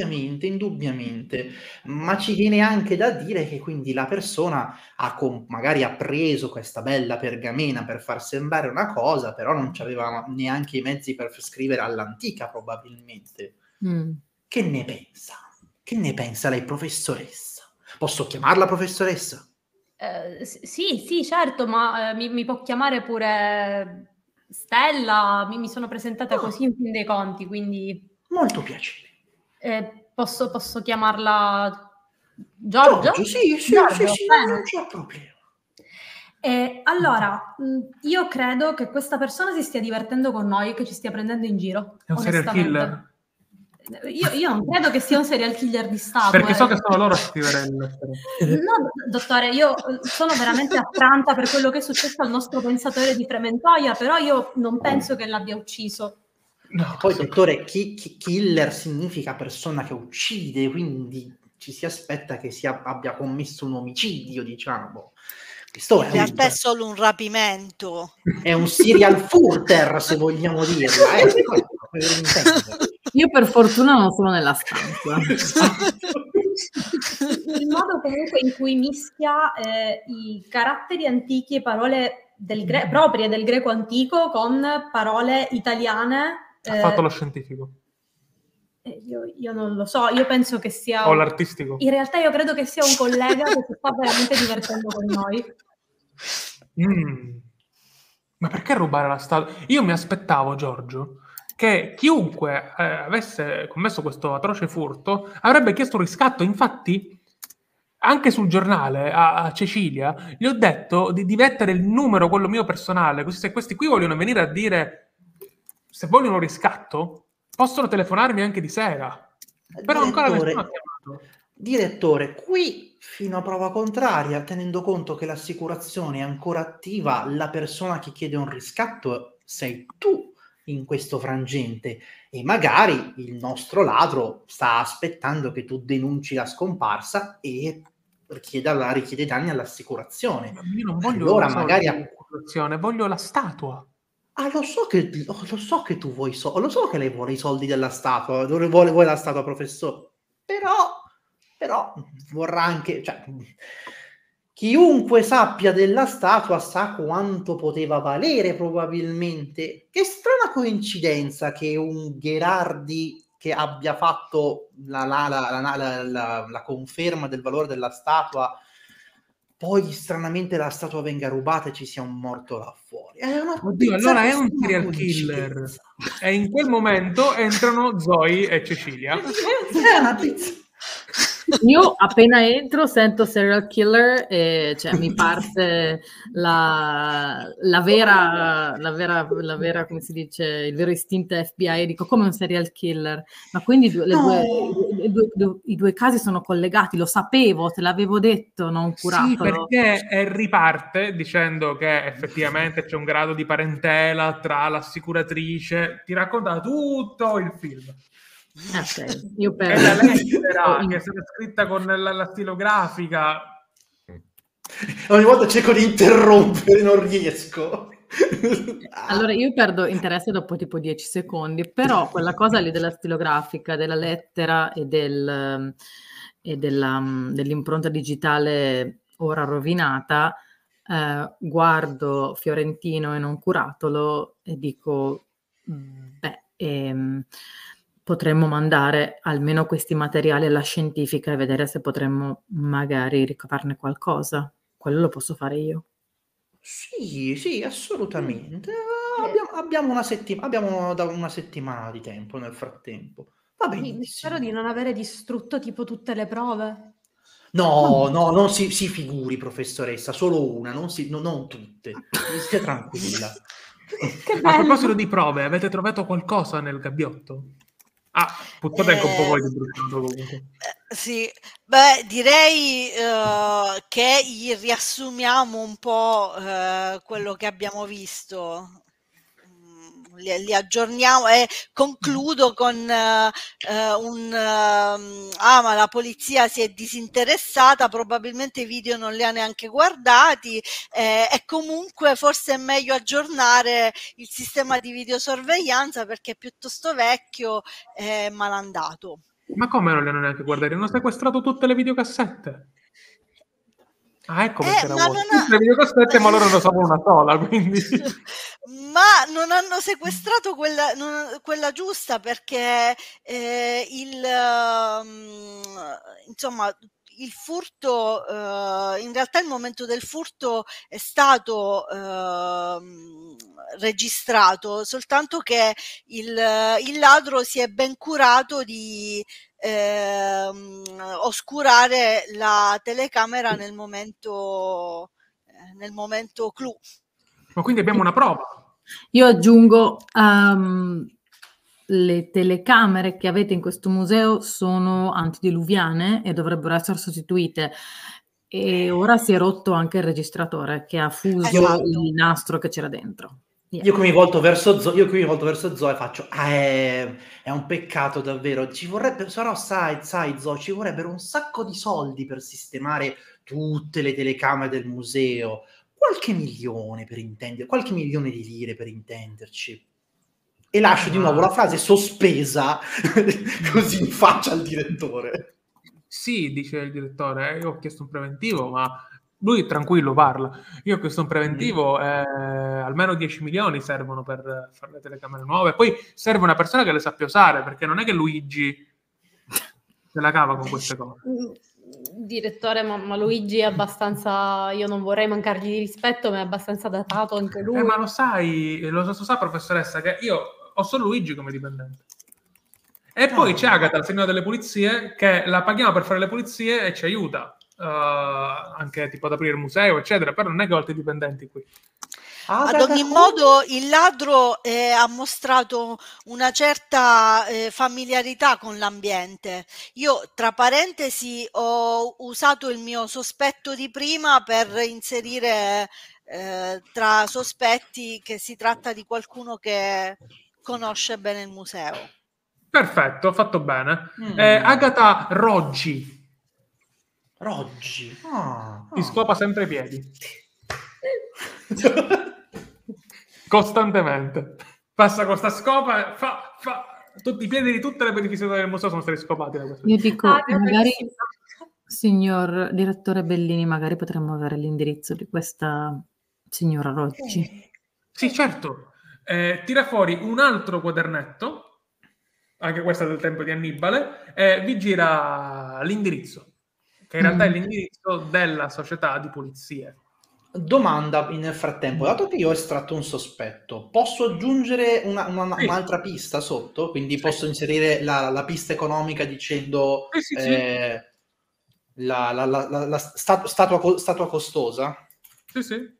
indubbiamente, indubbiamente, ma ci viene anche da dire che quindi la persona ha com- magari ha preso questa bella pergamena per far sembrare una cosa, però non aveva neanche i mezzi per scrivere all'antica probabilmente. Mm. Che ne pensa? Che ne pensa lei, professoressa? Posso chiamarla professoressa? Eh, sì, sì, certo, ma eh, mi, mi può chiamare pure Stella, mi, mi sono presentata Ah. così in fin dei conti, quindi Molto piacere. Eh, posso, posso chiamarla Giorgio? Giorgio, sì, sì, Giorgio, sì, sì, bene. non c'è problema. Eh, allora, mh, io credo che questa persona si stia divertendo con noi, che ci stia prendendo in giro. È un serial killer. Io, io non credo che sia un serial killer di Stato. Perché so eh. che sono loro a scrivere il. No, dottore, io eh, sono veramente affranta per quello che è successo al nostro pensatore di Frementoia, però io non penso che l'abbia ucciso. No, Poi, dottore, chi- chi- killer significa persona che uccide, quindi ci si aspetta che sia- abbia commesso un omicidio, diciamo. Questo In è realtà è un, solo un rapimento. è un serial furter, se vogliamo dirla. Eh. Io per fortuna non sono nella stanza. Il modo comunque in cui mischia eh, i caratteri antichi e parole del gre- proprie del greco antico con parole italiane. Ha eh, fatto lo scientifico. Eh, io, io non lo so, io penso che sia... O l'artistico. In realtà io credo che sia un collega che si sta veramente divertendo con noi. Mm. Ma perché rubare la statua? Io mi aspettavo, Giorgio, che chiunque eh, avesse commesso questo atroce furto avrebbe chiesto un riscatto. Infatti, anche sul giornale a, a Cecilia gli ho detto di, di mettere il numero, quello mio personale, così se questi qui vogliono venire a dire se vogliono un riscatto, possono telefonarmi anche di sera. Però ancora Direttore, nessuno ha chiamato. Direttore, qui fino a prova contraria, tenendo conto che l'assicurazione è ancora attiva, la persona che chiede un riscatto sei tu in questo frangente e magari il nostro ladro sta aspettando che tu denunci la scomparsa e richieda, la- richiede danni all'assicurazione. Ma Io non voglio Allora, magari voglio la statua. Ah, lo so che, lo so che tu vuoi soldi, lo so che lei vuole i soldi della statua, dove vuole, vuole la statua, professore. Però, però vorrà anche, cioè, chiunque sappia della statua sa quanto poteva valere probabilmente. Che strana coincidenza che un Gherardi che abbia fatto la- la- la- la conferma del valore della statua poi stranamente la statua venga rubata e ci sia un morto là fuori. È una Oddio, allora è un serial killer. E in quel momento entrano Zoe e Cecilia. È una pizza. Io appena entro sento serial killer e cioè, mi parte la, la vera, la, vera, la vera, come si dice, il vero istinto FBI e dico come un serial killer. Ma quindi due- No. due- i, due, i due casi sono collegati, lo sapevo, te l'avevo detto, non curato. Sì, perché riparte dicendo che effettivamente c'è un grado di parentela tra l'assicuratrice, ti racconta tutto il film. Ok, io E per... la lettera che è stata scritta con la, la stilografica. Ogni volta cerco di interrompere, non riesco. Allora io perdo interesse dopo tipo 10 secondi, però quella cosa lì della stilografica, della lettera e, del, e della, dell'impronta digitale ora rovinata, eh, guardo Fiorentino e non curatolo e dico, beh, ehm, potremmo mandare almeno questi materiali alla scientifica e vedere se potremmo magari ricavarne qualcosa. Quello lo posso fare io. Sì, sì, assolutamente. Abbiamo, abbiamo una settimana, abbiamo da una settimana di tempo nel frattempo. Va Mi benissimo. spero di non avere distrutto tipo tutte le prove. No, no, non si, si figuri, professoressa, solo una, non, si, no- non tutte. Stia tranquilla. Che A proposito di prove, avete trovato qualcosa nel gabbiotto? Ah, puttate anche un po' Eh, voi di bruciato comunque. Eh, Sì, beh, direi eh, che gli riassumiamo un po' eh, quello che abbiamo visto. Mm, Li, li aggiorniamo e concludo con eh, eh, un ehm, ah ma la polizia si è disinteressata probabilmente i video non li ha neanche guardati eh, e comunque forse è meglio aggiornare il sistema di videosorveglianza perché è piuttosto vecchio e malandato Ma come non le hanno neanche guardate? Hanno sequestrato tutte le videocassette. Ah, ecco perché Eh, era ma non ha- le videocassette, ma loro ne usavano una sola, quindi... ma non hanno sequestrato quella, non- quella giusta perché eh, il ehm, insomma il furto eh, in realtà il momento del furto è stato ehm, registrato soltanto che il, il ladro si è ben curato di ehm, oscurare la telecamera nel momento eh, nel momento clou Ma quindi abbiamo una prova. Io aggiungo, ehm, le telecamere che avete in questo museo sono antidiluviane e dovrebbero essere sostituite. E ora si è rotto anche il registratore che ha fuso Esatto. il nastro che c'era dentro. Yeah. Io qui mi volto verso Zoe, io qui mi volto verso Zoe e faccio, ah, è, è un peccato davvero, ci vorrebbe, però sai, sai Zoe, ci vorrebbero un sacco di soldi per sistemare tutte le telecamere del museo, qualche milione per intendere, qualche milione di lire per intenderci. E lascio di nuovo la frase sospesa così in faccia al direttore. Sì, dice il direttore, eh, io ho chiesto un preventivo, ma Lui tranquillo parla. Io questo un preventivo, eh, almeno 10 milioni servono per fare le telecamere nuove. Poi serve una persona che le sappia usare, perché non è che Luigi se la cava con queste cose. Direttore, ma, ma Luigi è abbastanza. Io non vorrei mancargli di rispetto, ma è abbastanza datato anche lui. Eh, ma lo sai, lo so, sa, professoressa, che io ho solo Luigi come dipendente. E poi Ah. c'è Agatha, la signora delle pulizie, che la paghiamo per fare le pulizie e ci aiuta. Eh, anche tipo ad aprire il museo, eccetera. Però non è che ho altri dipendenti qui. Ah, Ad ogni modo, il ladro eh, ha mostrato una certa eh, familiarità con l'ambiente. Io, tra parentesi, ho usato il mio sospetto di prima per inserire eh, tra sospetti che si tratta di qualcuno che conosce bene il museo. Perfetto, fatto bene. Mm. Eh, Agatha Roggi Roggi. Ah, ti ah. scopa sempre i piedi, costantemente. Passa con sta scopa, fa, fa. Tutti i piedi di tutte le beneficiarie del museo sono stati scopati da questo. Io dico, Ah, che magari, signor direttore Bellini, magari potremmo avere l'indirizzo di questa signora Roggi. Sì, certo. Eh, tira fuori un altro quadernetto, anche questo è del tempo di Annibale, e vi gira l'indirizzo, che in realtà è Mm. l'indirizzo della società di pulizie. Domanda nel frattempo, dato che io ho estratto un sospetto, posso aggiungere una- una- Sì. un'altra pista sotto? Quindi Sì. posso inserire la, la pista economica dicendo Sì, eh, la, la- la- stat- statua, statua costosa? Sì, sì.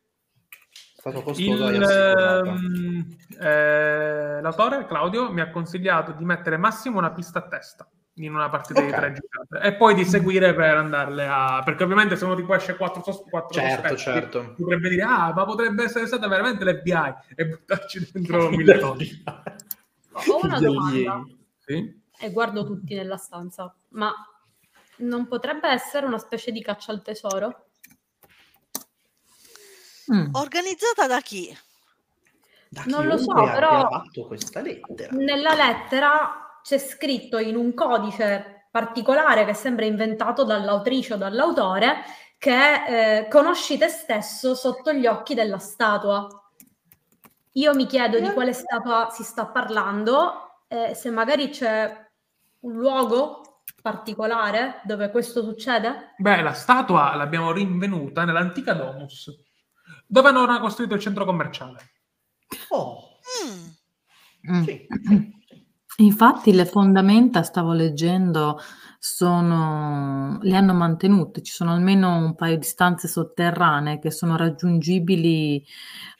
Statua costosa Il, ehm, eh, l'autore, Claudio, mi ha consigliato di mettere massimo una pista a testa in una partita Ok. di tre giocate e poi di seguire per andarle a... perché ovviamente se uno tipo esce quattro, sos- quattro Certo, sospetti, certo. potrebbe dire ah ma potrebbe essere stata veramente l'FBI e buttarci dentro mille cose Ho una domanda sì? e guardo tutti nella stanza, ma non potrebbe essere una specie di caccia al tesoro? Mm. Organizzata da chi? Da Non lo so, però- fatto questa lettera. Nella lettera c'è scritto in un codice particolare che sembra inventato dall'autrice o dall'autore che eh, conosci te stesso sotto gli occhi della statua. Io mi chiedo di quale statua si sta parlando, e se magari c'è un luogo particolare dove questo succede. beh la statua l'abbiamo rinvenuta nell'antica Domus dove hanno costruito il centro commerciale Oh. Mm. sì. Infatti le fondamenta, stavo leggendo, sono, le hanno mantenute, ci sono almeno un paio di stanze sotterranee che sono raggiungibili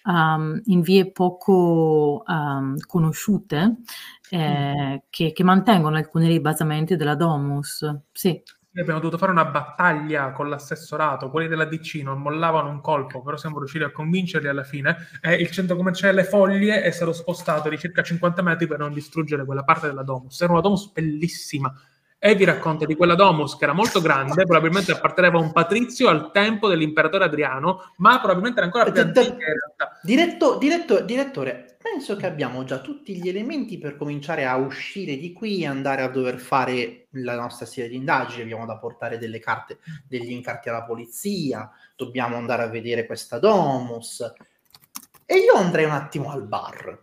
um, in vie poco um, conosciute, eh, che, che mantengono alcuni dei basamenti della Domus. Sì, abbiamo dovuto fare una battaglia con l'assessorato, quelli della DC non mollavano un colpo, però siamo riusciti a convincerli alla fine e il centro commerciale Foglie è stato spostato di circa 50 metri per non distruggere quella parte della Domus. Era una Domus bellissima. E vi racconta di quella Domus che era molto grande, probabilmente apparteneva a un patrizio al tempo dell'imperatore Adriano, ma probabilmente era ancora più Eh, antica in realtà. Diretto- diretto- direttore, penso che abbiamo già tutti gli elementi per cominciare a uscire di qui e andare a dover fare la nostra serie di indagini. Abbiamo da portare delle carte, degli incarti alla polizia, dobbiamo andare a vedere questa domus. E io andrei un attimo al bar,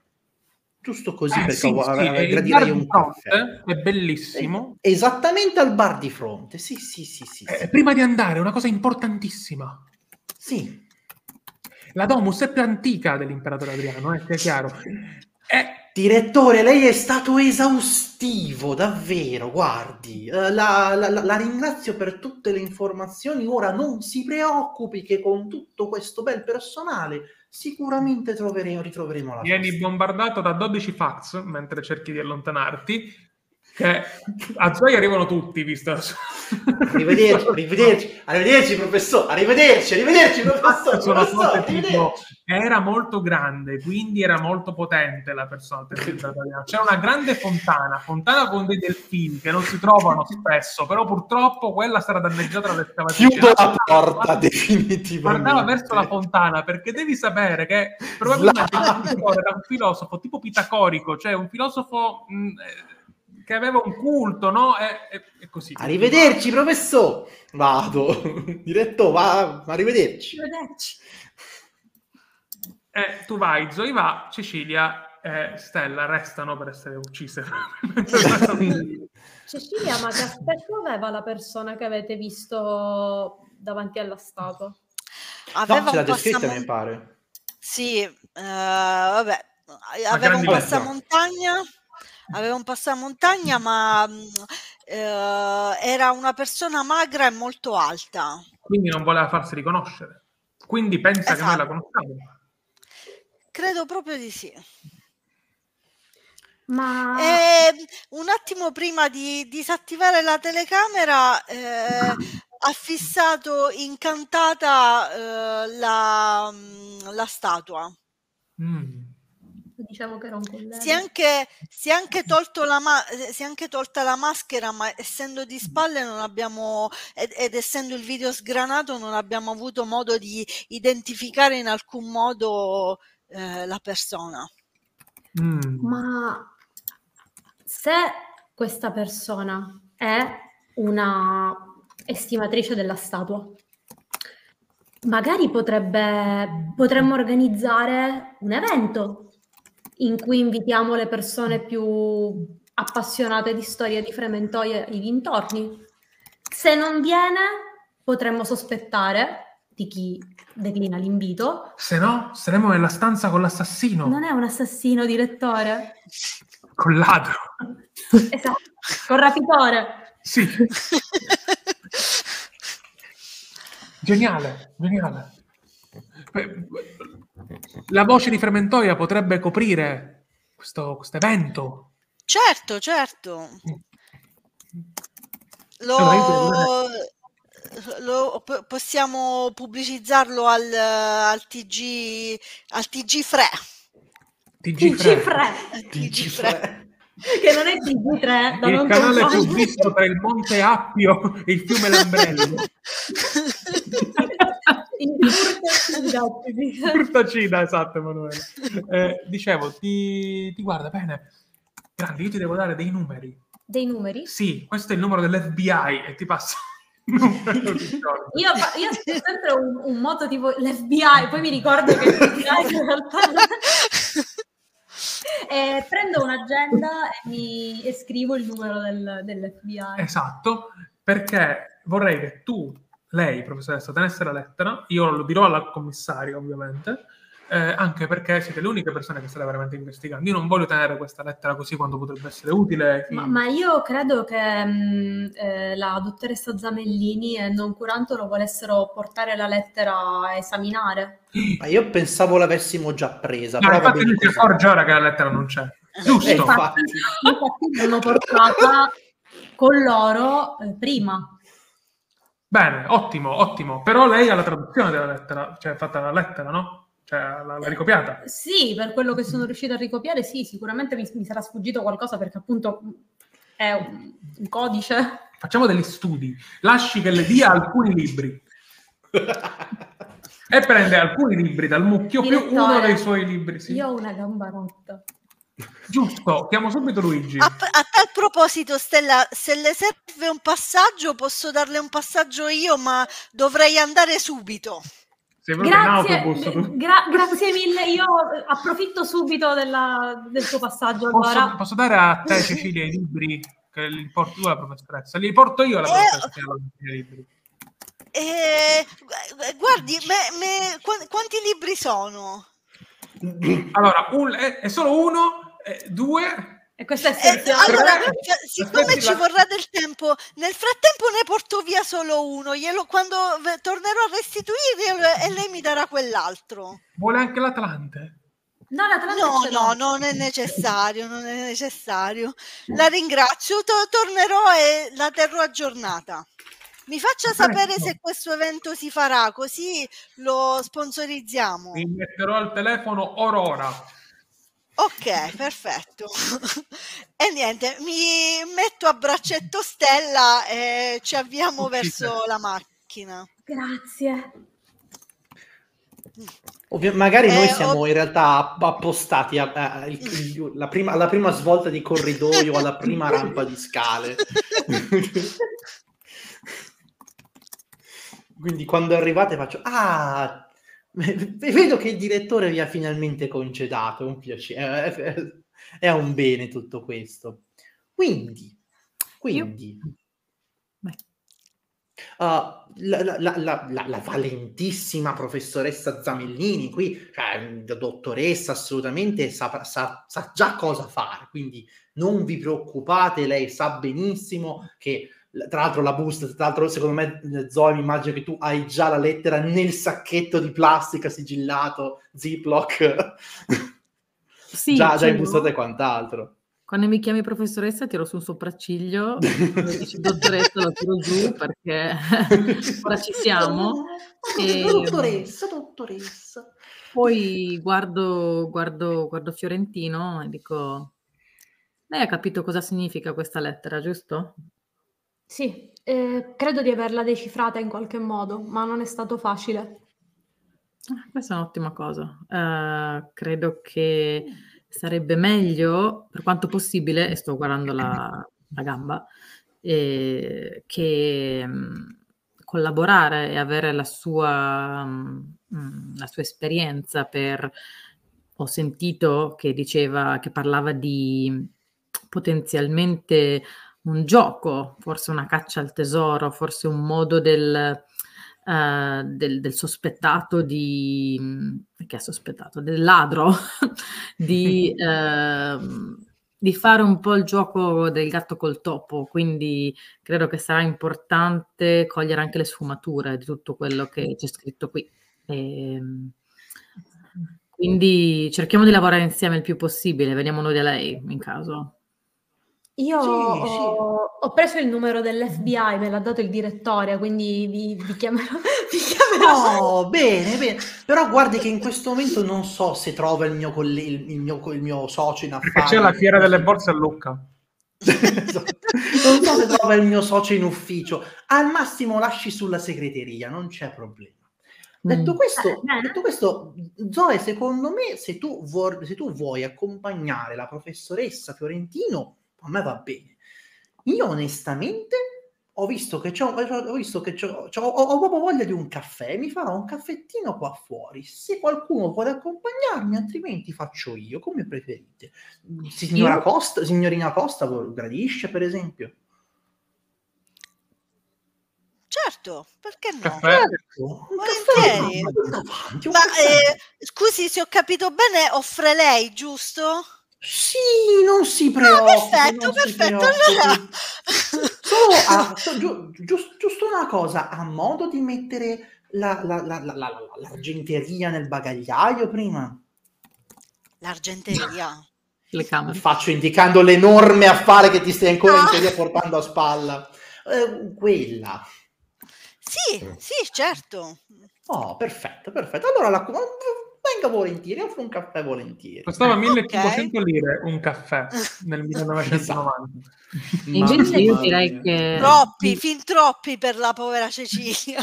giusto così Eh, perché sì, sì, e il gradirei un caffè. è bellissimo. Eh, Esattamente al bar di fronte, sì, sì, sì, sì. Eh, sì. prima di andare, una cosa importantissima. Sì. La Domus è più antica dell'imperatore Adriano, eh, sia chiaro. È Direttore, lei è stato esaustivo, davvero, guardi. eh, la, la- la- la ringrazio per tutte le informazioni. Ora non si preoccupi che con tutto questo bel personale sicuramente troveremo, ritroveremo la Vieni posta. bombardato da 12 fax mentre cerchi di allontanarti. Che a Zoe arrivano tutti, visto. Arrivederci, arrivederci, arrivederci, professore. Arrivederci, arrivederci, professore. Tipo arrivederci. era molto grande, quindi era molto potente la persona. C'era una grande fontana, fontana con dei delfini che non si trovano spesso, però purtroppo quella sarà danneggiata dall'escavazione. Chiudo la porta definitivamente. guardava verso la fontana perché devi sapere che probabilmente era un filosofo tipo pitagorico, cioè un filosofo mh, eh, che aveva un culto, no? E, e, e così. Arrivederci, professore. Vado. Diretto, va. Arrivederci. Arrivederci. Eh, tu vai, Zoe va, Cecilia e Stella restano per essere uccise. Cecilia, ma che aspetto aveva la persona che avete visto davanti alla statua? Aveva No, ce l'ha un descritta, mi pare. Sì, eh, vabbè, aveva un grandi persone. Aveva un passamontagna, ma mh, eh, era una persona magra e molto alta. Quindi non voleva farsi riconoscere. Quindi pensa che noi la Esatto. conosciamo. Credo proprio di sì. Ma E un attimo prima di disattivare la telecamera, eh, ha fissato incantata eh, la, mh, la statua. Mm. Diciamo che era un collega. Si è anche, si è anche tolto la ma- eh, si è anche tolta la maschera, ma essendo di spalle non abbiamo, ed, ed essendo il video sgranato, non abbiamo avuto modo di identificare in alcun modo eh, la persona. Mm. Ma se questa persona è una estimatrice della statua, magari potrebbe, potremmo organizzare un evento in cui invitiamo le persone più appassionate di storia di Frementoia e i dintorni. Se non viene, potremmo sospettare di chi declina l'invito. Se no, saremo nella stanza con l'assassino, Non è un assassino, direttore? col ladro. Esatto, con rapitore. Sì, geniale, geniale. La voce di Frementoia potrebbe coprire questo evento. Certo, certo. Lo, lo- po- possiamo pubblicizzarlo al, al TG al TG Fre. TG3. TG3, TG Fre. che non è TG3, da Il non canale più visto tra il Monte Appio e il fiume Lambrello. In Furtacida, sì. Furtacida, esatto, Emanuele. Eh, dicevo, ti, ti guarda bene. Grande, io ti devo dare dei numeri. Dei numeri? Sì, questo è il numero dell'FBI e ti ricordo. Io, io ho sempre un, un moto tipo l'FBI, poi mi ricordo che l'FBI in realtà... E prendo un'agenda e, mi, e scrivo il numero del- dell'FBI. Esatto, perché vorrei che tu, lei, professoressa, tenesse la lettera, io lo dirò al commissario ovviamente, eh, anche perché siete le uniche persone che state veramente investigando. Io non voglio tenere questa lettera così quando potrebbe essere utile. Ma, ma io credo che mh, eh, la dottoressa Zamellini e non Curantolo volessero portare la lettera a esaminare. Ma io pensavo l'avessimo già presa. Va infatti lui si accorge ora che la lettera non c'è. Eh, Giusto. infatti. Infatti l'hanno portata con loro eh, prima. Bene, ottimo, ottimo. Però lei ha la traduzione della lettera, cioè fatta la lettera, no? Cioè l'ha, l'ha ricopiata. Sì, per quello che sono riuscita a ricopiare, sì, sicuramente mi, mi sarà sfuggito qualcosa perché appunto è un, un codice. Facciamo degli studi. Lasci che le dia alcuni libri. E prende alcuni libri dal mucchio più Direttore, uno dei suoi libri. Sì. Io ho una gamba rotta. Giusto, chiamo subito Luigi. A, a tal proposito, Stella, se le serve un passaggio, posso darle un passaggio io, ma dovrei andare subito. Grazie, gra- grazie mille. Io approfitto subito della- del suo passaggio. Posso, Allora, posso dare a te, Cecilia, i libri che li porti tu alla professoressa? Li porto io alla Eh, professoressa. libri. Eh, gu- guardi, me- me- qua- quanti libri sono? Allora, un- è, è solo uno, eh, due. e questo è Eh, essenziale. allora, Tre. cioè, siccome Aspetti, ci la- vorrà del tempo, nel frattempo ne porto via solo uno. Glielo, quando tornerò a restituire, e lei mi darà quell'altro. Vuole anche l'Atlante. No, l'Atlante No, no, non è necessario, non è necessario. La ringrazio, to- tornerò e la terrò aggiornata. Mi faccia sapere se questo evento si farà, così lo sponsorizziamo. Mi metterò al telefono Aurora. Ok, perfetto. e niente, mi metto a braccetto Stella e ci avviamo Uccisa. verso la macchina. Grazie. Ovvio, magari noi Eh, siamo ov- in realtà appostati a- a- a- il- la prima- alla prima svolta di corridoio, alla prima rampa di scale. Quindi quando arrivate faccio, ah, vedo che il direttore vi ha finalmente concedato, è un piacere, è, un bene tutto questo. Quindi, quindi... Uh, la- la- la- la valentissima professoressa Zamellini qui, cioè dottoressa assolutamente sa, sa- sa già cosa fare, quindi non vi preoccupate, lei sa benissimo che tra l'altro la busta, tra l'altro secondo me Zoe mi immagino che tu hai già la lettera nel sacchetto di plastica sigillato, Ziploc, Sì, già, già imbustato e quant'altro. Quando mi chiami professoressa tiro su un sopracciglio, quando dici dottoressa lo tiro giù perché ora ci siamo. E- Dottoressa, dottoressa. Poi guardo, guardo, guardo Fiorentino e dico, lei ha capito cosa significa questa lettera, giusto? Sì, eh, credo di averla decifrata in qualche modo, ma non è stato facile. Ah, Questa è un'ottima cosa. Eh, credo che sarebbe meglio, per quanto possibile, e sto guardando la, la gamba, eh, che mh, collaborare e avere la sua, mh, la sua esperienza per... Ho sentito che diceva, che parlava di potenzialmente un gioco, forse una caccia al tesoro, forse un modo del, eh, del, del sospettato di... che ha sospettato? Del ladro, di, ehm, di fare un po' il gioco del gatto col topo, quindi credo che sarà importante cogliere anche le sfumature di tutto quello che c'è scritto qui. Ehm, quindi cerchiamo di lavorare insieme il più possibile, veniamo noi da lei in caso. Io Sì, ho, sì. ho preso il numero dell'FBI, me l'ha dato il direttore, quindi vi, vi chiamerò. vi chiamerò. Oh, bene, bene. Però guardi che in questo momento non so se trova il mio, colle- il, il mio, il mio socio in affari. Perché c'è la fiera delle borse a Lucca. non so se trova il mio socio in ufficio. Al massimo lasci sulla segreteria, non c'è problema. Detto Mm. questo, Eh, bene. detto questo, Zoe, secondo me, se tu, vuoi, se tu vuoi accompagnare la professoressa Fiorentino, a me va bene. Io onestamente ho visto che, c'ho, ho visto che c'ho, c'ho- ho, ho proprio voglia di un caffè, mi farò un caffettino qua fuori. Se qualcuno vuole accompagnarmi, altrimenti faccio io, come preferite. Signora Io? Costa, signorina Costa, gradisce per esempio? Certo, perché no? Caffè. Un Volentieri. caffè Ma eh, scusi, se ho capito bene, offre lei, giusto? Sì, non si Ah, preoccupi. perfetto, si perfetto. preoccupi. Allora... Solo a- giu- gius- giusto una cosa, a modo di mettere la- la- la- la- la- la- l'argenteria nel bagagliaio prima. L'argenteria. Le camere. Faccio indicando l'enorme affare che ti stai ancora in Ah. teoria portando a spalla. Eh, quella. Sì, sì, certo. Oh, perfetto, perfetto. Allora la, venga volentieri, offro un caffè volentieri. Costava Ok. 1500 lire un caffè nel 1990. E invece io direi che Troppi, fin troppi per la povera Cecilia.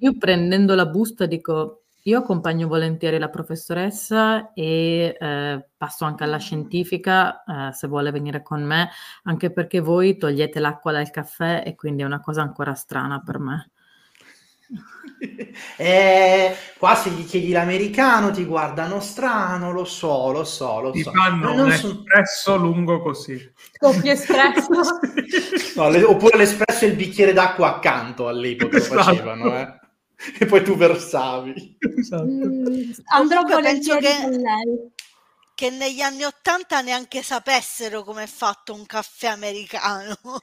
io prendendo la busta dico io accompagno volentieri la professoressa e eh, passo anche alla scientifica eh, se vuole venire con me, anche perché voi togliete l'acqua dal caffè e quindi è una cosa ancora strana per me. Eh, qua se gli chiedi l'americano ti guardano strano, lo so, lo so, lo Ti so. fanno Non un son- espresso lungo così. Doppio espresso. No, le- oppure l'espresso e il bicchiere d'acqua accanto all'epoca Esatto. facevano, eh. E poi tu versavi. Esatto. Mm, andrò Comunque penso che- con lei. Che negli anni Ottanta neanche sapessero come è fatto un caffè americano. No,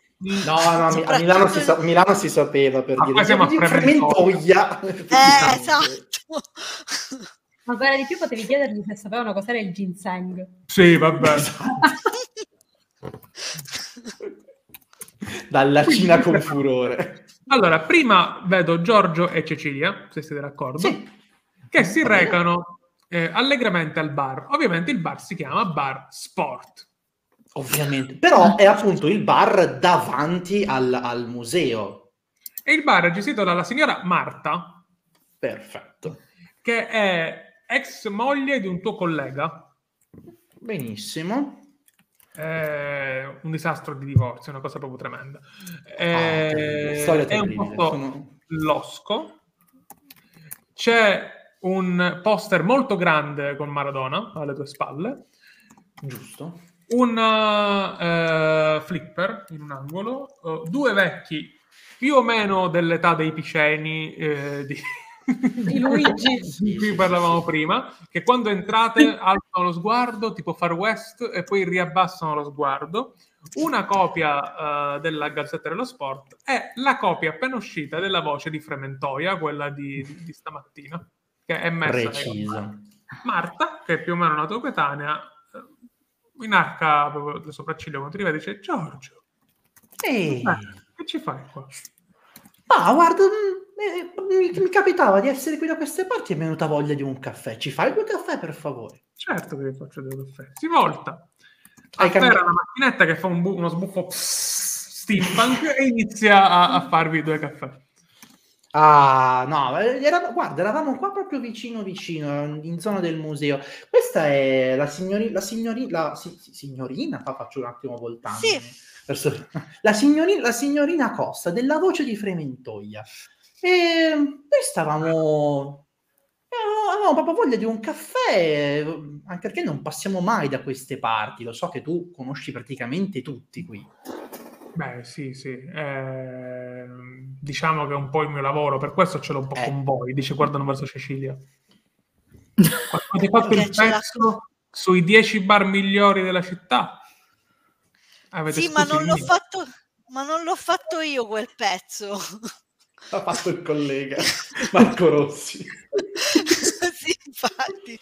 no, a Mi- a Milano si, sa- Milano si sapeva per Ah, dire siamo a "Di Frementoia." frementoia. Eh, esatto. Ma ancora di più potevi chiedergli se sapevano cos'era il ginseng. Sì, vabbè. Dalla Cina con furore. Allora, prima vedo Giorgio e Cecilia, se siete d'accordo, Sì. che si recano eh, allegramente al bar. Ovviamente il bar si chiama Bar Sport. Ovviamente. Però è appunto il bar davanti al, al museo. E il bar è gestito dalla signora Marta, Perfetto. che è ex moglie di un tuo collega. Benissimo. È un disastro di divorzio, una cosa proprio tremenda. È, Ah, storia è un posto sono- losco. C'è un poster molto grande con Maradona alle tue spalle. Giusto. un eh, flipper in un angolo, eh, due vecchi più o meno dell'età dei Piceni eh, di, Di Luigi. di cui parlavamo prima, che quando entrate alzano lo sguardo, tipo Far West, e poi riabbassano lo sguardo. Una copia eh, della Gazzetta dello Sport e la copia appena uscita della voce di Frementoia, quella di, di- di stamattina, che è messa Preciso. Marta, che è più o meno una tua coetanea, eh, inarca proprio le sopracciglia quando vede e dice Giorgio, Ehi. eh, che ci fai qua? Ah, guarda, mm, eh, mi, mi capitava di essere qui da queste parti e mi è venuta voglia di un caffè. Ci fai due caffè, per favore? Certo che vi faccio due caffè. Si volta. Hai Afferra una macchinetta che fa un bu- uno sbuffo pss, steampunk e inizia a, a farvi due caffè. Ah, no, eh, era- guarda, eravamo qua proprio vicino vicino, in zona del museo. Questa è la signorina, la signorina, la si- si- signorina, qua faccio un attimo voltando. Sì. La, signorina, la signorina Costa, della voce di Frementoia. E noi stavamo... Avevamo proprio voglia di un caffè, anche perché non passiamo mai da queste parti. Lo so che tu conosci praticamente tutti qui. Beh, sì, sì. eh, diciamo che è un po' il mio lavoro, per questo ce l'ho un po' Eh. con voi. Dice guardano verso Cecilia. Quando avete fatto il l'ha- pezzo sui 10 bar migliori della città. Avete Sì, ma non l'ho fatto, ma non l'ho fatto io quel pezzo. Ha fatto il collega Marco Rossi. sì, infatti.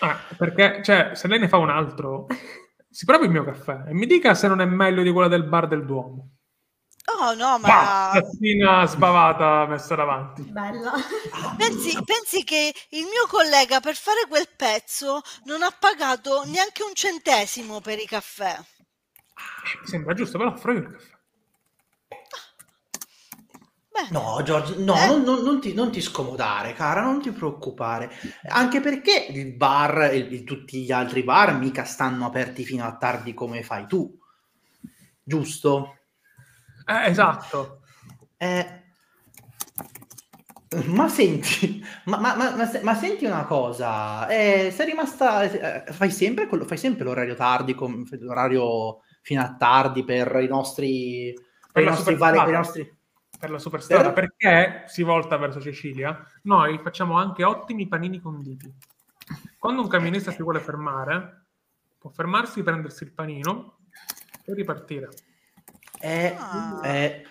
Ah, perché, cioè, se lei ne fa un altro, si provi il mio caffè e mi dica se non è meglio di quella del bar del Duomo. Oh no, Ma ma tazzina sbavata messa davanti. Bella. pensi, pensi che il mio collega per fare quel pezzo non ha pagato neanche un centesimo per i caffè. Mi sembra giusto, però offro io il caffè. Beh, No, Giorgio, no, Eh? non, non- non ti, non ti scomodare, cara, non ti preoccupare. Anche perché il bar e tutti gli altri bar mica stanno aperti fino a tardi come fai tu, giusto? Eh, esatto. Eh, ma senti, ma, ma- ma- ma se- ma senti una cosa, eh, sei rimasta, eh, fai sempre, quello, fai sempre l'orario tardi, com- l'orario fino a tardi per i nostri, per Per i nostri vari, per i nostri... Per la superstrada, Per? perché si volta verso Cecilia, noi facciamo anche ottimi panini conditi. Quando un camionista si vuole fermare, può fermarsi, prendersi il panino e ripartire. Eh, Ah. eh.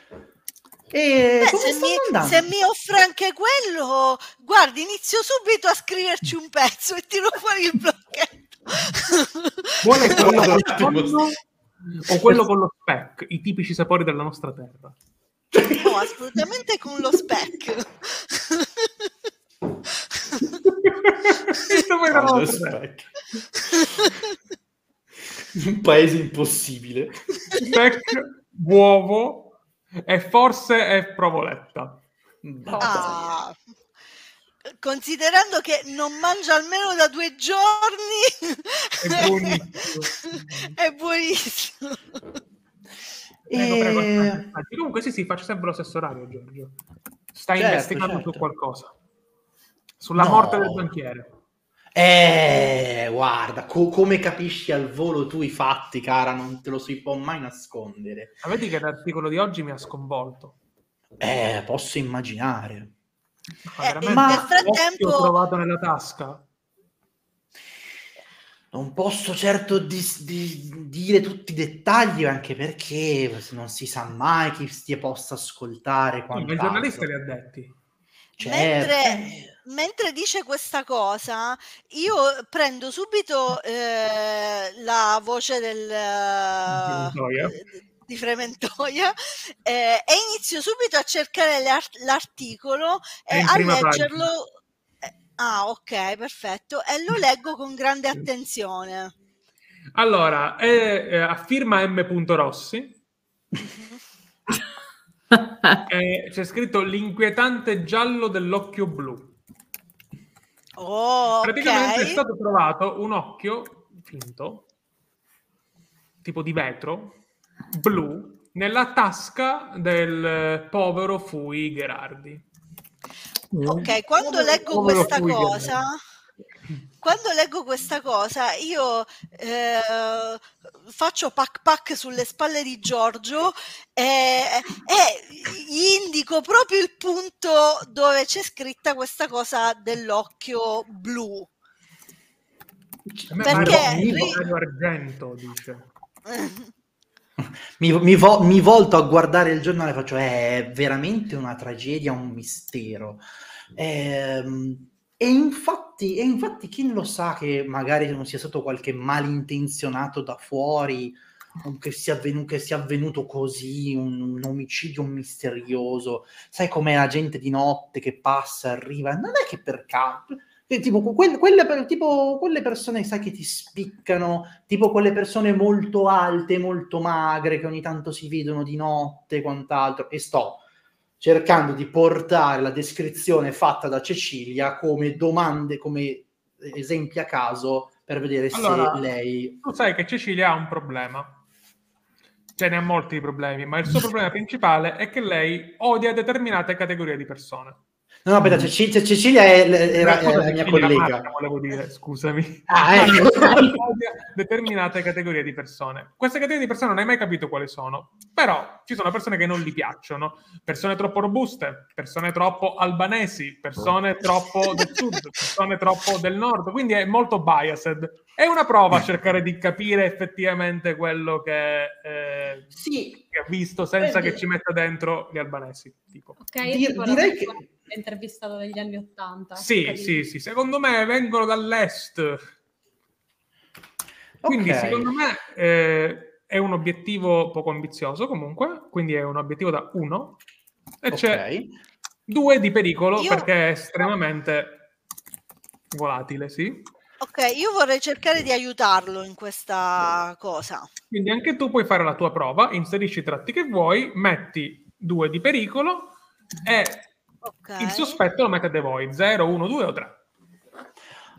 E beh, se, mi, se mi offre anche quello, guardi, inizio subito a scriverci un pezzo e tiro fuori il blocchetto. Vuole quello tonno o quello con lo speck, i tipici sapori della nostra terra. No, assolutamente con lo spec. Terra. specchio. Un paese impossibile. Speck, uovo e forse è provoletta. Ah, considerando che non mangia almeno da due giorni, È buonissimo. è buonissimo. Prego, prego, E- aspetta. Comunque sì, sì, faccio sempre lo stesso orario, Giorgio. Stai Certo, investigando certo. su qualcosa. Sulla No. morte del banchiere. Eh, guarda, co- come capisci al volo tu i fatti, cara, non te lo si può mai nascondere. Ma vedi che l'articolo di oggi mi ha sconvolto. Eh, posso immaginare. Ma Eh, veramente, ma- nel frattempo, trovato nella tasca. Non posso certo dis- di- dire tutti i dettagli, anche perché non si sa mai chi stia possa ascoltare. Ma il giornalista li ha detti. Certo. mentre, mentre dice questa cosa, io prendo subito eh, la voce del, eh, Frementoia. di Frementoia eh, e inizio subito a cercare l'art- l'articolo e a leggerlo. Ah, ok, perfetto. E lo leggo con grande attenzione. Allora, è, eh, a firma M. Rossi. Eh, c'è scritto l'inquietante giallo dell'occhio blu. Oh, Praticamente ok. è stato trovato un occhio finto, tipo di vetro, blu, nella tasca del povero Fui Gherardi. Ok, quando leggo questa cosa, quando leggo questa cosa, io eh, faccio pac pac sulle spalle di Giorgio e, e gli indico proprio il punto dove c'è scritta questa cosa dell'occhio blu. Perché Mario- Mario Argento dice. Mi, mi vo- mi volto a guardare il giornale e faccio, è veramente una tragedia, un mistero. Ehm, e infatti, e infatti chi lo sa che magari non sia stato qualche malintenzionato da fuori, che sia avvenuto, che sia avvenuto così, un, un omicidio misterioso. Sai com'è la gente di notte che passa, arriva, non è che per caso... Tipo, quelle, quelle tipo quelle persone, sai, che ti spiccano, tipo quelle persone molto alte, molto magre, che ogni tanto si vedono di notte e quant'altro. E sto cercando di portare la descrizione fatta da Cecilia come domande, come esempi a caso, per vedere Allora, se lei... Tu sai che Cecilia ha un problema. Ce ne ha molti problemi, ma il suo problema principale è che lei odia determinate categorie di persone. No, no, aspetta, Cecilia, Cecilia è, era, Eh, scusa, era la mia collega. Marta, volevo dire, scusami. Ah, ecco. odia determinate categorie di persone. Queste categorie di persone non hai mai capito quali sono, però ci sono persone che non gli piacciono, persone troppo robuste, persone troppo albanesi, persone troppo del sud, persone troppo del nord, quindi è molto biased. È una prova a cercare di capire effettivamente quello che, eh, Sì, che ha visto senza Vedi- che ci metta dentro gli albanesi. Tipo. Ok, Di- tipo direi la che- intervistato degli anni Ottanta. Sì, capito? sì, sì, secondo me vengono dall'est. Quindi Ok. secondo me eh, è un obiettivo poco ambizioso comunque, quindi è un obiettivo da uno e c'è ok. due di pericolo Io- perché è estremamente volatile, sì. Ok, io vorrei cercare di aiutarlo in questa cosa. Quindi anche tu puoi fare la tua prova, inserisci i tratti che vuoi, metti due di pericolo e Ok. il sospetto lo mettete voi, 0, 1, 2 o 3.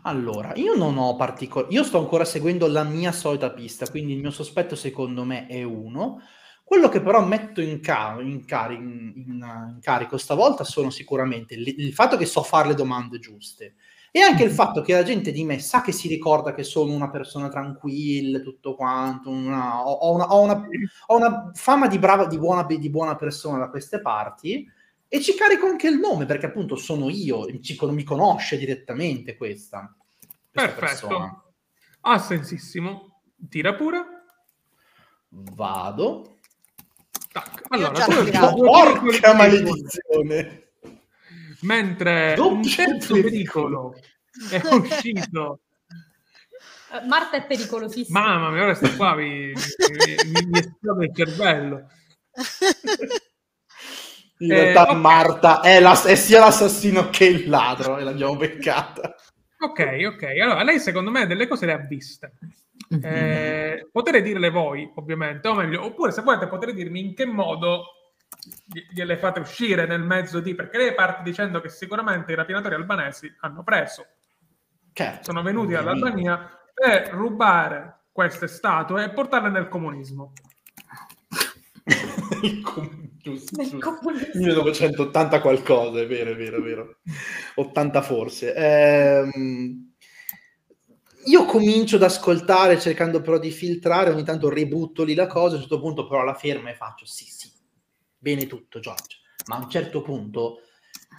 Allora, io non ho particolari... Io sto ancora seguendo la mia solita pista, quindi il mio sospetto secondo me è uno. Quello che però metto in, ca- in cari- in- in- in carico stavolta sono sicuramente il, il fatto che so fare le domande giuste e anche il fatto che la gente di me sa che si ricorda che sono una persona tranquilla, tutto quanto, una- ho, ho una, ho una- ho una fama di, brava, di, buona, di buona persona da queste parti e ci carico anche il nome perché appunto sono io, ci- mi conosce direttamente questa. questa Perfetto. persona. Ha sensissimo. Tira pure. Vado. Tac. Allora, tu due Porca maledizione! Mentre un terzo pericolo. pericolo è uscito. Eh, Marta è pericolosissima. Mamma mia, ora sto qua, mi, mi, mi- mi esplode il cervello. In Eh, realtà ok. Marta è, la- è sia l'assassino che il ladro e l'abbiamo beccata. Ok, ok. Allora, lei secondo me delle cose le ha viste. Mhm. Eh, potete dirle voi, ovviamente, o meglio, oppure se volete potete dirmi in che modo gli- gliele fate uscire nel mezzo di... Perché lei parte dicendo che sicuramente i rapinatori albanesi hanno preso, Certo. sono venuti dall'Albania per rubare queste statue e portarle nel comunismo. Il com- giusto, giusto. comunismo. 1980 qualcosa, è vero, è vero, è vero. 80 forse. Ehm, io comincio ad ascoltare cercando però di filtrare, ogni tanto ributto lì la cosa, a un certo punto però la fermo e faccio sì, sì, bene tutto Giorgio, ma a un certo punto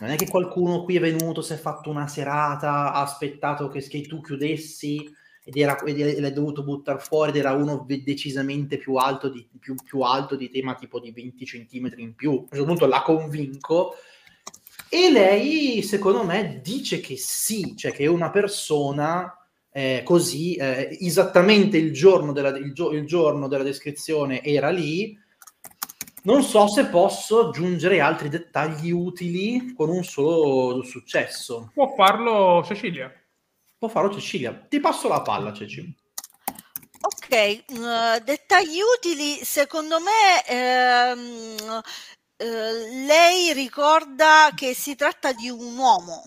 non è che qualcuno qui è venuto, si è fatto una serata, ha aspettato che, che tu chiudessi ed, era, ed l'hai dovuto buttare fuori ed era uno decisamente più alto di, più, più alto di te, ma tipo di 20 centimetri in più. A un certo punto la convinco e lei, secondo me, dice che sì, cioè che è una persona eh, così, eh, esattamente il giorno, della, il, gio- il giorno della descrizione era lì. Non so se posso aggiungere altri dettagli utili con un solo successo. Può farlo Cecilia. Può farlo Cecilia. Ti passo la palla, Ceci. Ok, eh, dettagli utili, secondo me ehm, eh, lei ricorda che si tratta di un uomo,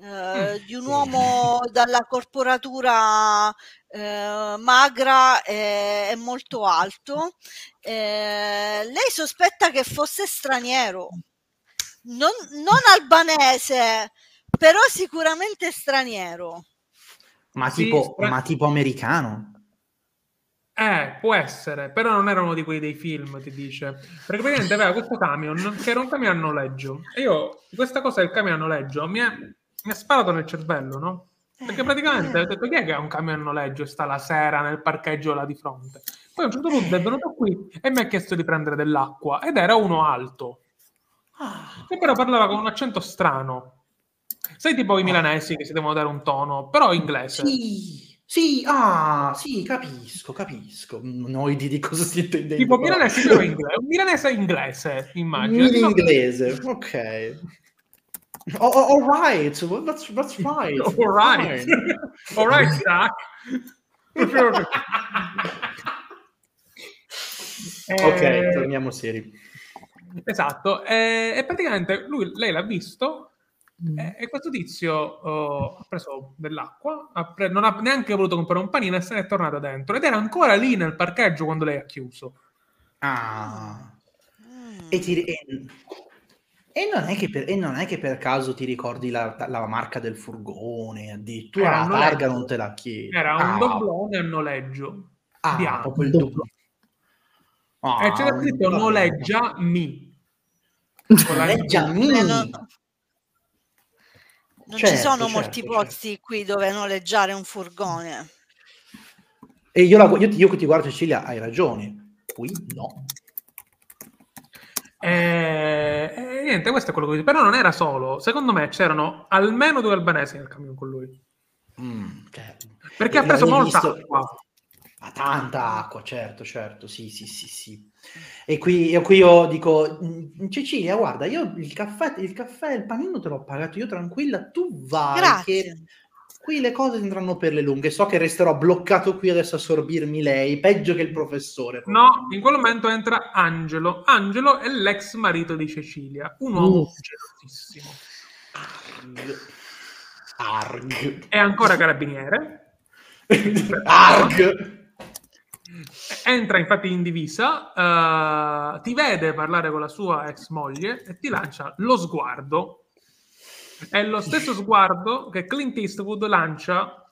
eh, Mm. di un uomo dalla corporatura eh, magra e, e molto alto. Eh, lei sospetta che fosse straniero, non, non albanese, però sicuramente straniero. Ma Sì, tipo, stra- ma tipo americano? Eh, può essere, però non era uno di quelli dei film, ti dice. Perché praticamente aveva questo camion, che era un camion a noleggio. E io, questa cosa del camion a noleggio, mi è, mi è sparato nel cervello, no? Perché praticamente ho detto, chi è che ha un camion a noleggio e sta la sera nel parcheggio là di fronte? Poi a un certo punto è venuto qui e mi ha chiesto di prendere dell'acqua ed era uno alto, Ah, che però parlava con un accento strano. Sai tipo i milanesi che si devono dare un tono, però inglese. sì, sì, ah, sì, capisco, capisco. Ho idea di cosa si intende. Tipo milanesi però inglese, un milanese inglese, immagino. in inglese, ok. Oh, oh, all right, that's, that's right. All right. All right, Zach. Ok, Eh, torniamo seri. Esatto, e, e praticamente lui, lei l'ha visto Mm. e, e questo tizio oh, ha preso dell'acqua, ha pre- non ha neanche voluto comprare un panino e se n'è tornato dentro ed era ancora lì nel parcheggio quando lei ha chiuso. Ah. Mm. E, ti- e- e non è che per, e non è che per caso ti ricordi la, la marca del furgone, addirittura Era la un targa non te la chiedi. Era un Ah, doblone a noleggio. ah, bianco. proprio il doppio. Ah, e c'era scritto vabbè. noleggia mi. Con la- Noleggiami. Eh, non non ci Certo, sono certo, molti certo. posti qui dove noleggiare un furgone. E io, la, io, io che ti guardo Cecilia, hai ragione. Qui no. E, e niente, questo è quello che dico. Però non era solo. Secondo me c'erano almeno due albanesi nel camion con lui. Mm, certo. Perché ha E preso molta visto- acqua. Ma tanta acqua, certo, certo, sì, sì, sì, sì. E qui, e qui io dico, "Mm, Cecilia, guarda, io il caffè, il caffè, il panino te l'ho pagato io tranquilla, tu vai, Grazie. che qui le cose andranno per le lunghe. So che resterò bloccato qui adesso a sorbirmi lei, peggio che il professore. No, in quel momento entra Angelo. Angelo è l'ex marito di Cecilia, un uomo Uh. gelosissimo. Arg. Arg. È ancora carabiniere. Arg. Entra infatti in divisa, eh, ti vede parlare con la sua ex moglie e ti lancia lo sguardo. È lo stesso sguardo che Clint Eastwood lancia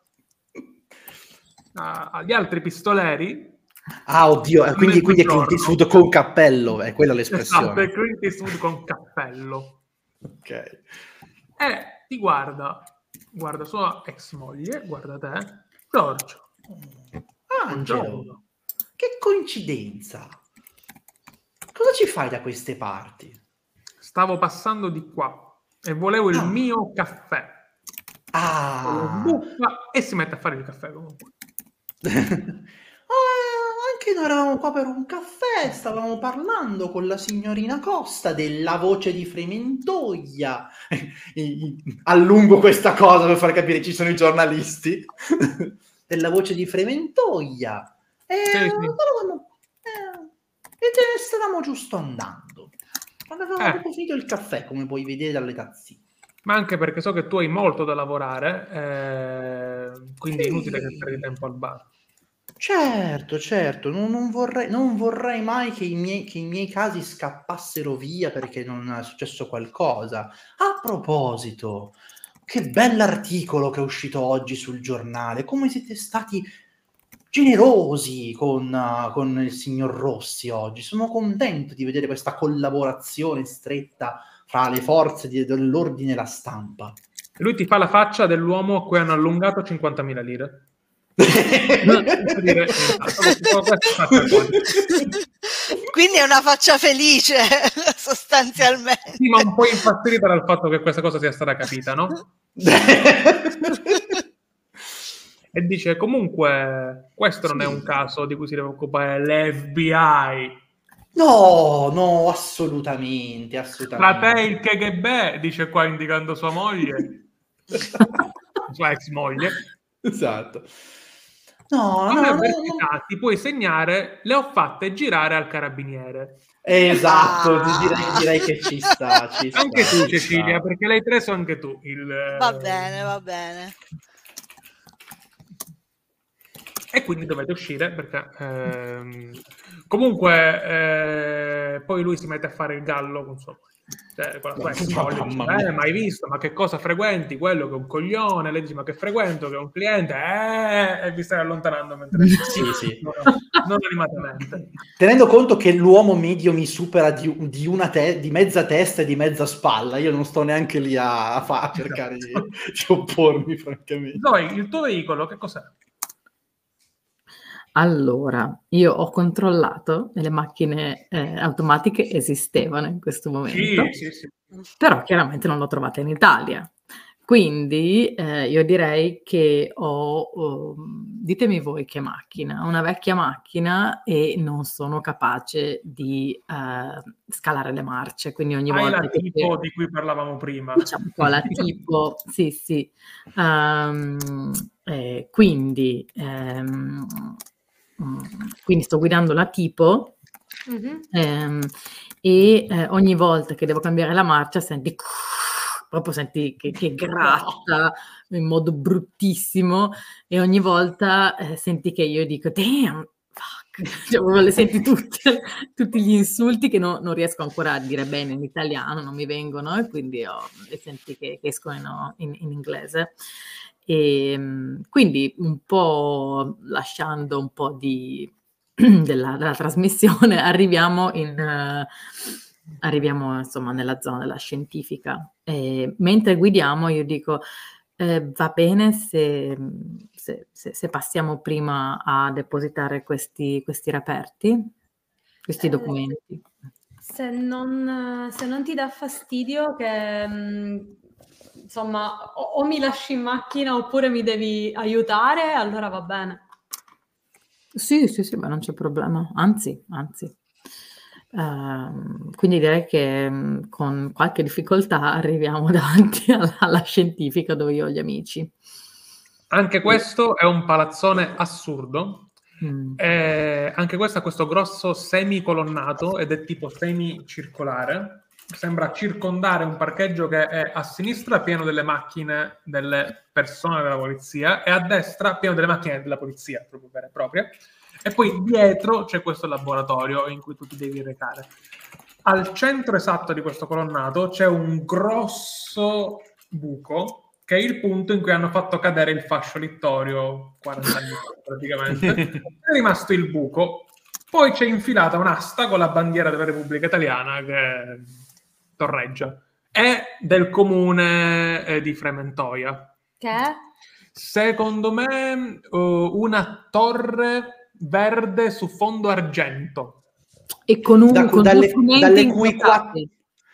a- agli altri pistoleri. Ah, oddio, eh, quindi, quindi è Clint. Eastwood con cappello, è quella Esatto, è l'espressione. Clint Eastwood con cappello. Ok. E ti guarda, guarda sua ex moglie, guarda te, Giorgio. Ah, Angelo, che coincidenza. Cosa ci fai da queste parti? Stavo passando di qua e volevo il Ah. mio caffè. Ah, e si mette a fare il caffè comunque. Ah, anche noi eravamo qua per un caffè, stavamo parlando con la signorina Costa della voce di Frementoia. Allungo questa cosa per far capire ci sono i giornalisti. della voce di Frementoia. E, Sì, sì. stavamo- eh, stavamo giusto andando. Avevamo Eh. finito il caffè, come puoi vedere dalle tazzine. Ma anche perché so che tu hai molto da lavorare, eh, quindi è Sì. inutile che perdi tempo al bar. Certo, certo, non, non vorrei, non vorrei mai che i, miei, che i miei casi scappassero via perché non è successo qualcosa. A proposito, che bell'articolo che è uscito oggi sul giornale, come siete stati generosi con, uh, con il signor Rossi oggi. Sono contento di vedere questa collaborazione stretta fra le forze di- dell'ordine e la stampa. Lui ti fa la faccia dell'uomo a cui hanno allungato 50.000 lire. Dire, qua. Quindi è una faccia felice, sostanzialmente. Sì, ma un po' infastidita dal fatto che questa cosa sia stata capita, no? E dice, comunque, questo non è Sì. un caso di cui si deve occupare l'FBI. No, no, assolutamente, Tra assolutamente. te e il KGB, dice qua indicando sua moglie, sua ex moglie. Esatto. No, Come no, no, no. ti puoi segnare, le ho fatte girare al carabiniere. Esatto, Ah. direi, direi che ci sta. Ci sta, Anche tu, ci Cecilia, sta. perché lei tre so anche tu. Il, Va bene, va bene. E quindi dovete uscire perché ehm, comunque eh, poi lui si mette a fare il gallo con moglie. Cioè, con la sua ex moglie, eh, mai visto, ma che cosa frequenti? Quello che è un coglione, lei dice ma che frequento, che è un cliente, eh, e vi stai allontanando mentre Sì, sì. No, non animatamente. Tenendo conto che l'uomo medio mi supera di, di una te- di mezza testa e di mezza spalla, io non sto neanche lì a, a fa- a cercare di, di oppormi, francamente. Zoe, il tuo veicolo che cos'è? Allora, io ho controllato e le macchine eh, automatiche esistevano in questo momento, Sì, sì, sì. però chiaramente non l'ho trovata in Italia. Quindi eh, io direi che ho, oh, ditemi voi che macchina, una vecchia macchina e non sono capace di eh, scalare le marce, quindi ogni Hai volta la che tipo di cui parlavamo prima. diciamo un po' la tipo, sì, sì. Ehm, eh, quindi, mm, quindi sto guidando la tipo Mhm. ehm, e eh, ogni volta che devo cambiare la marcia senti proprio senti che, che gratta in modo bruttissimo e ogni volta eh, senti che io dico damn fuck. Cioè, le senti tutte tutti gli insulti che no- non riesco ancora a dire bene in italiano non mi vengono e quindi ho, le senti che, che escono in, in inglese e mm, quindi un po' lasciando un po' di della, della trasmissione arriviamo in eh, arriviamo insomma nella zona della scientifica. E mentre guidiamo io dico eh, va bene se, se- se- se passiamo prima a depositare questi, questi reperti questi Eh, documenti. Se non, se non ti dà fastidio che, mh, insomma, o, o mi lasci in macchina oppure mi devi aiutare, allora va bene. Sì, sì, sì, ma non c'è problema, anzi, anzi. Ehm, quindi direi che mm, con qualche difficoltà arriviamo davanti alla, alla scientifica dove io ho gli amici. Anche questo è un palazzone assurdo. Mm. Eh, anche questo ha questo grosso semicolonnato ed è tipo semicircolare. Sembra circondare un parcheggio che è a sinistra pieno delle macchine delle persone della polizia e a destra pieno delle macchine della polizia, proprio vere e proprie. E poi dietro c'è questo laboratorio in cui tu ti devi recare. Al centro esatto di questo colonnato c'è un grosso buco che è il punto in cui hanno fatto cadere il fascio littorio 40 anni fa praticamente. È rimasto il buco, poi c'è infilata un'asta con la bandiera della Repubblica Italiana che torreggia. È del comune eh, di Frementoia. Che? è? Secondo me eh, una torre verde su fondo argento. E con un Da- con dalle- dalle cui.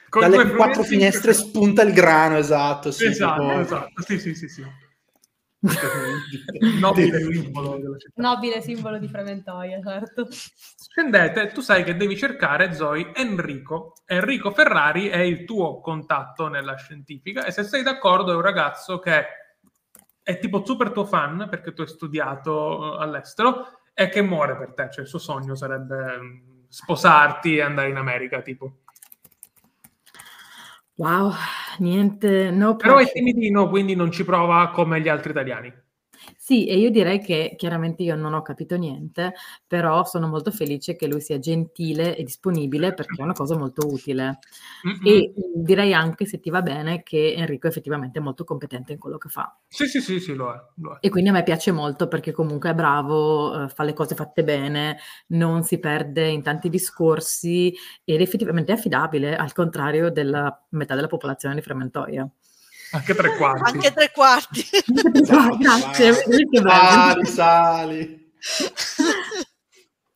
Con Dalle due quattro finestre spunta il grano, esatto. Sì, esatto, tipo- esatto. Sì, sì, sì, sì. Nobile simbolo. Nobile simbolo di Frementoia, certo. Scendete, tu sai che devi cercare, Zoe, Enrico. Enrico Ferrari è il tuo contatto nella scientifica e se sei d'accordo è un ragazzo che è tipo super tuo fan perché tu hai studiato eh, all'estero e che muore per te, cioè il suo sogno sarebbe mm, sposarti e andare in America, tipo. Wow, niente, no Però è timidino, quindi non ci prova come gli altri italiani. Sì, e io direi che chiaramente io non ho capito niente, però sono molto felice che lui sia gentile e disponibile perché è una cosa molto utile. Mm-mm. E direi anche, se ti va bene, che Enrico è effettivamente molto competente in quello che fa. Sì, sì, sì, sì, lo è. Lo è. E quindi a me piace molto perché comunque è bravo, eh, fa le cose fatte bene, non si perde in tanti discorsi ed effettivamente è affidabile, al contrario della metà della popolazione di Frementoia. Anche tre quarti. Anche tre quarti. Ah, Grazie. Sali, sali.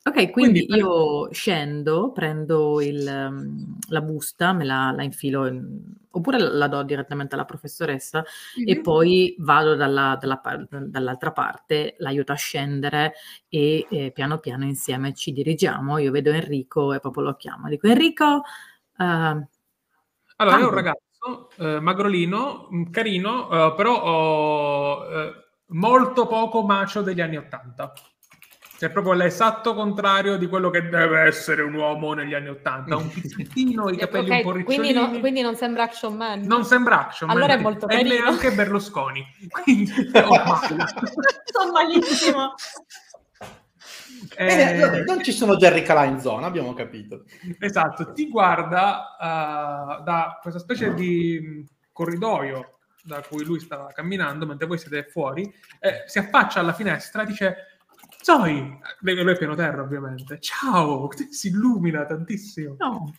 Ok, quindi Quindi per- io scendo, prendo il, um, la busta, me la, la infilo, in- oppure la do direttamente alla professoressa e Mhm. poi vado dalla- dalla dall'altra parte, l'aiuto a scendere e eh, piano piano insieme ci dirigiamo. Io vedo Enrico e proprio lo chiamo. Dico Enrico, eh, Allora, è un Tanto. Ragazzo eh, magrolino, mh, carino, eh, però oh, eh, molto poco macio degli anni Ottanta. Cioè, proprio l'esatto contrario di quello che deve essere un uomo negli anni Ottanta. Un pizzettino, i capelli Ok, un po' quindi, ricciolini. no- quindi non sembra Action Man. Non sembra action. Allora man. è molto E carino. neanche Berlusconi. Quindi, ormai. Sto malissimo. Bene, Eh, no, non ci sono Jerry Calà in zona, abbiamo capito. Esatto, ti guarda eh, da questa specie di mh, corridoio da cui lui stava camminando mentre voi siete fuori, eh, si affaccia alla finestra e dice Zoe, lui è piano terra ovviamente, ciao, si illumina tantissimo. No.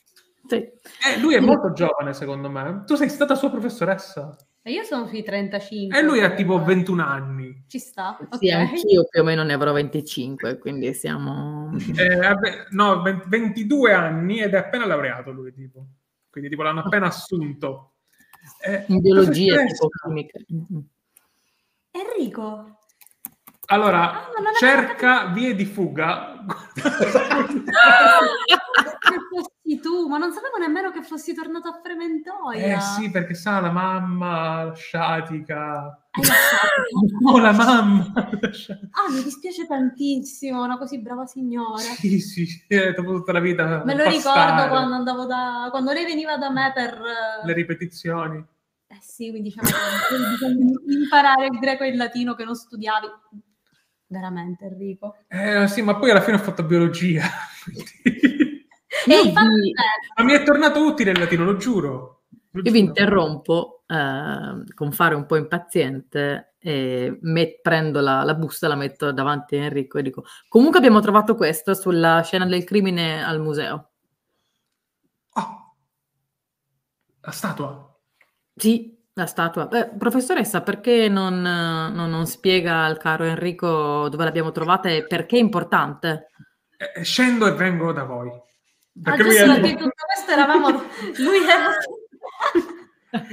Sì. Eh, lui è molto giovane secondo me, tu sei stata sua professoressa E io sono sui 35. e lui ha tipo 21 anni. Ci sta? Sì, ok. anch'io più o meno ne avrò 25, quindi siamo... Eh, no, 20 22 anni ed è appena laureato lui tipo, quindi tipo l'hanno appena assunto. Eh, In biologia, tipo chimica. Enrico. Allora, Ah, ma cerca vie di fuga. che fossi tu, ma non sapevo nemmeno che fossi tornato a Frementoia. eh sì, perché sa la mamma sciatica. Lasciato. Oh, la mamma. Ah, mi dispiace tantissimo, una così brava signora. sì, sì, eh, dopo tutta la vita. Me lo passare, ricordo quando andavo da quando lei veniva da me per eh, Le ripetizioni. eh sì, quindi diciamo che imparare il greco e il latino che non studiavi. Veramente, Enrico. Eh sì, ma poi alla fine ho fatto biologia. quindi- E Io hai fatto vi-. Ma mi è tornato utile il latino, lo giuro. Lo Io vi interrompo eh, con fare un po' impaziente e met- prendo la, la busta, la metto davanti a Enrico e dico comunque abbiamo trovato questo sulla scena del crimine al museo. Ah. La statua. Sì, la statua. Beh, professoressa, perché non, non- non spiega al caro Enrico dove l'abbiamo trovata e perché è importante? Eh, scendo e vengo da voi. Perché lui questo eravamo lui era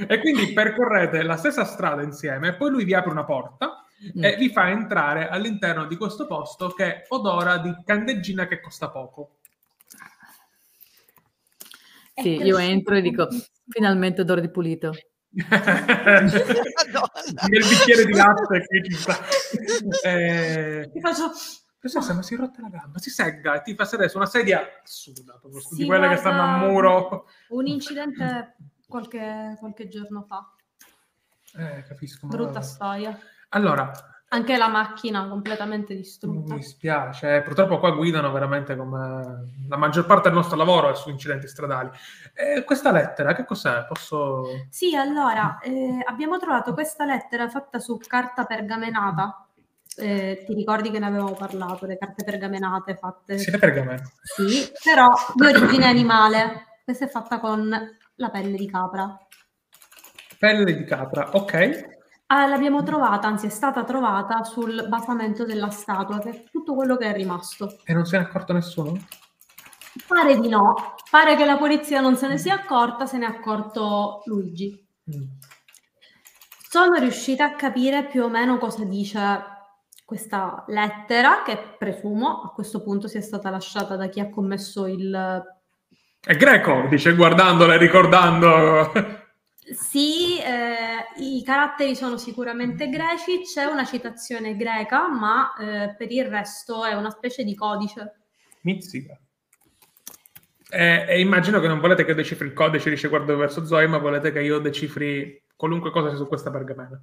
E quindi percorrete la stessa strada insieme, poi lui vi apre una porta Mm. e vi fa entrare all'interno di questo posto che odora di candeggina che costa poco. Sì, io cresciuto entro e dico finalmente odore di pulito. Nel bicchiere di latte che ci sta. Eh, Ti faccio professoressa, ma si è rotta la gamba, si segga e ti fa sedere su una sedia assurda, proprio, Sì, di quelle che stanno a muro. un incidente qualche, qualche giorno fa. Eh, capisco. Brutta storia. Allora, Anche la macchina completamente distrutta. Mi spiace, eh, purtroppo qua guidano veramente come la maggior parte del nostro lavoro è su incidenti stradali. E questa lettera, che cos'è? Posso... Sì, allora, eh, abbiamo trovato questa lettera fatta su carta pergamenata. Eh, ti ricordi che ne avevamo parlato, le carte pergamenate fatte? Siete pergamene? Sì, però di origine animale. Questa è fatta con la pelle di capra. Pelle di capra, ok. Ah, l'abbiamo trovata, anzi è stata trovata sul basamento della statua, che è tutto quello che è rimasto. E non se ne è accorto nessuno? Pare di no, pare che la polizia non se ne sia accorta, se ne è accorto Luigi. Mm. Sono riuscita a capire più o meno cosa dice questa lettera, che presumo a questo punto sia stata lasciata da chi ha commesso il... È greco, dice guardandola e ricordando. Sì, eh, i caratteri sono sicuramente greci, c'è una citazione greca, ma eh, per il resto è una specie di codice. Mizzica. E, e immagino che non volete che io decifri il codice, dice guardo verso Zoe, ma volete che io decifri qualunque cosa su questa pergamena.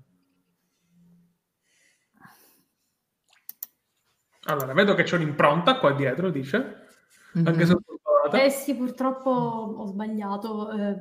Allora, vedo che c'è un'impronta qua dietro, dice. Mhm. Anche se. Eh sì, purtroppo ho sbagliato. eh,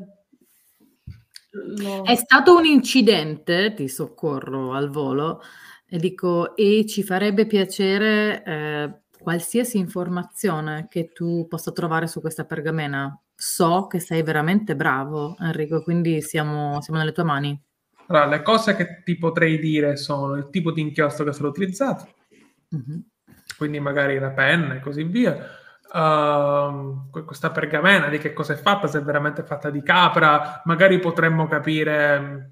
È stato un incidente, ti soccorro al volo, e dico, e ci farebbe piacere eh, qualsiasi informazione che tu possa trovare su questa pergamena. So che sei veramente bravo, Enrico, quindi siamo, siamo nelle tue mani. Allora, le cose che ti potrei dire sono il tipo di inchiostro che è stato utilizzato, Mhm. Quindi magari la penna e così via. Que- questa pergamena di che cosa è fatta, se è veramente fatta di capra, magari potremmo capire mh,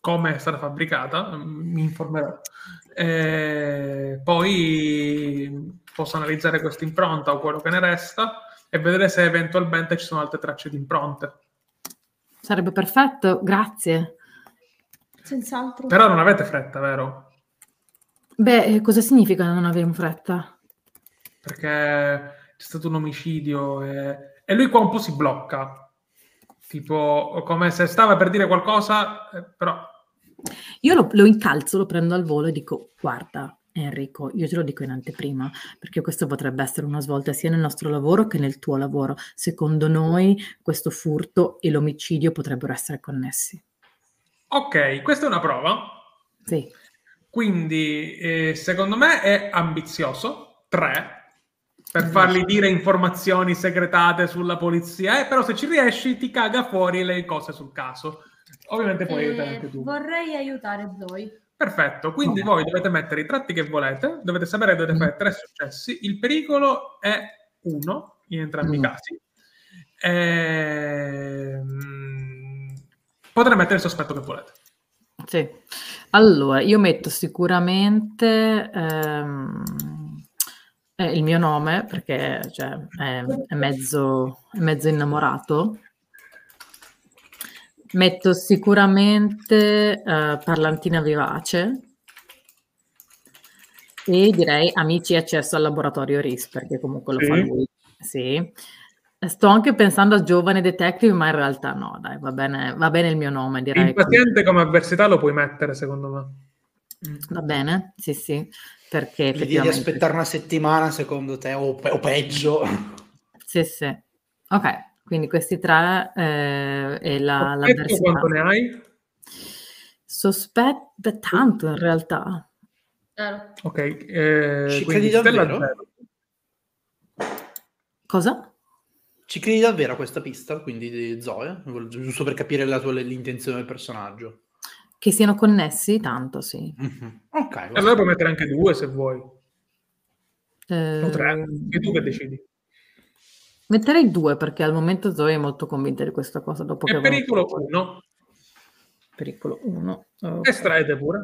come è stata fabbricata, mh, mi informerò. E poi posso analizzare questa impronta o quello che ne resta e vedere se eventualmente ci sono altre tracce di impronte. Sarebbe perfetto, grazie. Senz'altro. Però non avete fretta, vero? Beh, eh, cosa significa non avere fretta? Perché c'è stato un omicidio e, e lui qua un po' si blocca. Tipo, come se stava per dire qualcosa, eh, però... Io lo, lo incalzo, lo prendo al volo e dico, guarda, Enrico, io te lo dico in anteprima, perché questo potrebbe essere una svolta sia nel nostro lavoro che nel tuo lavoro. Secondo noi questo furto e l'omicidio potrebbero essere connessi. Ok, questa è una prova. Sì. Quindi, eh, secondo me è ambizioso. Tre. Per fargli dire informazioni segretate sulla polizia, eh, però se ci riesci ti caga fuori le cose sul caso. Ovviamente puoi Eh, aiutare anche tu. Vorrei aiutare Zoe. Perfetto, quindi Ok. voi dovete mettere i tratti che volete, dovete sapere che dovete Mm. fare tre successi. Il pericolo è uno in entrambi i Mm. casi. Ehm, Potrei mettere il sospetto che volete. Sì. Allora, io metto sicuramente ehm, eh, il mio nome, perché cioè, è, è mezzo, è mezzo innamorato. Metto sicuramente eh, parlantina vivace e direi amici accesso al laboratorio RIS, perché comunque lo fa Sì. lui. Sì. Sto anche pensando a giovane detective, ma in realtà no, dai, va bene, va bene il mio nome, direi. Il paziente come avversità lo puoi mettere, secondo me. Va bene? Sì, sì, perché effettivamente... aspettare una settimana, secondo te, o, pe- o peggio. Sì, sì. Ok, quindi questi tre eh, e la, Sospetto quanto versione... ne hai? Sospetto tanto in realtà. Ok, eh, Ci quindi davvero? zero. Cosa? Ci credi davvero a questa pista? Quindi di Zoe? Giusto per capire la tua, l'intenzione del personaggio. Che siano connessi? Tanto, sì. Mhm. Ok. va Allora puoi mettere anche due se vuoi, Eh, o tre, e tu che decidi. Metterei due perché al momento Zoe è molto convinta di questa cosa. Dopo che E avevamo pericolo fatto- 1, Pericolo 1. estraete pure.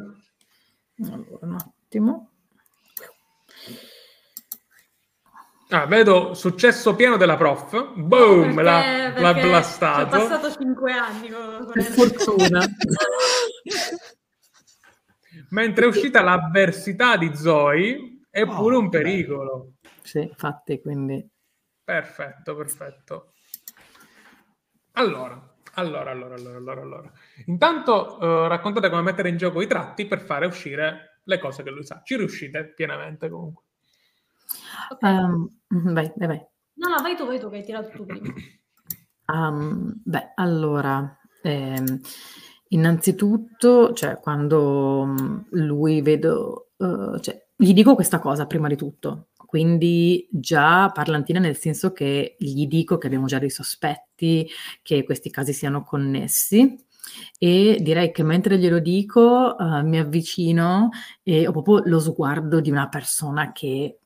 Allora, un attimo. Ah, vedo successo pieno della prof. Boom, Perché- l'ha, l'ha perché ho blastato. passato cinque anni con, con fortuna. Mentre è uscita l'avversità di Zoe, è Oh, pure un pericolo. sì, infatti, quindi... Perfetto, perfetto. Allora, allora, allora, allora, allora, allora. Intanto eh, raccontate come mettere in gioco i tratti per fare uscire le cose che lui sa. Ci riuscite pienamente comunque. Ok. Ehm, vai, vai, vai. No, no, vai tu, vai tu, che hai tirato tu prima. Um, beh, allora, ehm, innanzitutto, cioè, quando mm, lui vedo, eh, cioè, gli dico questa cosa prima di tutto, quindi già parlantina nel senso che gli dico che abbiamo già dei sospetti che questi casi siano connessi e direi che mentre glielo dico eh, mi avvicino e ho proprio lo sguardo di una persona che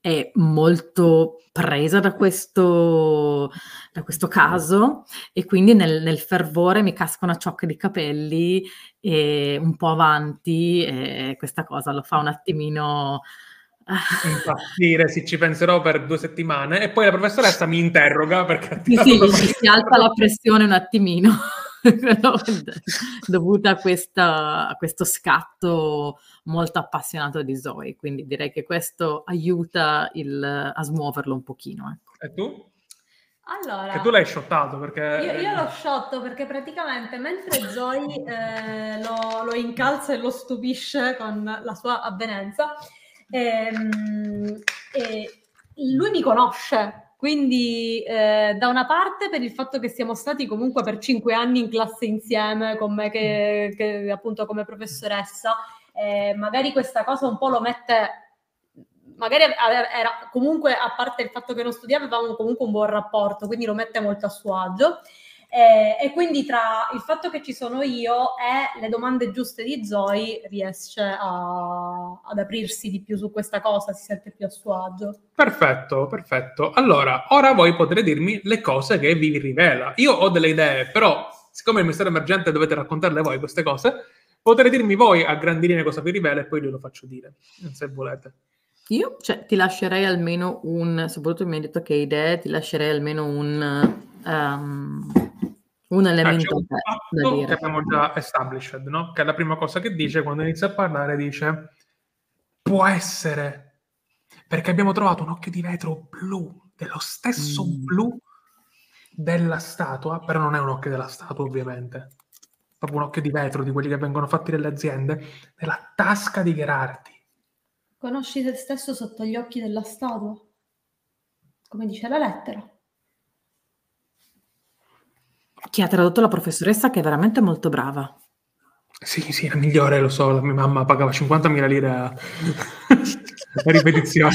è molto presa da questo, da questo caso e quindi nel, nel fervore mi casca una ciocca di capelli e un po' avanti e questa cosa lo fa un attimino... ah, Impazzire, sì, ci penserò per due settimane. E poi la professoressa mi interroga perché Sì, sì, si alza la pressione un attimino, dovuta a, questa- a questo scatto molto appassionato di Zoe, quindi direi che questo aiuta il- a smuoverlo un pochino. ecco. E tu? Allora, Che tu l'hai shottato perché... io, io l'ho sciotto perché praticamente mentre Zoe eh, lo, lo incalza e lo stupisce con la sua avvenenza, ehm, e lui mi conosce, quindi eh, da una parte per il fatto che siamo stati comunque per cinque anni in classe insieme con me che, che appunto come professoressa, eh, magari questa cosa un po' lo mette magari era comunque a parte il fatto che non studiava avevamo comunque un buon rapporto quindi lo mette molto a suo agio Eh, e quindi tra il fatto che ci sono io e le domande giuste di Zoe riesce a- ad aprirsi di più su questa cosa si sente più a suo agio Perfetto, perfetto. Allora, ora voi potrete dirmi le cose che vi rivela. Io ho delle idee, però, siccome il mistero emergente dovete raccontarle voi queste cose, potrete dirmi voi a grandi linee cosa vi rivela e poi glielo faccio dire, se volete. Io cioè, ti lascerei almeno un, soprattutto mi hai detto che idee, ti lascerei almeno un, um, un Ah, c'è elemento un a te da fatto che dire. abbiamo già established, no? Che è la prima cosa che dice quando inizia a parlare, dice può essere perché abbiamo trovato un occhio di vetro blu, dello stesso Mm. blu della statua, però non è un occhio della statua ovviamente, proprio un occhio di vetro di quelli che vengono fatti dalle aziende, nella tasca di Gherardi. Conosci te stesso sotto gli occhi della statua? Come dice la lettera. Chi ha tradotto la professoressa che è veramente molto brava. Sì, sì, la migliore, lo so, la mia mamma pagava 50.000 lire a, a ripetizione.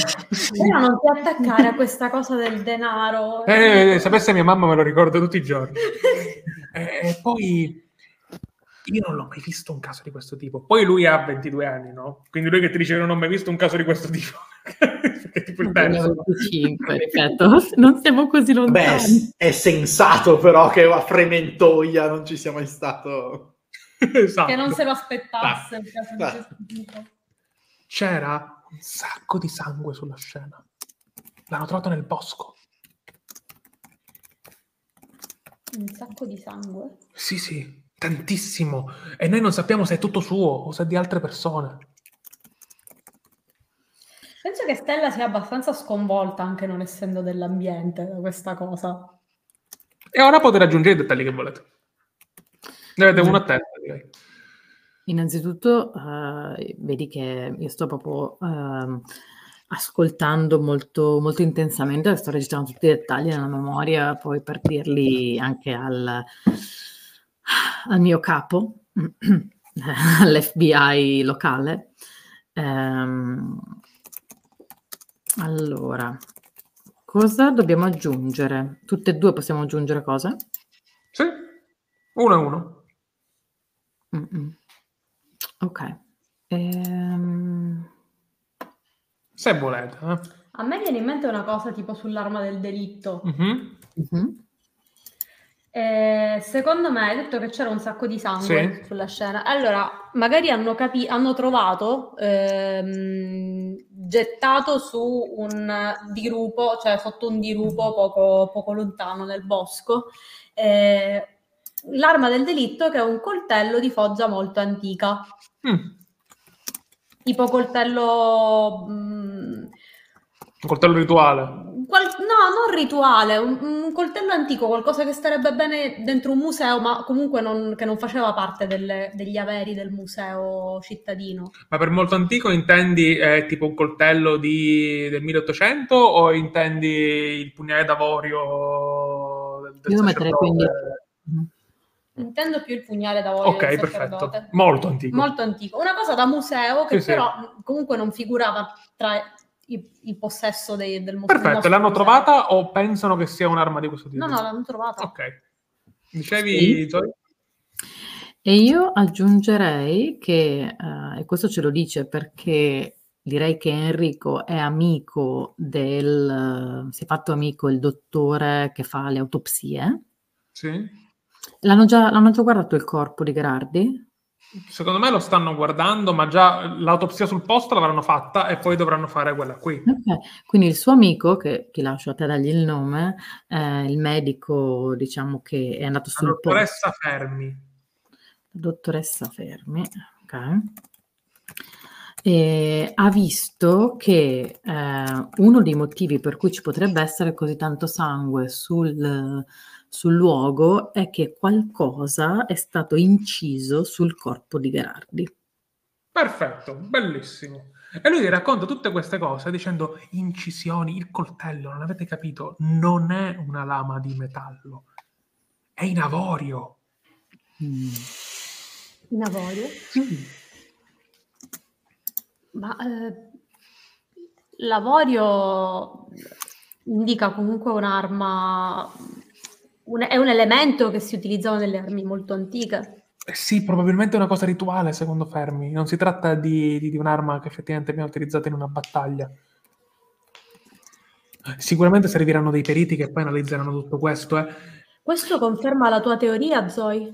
Però non ti attaccare a questa cosa del denaro. Eh, sapesse mia mamma me lo ricordo tutti i giorni. E e poi io non l'ho mai visto un caso di questo tipo. Poi lui ha 22 anni, no? Quindi lui che ti dice che non ho mai visto un caso di questo tipo. Perché è tipo il terzo. 25, ripeto, non siamo così Beh, lontani. è sensato però che a Frementoia non ci sia mai stato... esatto. Che non se lo aspettasse. il caso di Ah. questo tipo. C'era un sacco di sangue sulla scena. L'hanno trovato nel bosco. Un sacco di sangue. Sì, sì, tantissimo. E noi non sappiamo se è tutto suo o se è di altre persone. Penso che Stella sia abbastanza sconvolta anche non essendo dell'ambiente da questa cosa. E ora potete aggiungere i dettagli che volete. Ne avete Mm. uno a testa, direi. Innanzitutto, eh, vedi che io sto proprio ehm, ascoltando molto, molto intensamente, sto registrando tutti i dettagli nella memoria, poi per dirli anche al, al mio capo, all'FBI locale. Ehm, allora, cosa dobbiamo aggiungere? Tutte e due possiamo aggiungere cose? Sì, uno e uno. Mm-mm. Ok. Ehm, Se volete. eh. A me viene in mente una cosa tipo sull'arma del delitto. Mhm. mhm. Eh, secondo me hai detto che c'era un sacco di sangue Sì. sulla scena. Allora, magari hanno, capi- hanno trovato ehm, gettato su un dirupo, cioè sotto un dirupo poco, poco lontano nel bosco, eh, l'arma del delitto che è un coltello di foggia molto antica, Mm. tipo coltello... mm, Un coltello rituale. Qual- no, non rituale, un, un coltello antico, qualcosa che starebbe bene dentro un museo, ma comunque non- che non faceva parte delle- degli averi del museo cittadino. Ma per molto antico intendi eh, tipo un coltello di- del 1800 o intendi il pugnale d'avorio del, del Io metterei quindi- Mhm. Intendo più il pugnale d'avorio Ok, del perfetto. Molto antico. Molto antico. Una cosa da museo che Sì, sì. però comunque non figurava tra i- il possesso dei- del museo. Perfetto, l'hanno trovata o pensano che sia un'arma di questo tipo? No, no, l'hanno trovata. Ok. Dicevi, Sì. E io aggiungerei che, eh, e questo ce lo dice perché direi che Enrico è amico del, si è fatto amico il dottore che fa le autopsie. Sì. L'hanno già, l'hanno già guardato il corpo di Gerardi? Secondo me lo stanno guardando, ma già l'autopsia sul posto l'avranno fatta e poi dovranno fare quella qui. Ok, quindi il suo amico, che ti lascio a te dargli il nome, è il medico, diciamo che è andato La sul posto. dottoressa Fermi. dottoressa Fermi, ok. E ha visto che eh, uno dei motivi per cui ci potrebbe essere così tanto sangue sul, sul luogo è che qualcosa è stato inciso sul corpo di Gerardi. Perfetto, bellissimo. E lui racconta tutte queste cose dicendo incisioni, il coltello, non avete capito, non è una lama di metallo, è in avorio. Mm. In avorio. Sì. Ma eh, l'avorio indica comunque un'arma, un- è un elemento che si utilizzava nelle armi molto antiche. Eh Sì, probabilmente è una cosa rituale, secondo Fermi. Non si tratta di, di- di un'arma che effettivamente viene utilizzata in una battaglia. Sicuramente serviranno dei periti che poi analizzeranno tutto questo. eh. Questo conferma la tua teoria, Zoe?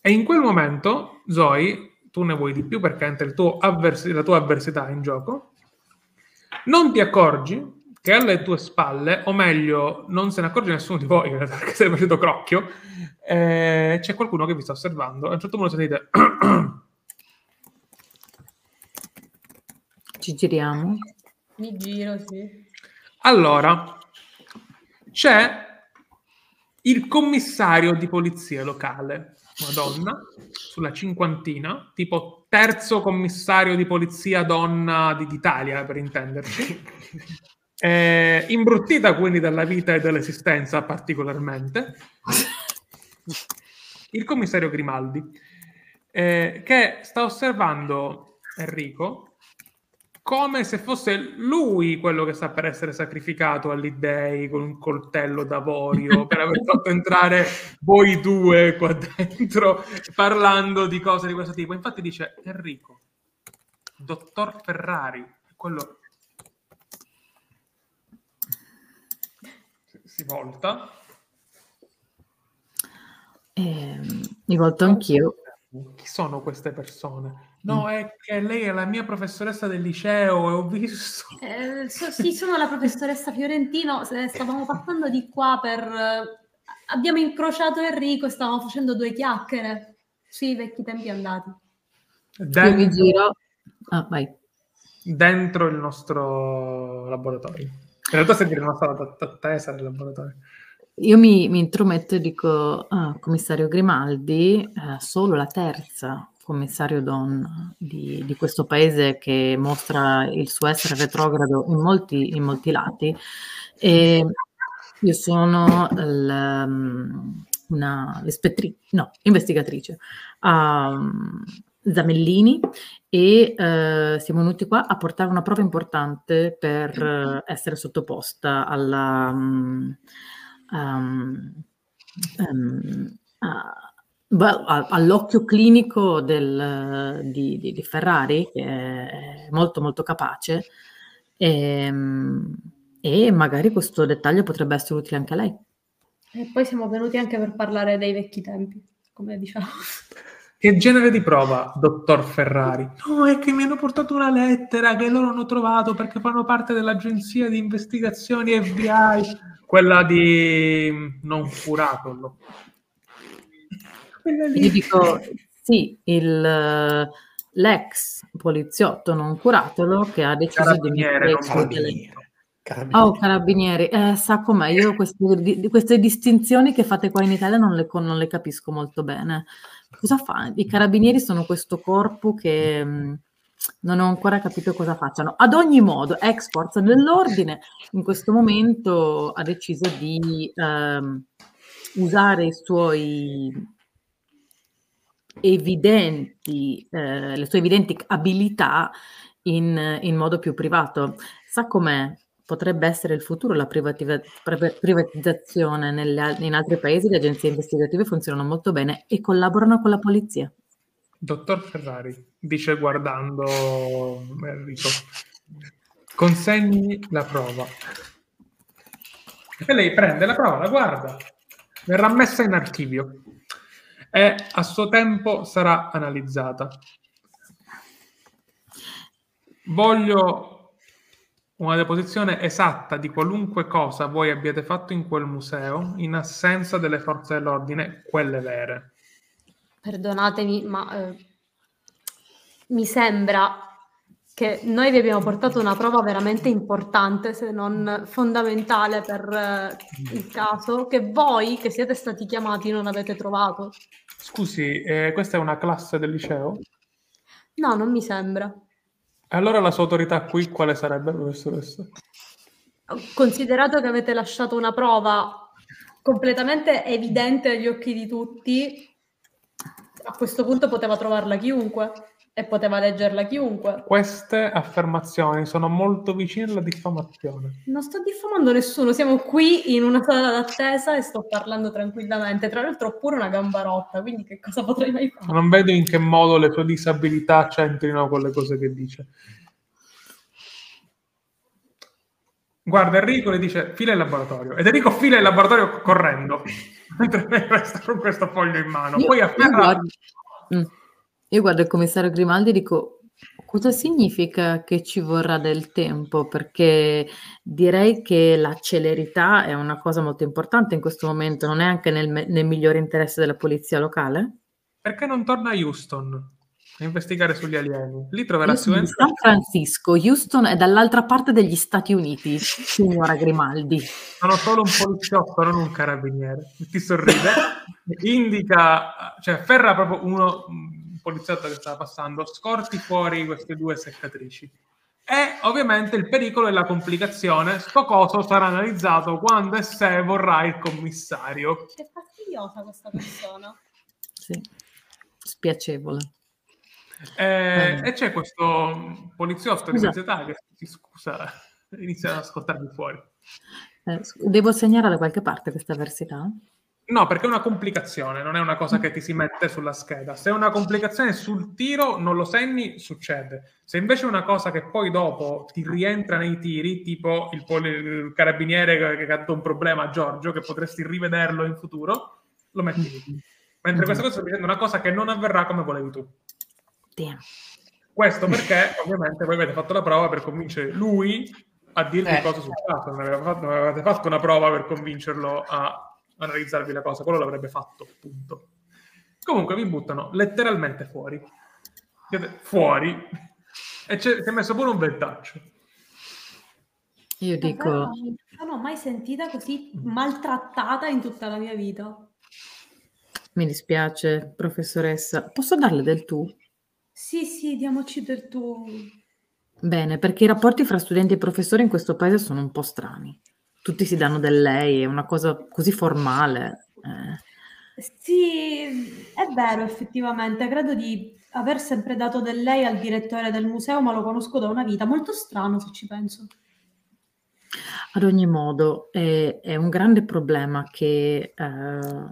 E in quel momento, Zoe, tu ne vuoi di più perché entra avvers- la tua avversità in gioco. Non ti accorgi che alle tue spalle, o meglio, non se ne accorge nessuno di voi perché stai facendo crocchio, eh, c'è qualcuno che vi sta osservando. A un certo punto sentite. Ci giriamo? Mi giro, sì. Allora, c'è il commissario di polizia locale, una donna, sulla cinquantina, tipo terzo commissario di polizia donna di- d'Italia, per intenderci. Eh, imbruttita quindi dalla vita e dall'esistenza particolarmente. Il commissario Grimaldi, eh, che sta osservando Enrico come se fosse lui quello che sta per essere sacrificato agli dei con un coltello d'avorio per aver fatto entrare voi due qua dentro parlando di cose di questo tipo. Infatti dice Enrico, dottor Ferrari, quello si- volta. Ehm, mi volto anch'io. Chi sono queste persone? No, è che lei è la mia professoressa del liceo e ho visto. Eh, so- sì, sono la professoressa Fiorentino, stavamo passando di qua per... eh, abbiamo incrociato Enrico e stavamo facendo due chiacchiere sui vecchi tempi andati. Io mi Dentro, giro. Ah, vai. dentro il nostro laboratorio. In realtà sei la nostra att- attesa del laboratorio. Io mi, mi intrometto e dico, ah, commissario Grimaldi, eh, solo la terza commissario donna di, di questo paese che mostra il suo essere retrogrado in molti, in molti lati. E io sono il, um, una no, investigatrice um, Zamellini e eh, siamo venuti qua a portare una prova importante per eh, essere sottoposta alla... um, um, a- all'occhio clinico del- di, di- di Ferrari, che è molto molto capace, ehm, e, magari questo dettaglio potrebbe essere utile anche a lei. E poi siamo venuti anche per parlare dei vecchi tempi, come diciamo. Che genere di prova, dottor Ferrari? No, è che mi hanno portato una lettera che loro hanno trovato perché fanno parte dell'agenzia di investigazioni FBI, quella di non curatolo. Quella Io lì. dico, sì, il, l'ex poliziotto non curatelo che ha deciso di mettere non il suo Carabiniere. Oh, carabinieri, eh, sa com'è, io queste, queste distinzioni che fate qua in Italia non le, non le capisco molto bene. Cosa fa? I carabinieri sono questo corpo che mh, non ho ancora capito cosa facciano. Ad ogni modo, ex forza dell'ordine in questo momento ha deciso di ehm, usare i suoi evidenti, eh, le sue evidenti abilità in, in modo più privato. Sa com'è? Potrebbe essere il futuro la privativa- priva- privatizzazione. Nelle in altri paesi le agenzie investigative funzionano molto bene e collaborano con la polizia. Dottor Ferrari, dice guardando Enrico, consegni la prova. E lei prende la prova, la guarda, verrà messa in archivio e a suo tempo sarà analizzata. Voglio una deposizione esatta di qualunque cosa voi abbiate fatto in quel museo in assenza delle forze dell'ordine, quelle vere. Perdonatemi, ma eh, mi sembra che noi vi abbiamo portato una prova veramente importante, se non fondamentale per eh, il caso, che voi, che siete stati chiamati, non avete trovato. Scusi, eh, questa è una classe del liceo? No, non mi sembra. Allora la sua autorità qui quale sarebbe, professoressa? Considerato che avete lasciato una prova completamente evidente agli occhi di tutti, a questo punto poteva trovarla chiunque e poteva leggerla chiunque. Queste affermazioni sono molto vicine alla diffamazione. Non sto diffamando nessuno, siamo qui in una sala d'attesa e sto parlando tranquillamente. Tra l'altro ho pure una gamba rotta, quindi che cosa potrei mai fare? Non vedo in che modo le sue disabilità c'entrino con le cose che dice. Guarda, Enrico le dice fila il laboratorio ed Enrico fila il laboratorio correndo mentre lei resta con questo foglio in mano. Io, Poi io afferra guardo, Mm. Io guardo il commissario Grimaldi e dico, cosa significa che ci vorrà del tempo? Perché direi che la celerità è una cosa molto importante in questo momento, non è anche nel, nel migliore interesse della polizia locale? perché non torna a Houston? a investigare sugli alieni. Lì troverà di sicuramente... San Francisco, Houston è dall'altra parte degli Stati Uniti, signora Grimaldi. Sono solo un poliziotto, non un carabiniere. Ti sorride, indica, cioè ferra proprio uno, un poliziotto che stava passando, scorti fuori queste due seccatrici. E ovviamente il pericolo è la complicazione. Sto coso sarà analizzato quando e se vorrà il commissario. Che fastidiosa questa persona. Sì, spiacevole. Eh, Eh. E c'è questo poliziotto di Scusa. mezza età che si scusa, inizia ad ascoltarmi fuori. Eh, devo segnare da qualche parte questa avversità? No, perché è una complicazione, non è una cosa che ti si mette sulla scheda. Se è una complicazione sul tiro, non lo segni, succede. Se invece è una cosa che poi dopo ti rientra nei tiri, tipo il, poli- il carabiniere che, ha dato un problema a Giorgio, che potresti rivederlo in futuro, lo metti lì. Mentre questa cosa sta dicendo una cosa che non avverrà come volevi tu. Damn. Questo perché ovviamente voi avete fatto la prova per convincere lui a dirvi Eh. cosa sul caso, non non avete fatto una prova per convincerlo a analizzarvi la cosa, quello l'avrebbe fatto, punto. Comunque vi buttano letteralmente fuori. Siete fuori e c'è, si è messo pure un ventaccio. Io dico, Non ho mai sentita così maltrattata in tutta la mia vita. mi dispiace, professoressa, posso darle del tu? Sì, sì, diamoci del tu. Bene, perché i rapporti fra studenti e professori in questo paese sono un po' strani. Tutti si danno del lei, è una cosa così formale. eh. Sì, è vero, effettivamente. Credo di aver sempre dato del lei al direttore del museo, ma lo conosco da una vita. Molto strano, se ci penso. Ad ogni modo, è, è un grande problema che, eh,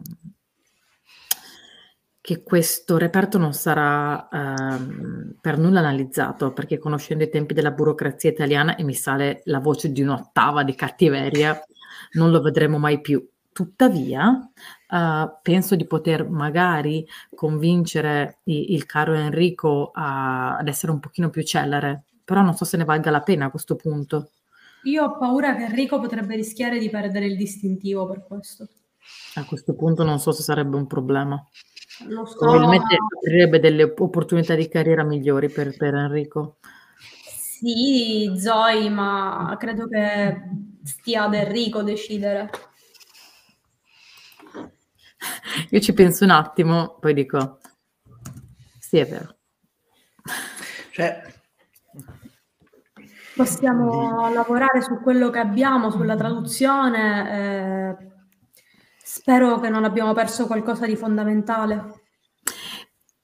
che questo reperto non sarà ehm, per nulla analizzato, perché conoscendo i tempi della burocrazia italiana, e mi sale la voce di un'ottava di cattiveria, non lo vedremo mai più. Tuttavia, eh, penso di poter magari convincere i- il caro Enrico a- ad essere un pochino più celere, però non so se ne valga la pena a questo punto. Io ho paura che Enrico potrebbe rischiare di perdere il distintivo per questo. A questo punto non so se sarebbe un problema. Lo so. Probabilmente aprirebbe delle opportunità di carriera migliori per, per Enrico. Sì, Zoe, ma credo che stia ad Enrico decidere. Io ci penso un attimo, poi dico, sì è vero. Cioè, Possiamo lavorare su quello che abbiamo, sulla traduzione. eh, spero che non abbiamo perso qualcosa di fondamentale.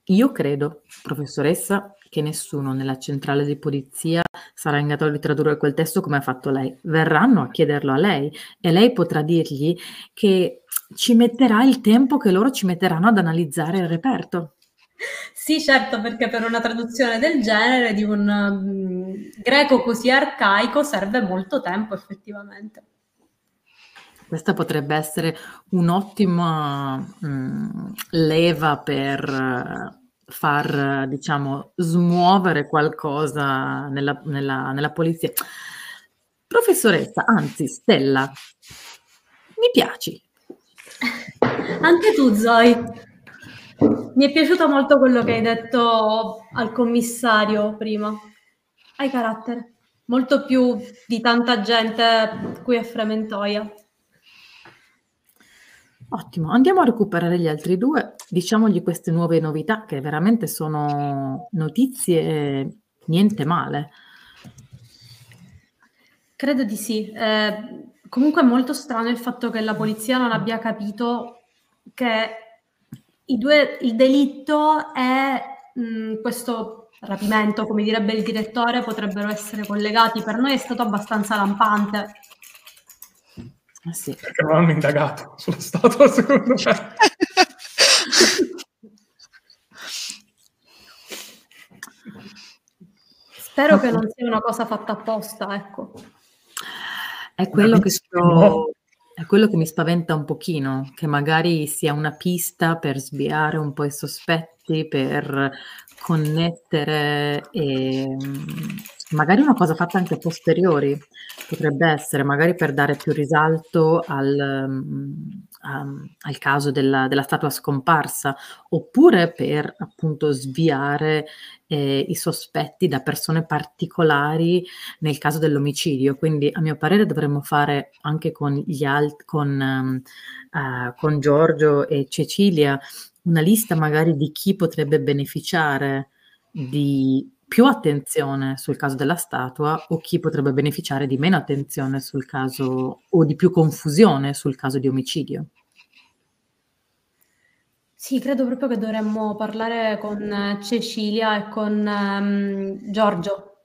Io credo, professoressa, che nessuno nella centrale di polizia sarà in grado di tradurre quel testo come ha fatto lei. Verranno a chiederlo a lei e lei potrà dirgli che ci metterà il tempo che loro ci metteranno ad analizzare il reperto. Sì, certo, perché per una traduzione del genere di un mm, greco così arcaico serve molto tempo, effettivamente. Questa potrebbe essere un'ottima mm, leva per eh, far, eh, diciamo, smuovere qualcosa nella, nella- nella polizia. Professoressa, anzi, Stella, mi piaci. Anche tu, Zoe. Mi è piaciuto molto quello che hai detto al commissario prima. Hai carattere. Molto più di tanta gente qui a Frementoia. Ottimo, andiamo a recuperare gli altri due. Diciamogli queste nuove novità, che veramente sono notizie niente male. Credo di sì. Eh, comunque è molto strano il fatto che la polizia non abbia capito che i due- il delitto e mh, questo rapimento, come direbbe il direttore, potrebbero essere collegati. Per noi è stato abbastanza lampante. Ah, sì. Perché non hanno indagato sullo stato, secondo me. Spero che non sia una cosa fatta apposta, ecco. È quello, che sto- è quello che mi spaventa un pochino, che magari sia una pista per sviare un po' i sospetti, per connettere e mm, magari una cosa fatta anche a posteriori, potrebbe essere magari per dare più risalto al, um, al caso della, della, statua scomparsa, oppure per appunto sviare eh, i sospetti da persone particolari nel caso dell'omicidio. Quindi a mio parere dovremmo fare anche con, gli alt- con, um, uh, con Giorgio e Cecilia una lista magari di chi potrebbe beneficiare di più attenzione sul caso della statua o chi potrebbe beneficiare di meno attenzione sul caso o di più confusione sul caso di omicidio. Sì, credo proprio che dovremmo parlare con Cecilia e con um, Giorgio.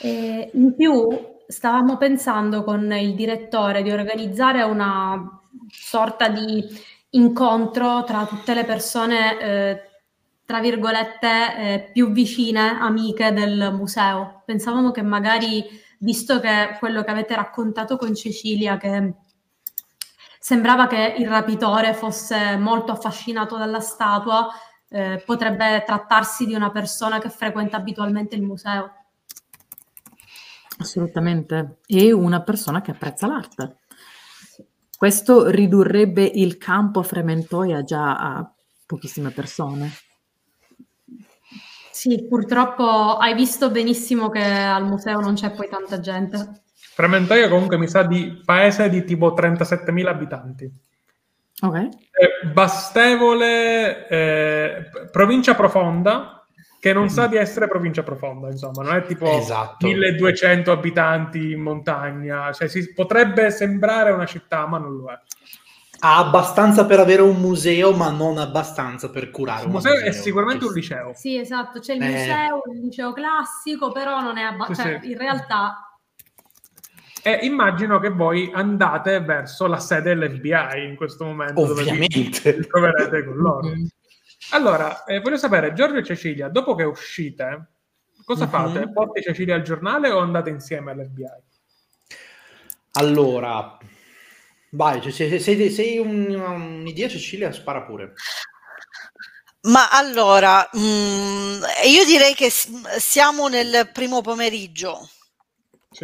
E in più stavamo pensando con il direttore di organizzare una sorta di incontro tra tutte le persone eh, tra virgolette, eh, più vicine, amiche del museo. Pensavamo che magari, visto che quello che avete raccontato con Cecilia, che sembrava che il rapitore fosse molto affascinato dalla statua, eh, potrebbe trattarsi di una persona che frequenta abitualmente il museo. Assolutamente, e una persona che apprezza l'arte. Questo ridurrebbe il campo Frementoia già a pochissime persone. Sì, purtroppo hai visto benissimo che al museo non c'è poi tanta gente. Frementoia comunque mi sa di paese di tipo 37.000 abitanti. Ok. Eh, bastevole, eh, provincia profonda, che non mm. sa di essere provincia profonda, insomma, non è tipo esatto. 1200 abitanti in montagna, cioè si, potrebbe sembrare una città, ma non lo è ha abbastanza per avere un museo, ma non abbastanza per curare un museo. museo è sicuramente un liceo. Sì, esatto, c'è il eh. museo, il liceo classico, però non è abbastanza, cioè, sì. in realtà... E immagino che voi andate verso la sede dell'FBI in questo momento. Ovviamente. Dove vi troverete con loro. Mm-hmm. Allora, eh, voglio sapere, Giorgio e Cecilia, dopo che uscite, cosa mm-hmm. fate? Porti Cecilia al giornale o andate insieme all'FBI? Allora, Vai, cioè, se, se, sei un, un'idea Cecilia, spara pure. Ma allora, mh, mm, io direi che siamo nel primo pomeriggio.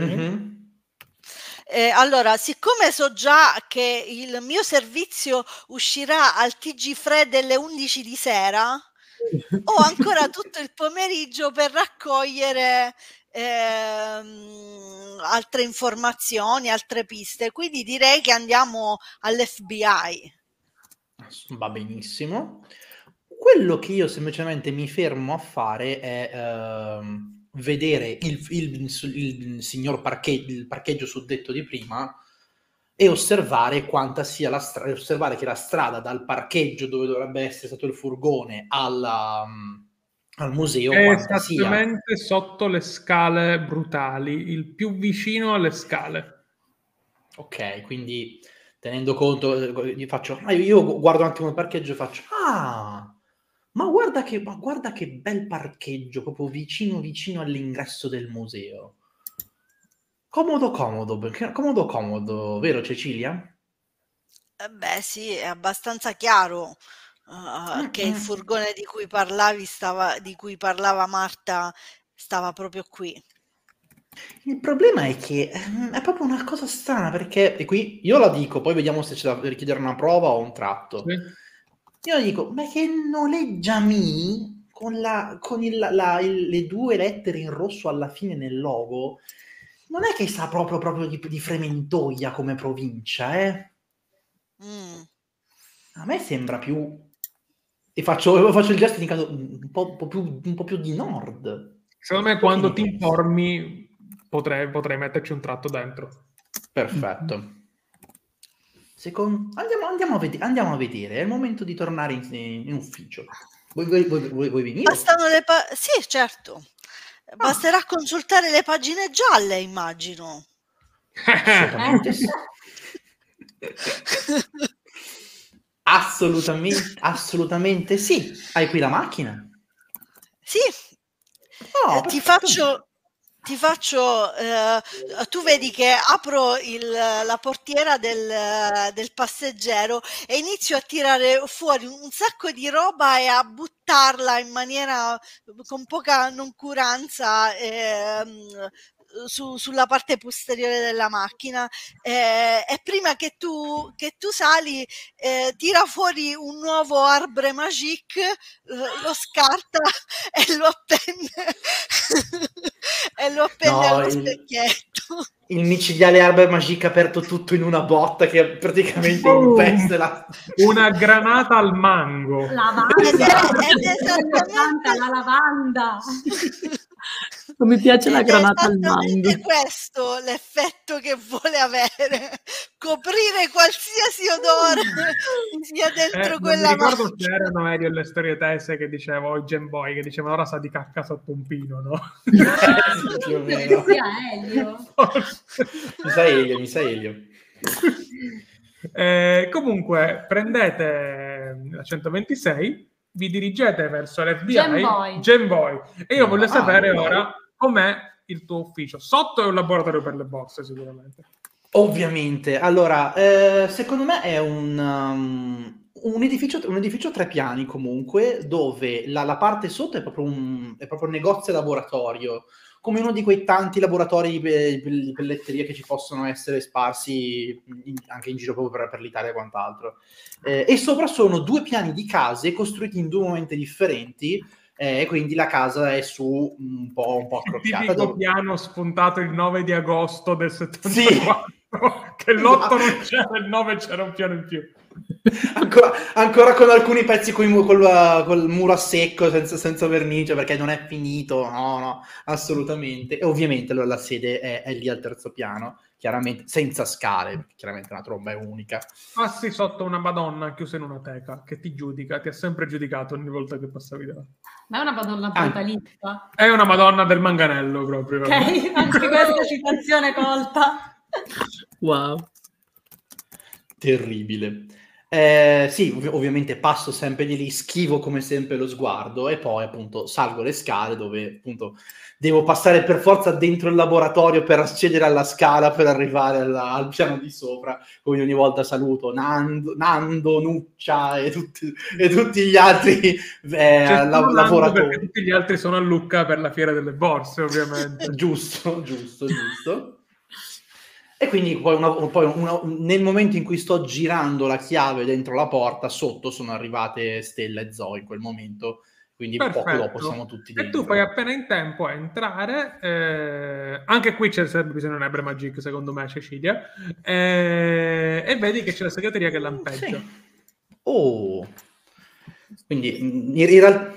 Mm-hmm. Eh, allora, siccome so già che il mio servizio uscirà al TG Fred delle 11 di sera, ho ancora tutto il pomeriggio per raccogliere ehm, altre informazioni, altre piste. Quindi direi che andiamo all'FBI. Va benissimo. Quello che io semplicemente mi fermo a fare è ehm, vedere il, il, il, signor parcheggio, il parcheggio suddetto di prima e osservare quanta sia la strada, osservare che la strada dal parcheggio dove dovrebbe essere stato il furgone alla, al museo. È esattamente sia. sotto le scale brutali, il più vicino alle scale. Ok, quindi tenendo conto, io, faccio, io guardo un attimo il parcheggio e faccio, ah, ma guarda, che, ma guarda che bel parcheggio, proprio vicino vicino all'ingresso del museo. Comodo, comodo, comodo, comodo, vero Cecilia? Eh beh sì, è abbastanza chiaro uh, che il furgone di cui parlavi stava, di cui parlava Marta stava proprio qui. Il problema è che ehm, è proprio una cosa strana perché, e qui io la dico, poi vediamo se c'è da richiedere una prova o un tratto. Sì. Io dico, ma che noleggiami con, la, con il, la, il, le due lettere in rosso alla fine nel logo, non è che sa proprio, proprio di, di Frementoia come provincia, eh? Mm. A me sembra più e faccio, faccio il gesto indicando un po', un, po più, un po' più di nord. Secondo me quando ti informi potrei, potrei metterci un tratto dentro. Perfetto. Mm-hmm. Secondo... Andiamo, andiamo, a ved- andiamo, a vedere, è il momento di tornare in, in ufficio. Vuoi, vuoi, vuoi, vuoi venire? Bastano le pa- sì, certo. Basterà ah. consultare le pagine gialle, immagino. Assolutamente sì. Assolutamente, assolutamente sì. Hai qui la macchina? Sì. Oh, eh, ti faccio ti faccio, eh, tu vedi che apro il, la portiera del, del, passeggero e inizio a tirare fuori un sacco di roba e a buttarla in maniera con poca noncuranza eh, su, sulla parte posteriore della macchina eh, e prima che tu, che tu sali eh, tira fuori un nuovo arbre magique, lo scarta e lo appende, e lo appende no, allo il... specchietto il micidiale Arbre Magique aperto tutto in una botta che praticamente uh, investe la... una granata al mango lavanda, esatto. la lavanda Non mi piace la granata al mango. È questo l'effetto che vuole avere, coprire qualsiasi odore sia dentro eh, quella macchina. ricordo se erano Elio le storie tesse che dicevo, o i Gen Boy che dicevano ora sa di cacca sotto un pino, no? Più o meno. Mi sa Elio. mi sa Elio, mi sa Elio. Eh, comunque prendete la 126 vi dirigete verso l'FBI Genvoy, Genvoy. e io voglio ah, sapere ah, ora com'è il tuo ufficio. Sotto è un laboratorio per le borse sicuramente. Ovviamente. Allora, eh, secondo me è un, um, un, edificio, un edificio a tre piani comunque, dove la, la parte sotto è proprio, un, è proprio un negozio laboratorio come uno di quei tanti laboratori di, pelletteria che ci possono essere sparsi in, anche in giro proprio per, per l'Italia e quant'altro. Eh, e sopra sono due piani di case costruiti in due momenti differenti, eh, e quindi la casa è su un po', un po accrocchiata. Il dove... piano spuntato il 9 di agosto del 74, sì. che l'8 non c'era, il 9 c'era un piano in più ancora, ancora, con alcuni pezzi col, col, col muro a secco senza, senza, vernice perché non è finito, no, no, assolutamente. E ovviamente allora, la sede è, è, lì al terzo piano, chiaramente senza scale, chiaramente una tromba è unica. Passi sotto una Madonna chiusa in una teca che ti giudica, ti ha sempre giudicato ogni volta che passavi da. Ma è una Madonna brutalista. Ah, è una Madonna del manganello proprio. Ok, anche questa citazione colta. Wow. Terribile. Eh, sì, ov- ovviamente passo sempre di lì, schivo come sempre lo sguardo e poi appunto salgo le scale dove appunto devo passare per forza dentro il laboratorio per accedere alla scala per arrivare alla, al piano di sopra. Come ogni volta saluto Nando, Nando Nuccia e tutti, e tutti gli altri eh, la- lavoratori. tutti gli altri sono a Lucca per la fiera delle borse, ovviamente. giusto, giusto, giusto. E quindi poi, una, poi una, nel momento in cui sto girando la chiave dentro la porta, sotto sono arrivate Stella e Zoe in quel momento. Quindi Perfetto. poco dopo siamo tutti dentro. E tu fai appena in tempo a entrare. Eh, anche qui c'è sempre bisogno di un Magic, secondo me, Cecilia. Eh, e vedi che c'è la segreteria che lampeggia. Sì. Oh! Quindi in, in, realtà...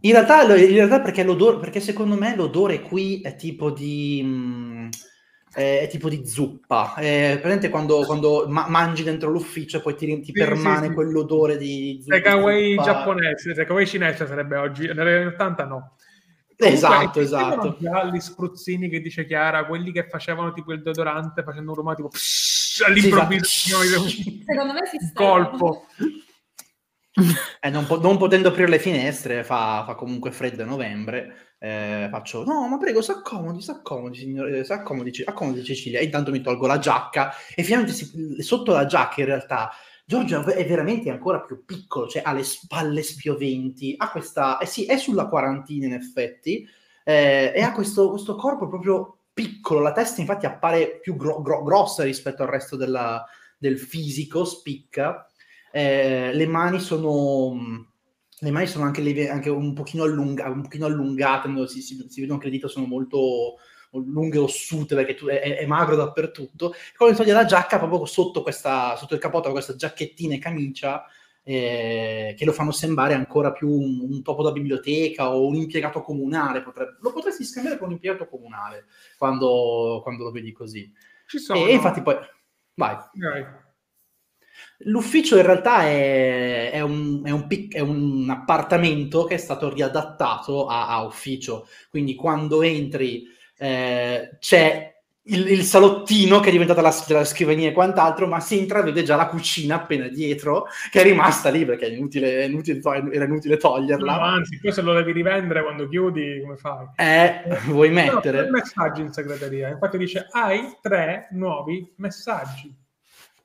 In realtà, in realtà perché, perché secondo me l'odore qui è tipo di... Mh, è tipo di zuppa. È presente quando, quando ma- mangi dentro l'ufficio e poi ti, ti sì, permane sì, sì. quell'odore di zuppa? Takeaway giapponese, takeaway cinese sarebbe oggi, negli anni 80 no. Comunque, esatto, esatto. Già gli spruzzini che dice Chiara, quelli che facevano tipo il deodorante facendo un rumore tipo psh, all'improvviso. Esatto. Secondo me si sta. Colpo. Eh, non, po- non, potendo aprire le finestre, fa, fa comunque freddo a novembre eh, faccio no ma prego s'accomodi s'accomodi signore s'accomodi, accomodi Cecilia. E intanto mi tolgo la giacca. E finalmente si, sotto la giacca in realtà Giorgio è veramente ancora più piccolo cioè ha le spalle spioventi ha questa eh sì è sulla quarantina in effetti eh, e ha questo, questo, corpo proprio piccolo. La testa infatti appare più gro- gro- grossa rispetto al resto della, del fisico spicca. Eh, le mani sono le mani sono anche, le, anche un, pochino allunga, un pochino allungate, si, si, si, vedono che le dita sono molto lunghe ossute perché tu, è, è, magro dappertutto. E quando toglie la giacca, proprio sotto, questa, sotto il capotto, questa giacchettina e camicia, eh, che lo fanno sembrare ancora più un, un, topo da biblioteca o un impiegato comunale. Potrebbe, lo potresti scambiare con un impiegato comunale quando, quando lo vedi così. Ci sono. E, e infatti poi... Vai. vai. L'ufficio in realtà è, è, un, è, un, è, un, appartamento che è stato riadattato a, a ufficio, quindi quando entri eh, c'è il, il salottino che è diventata la, la scrivania e quant'altro, ma si intravede già la cucina appena dietro, che è rimasta lì perché è inutile, inutile to- era inutile toglierla. No, anzi, poi se lo devi rivendere quando chiudi, come fai? Eh, vuoi No, mettere? tre messaggi in segreteria. Infatti dice hai tre nuovi messaggi.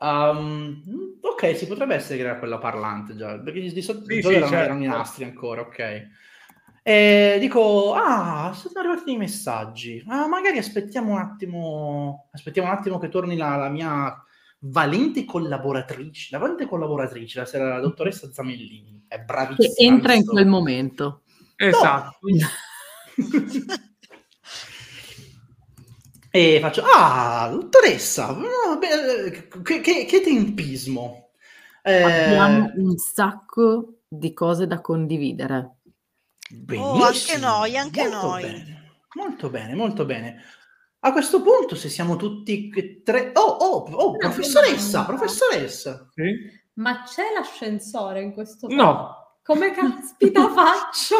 Um, ok, si potrebbe essere che era quella parlante già, perché di solito Sì, sì, erano, certo. erano i nastri ancora, ok. E dico, ah, sono arrivati dei messaggi. Ah, magari aspettiamo un attimo, aspettiamo un attimo che torni la, la mia valente collaboratrice, la valente collaboratrice, la, sera- la dottoressa Zamellini, è bravissima. Che entra in quel momento. Esatto. E faccio, ah, dottoressa, che, che- che tempismo. Eh, Abbiamo un sacco di cose da condividere. benissimo, Oh, anche noi, anche molto noi. Bene, molto bene, molto bene. A questo punto, se siamo tutti e tre... Oh, oh, oh, professoressa, professoressa. Sì? Ma c'è l'ascensore in questo No, Come caspita faccio?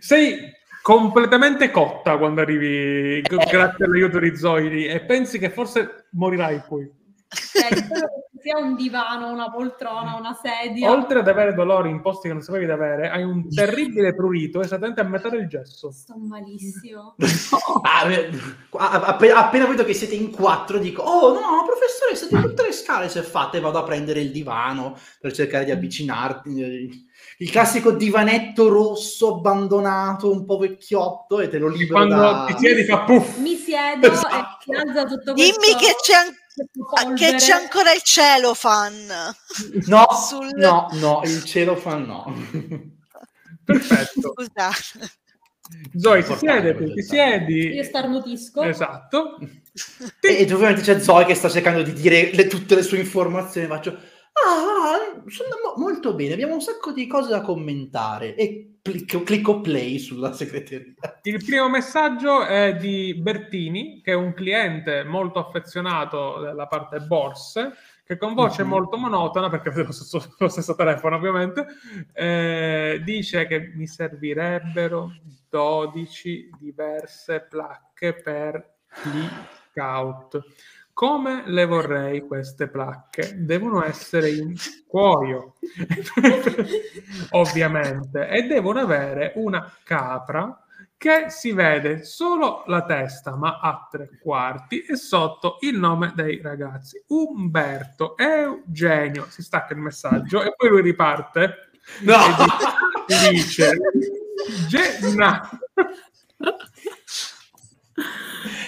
sei completamente cotta quando arrivi g- grazie all'aiuto di Zoidi e pensi che forse morirai qui. Cioè, sia un divano, una poltrona, una sedia. Oltre ad avere dolori in posti che non sapevi di avere, hai un terribile prurito esattamente a metà del gesso. Sto malissimo. Ah, appena, appena vedo che siete in quattro, dico: Oh no, professoressa, di tutte le scale se fatte, vado a prendere il divano per cercare di avvicinarti. Il classico divanetto rosso abbandonato, un po' vecchiotto, e te lo libero Quando da... ti siedi fa puff. Mi siedo Esatto. e si alza tutto questo Dimmi che c'è, an- questo che c'è ancora il celofan. No, sul- no, no, il cielo fa no. Perfetto. Scusa. Zoe, siedi, per ti siedi. Io starnutisco. Esatto. E, e ovviamente c'è Zoe che sta cercando di dire le- tutte le sue informazioni. Faccio, ah, sono mo- molto bene, abbiamo un sacco di cose da commentare. E clicco, clicco play sulla segreteria. Il primo messaggio è di Bertini, che è un cliente molto affezionato della parte borse, che con voce Mhm. molto monotona, perché avete lo stesso, lo stesso telefono ovviamente, eh, dice che mi servirebbero 12 diverse placche per gli scout. Come le vorrei queste placche? Devono essere in cuoio, ovviamente, e devono avere una capra che si vede solo la testa, ma a tre quarti, e sotto il nome dei ragazzi. Umberto, Eugenio, si stacca il messaggio e poi lui riparte No! e dice Genna.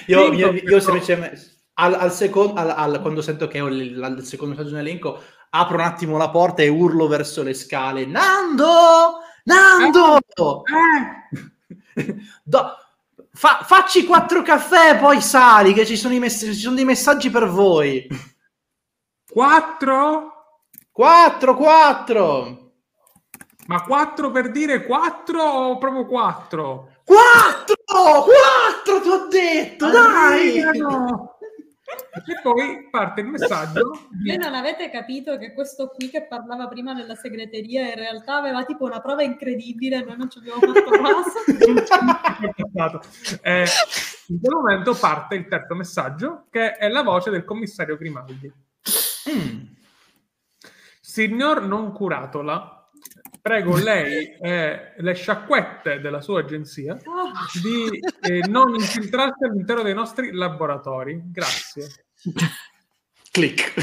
Io, io, io semplicemente al, al secondo, al- al- quando sento che ho il, il secondo messaggio in elenco, apro un attimo la porta e urlo verso le scale: Nando! Nando! Eh, Do- fa- facci quattro caffè, poi sali, che ci sono, i mess- ci sono dei messaggi per voi. quattro? Quattro, quattro! Ma quattro per dire quattro o proprio quattro? Quattro! Quattro, ti ho detto, dai! Arrivano! E poi parte il messaggio. Voi non avete capito che questo qui che parlava prima nella segreteria in realtà aveva tipo una prova incredibile noi non ci abbiamo fatto caso. Eh, in quel momento parte il terzo messaggio, che è la voce del commissario Grimaldi. Mm. Signor non curatola, prego lei e le sciacquette della sua agenzia di eh, non infiltrarsi all'interno dei nostri laboratori. Grazie. Click.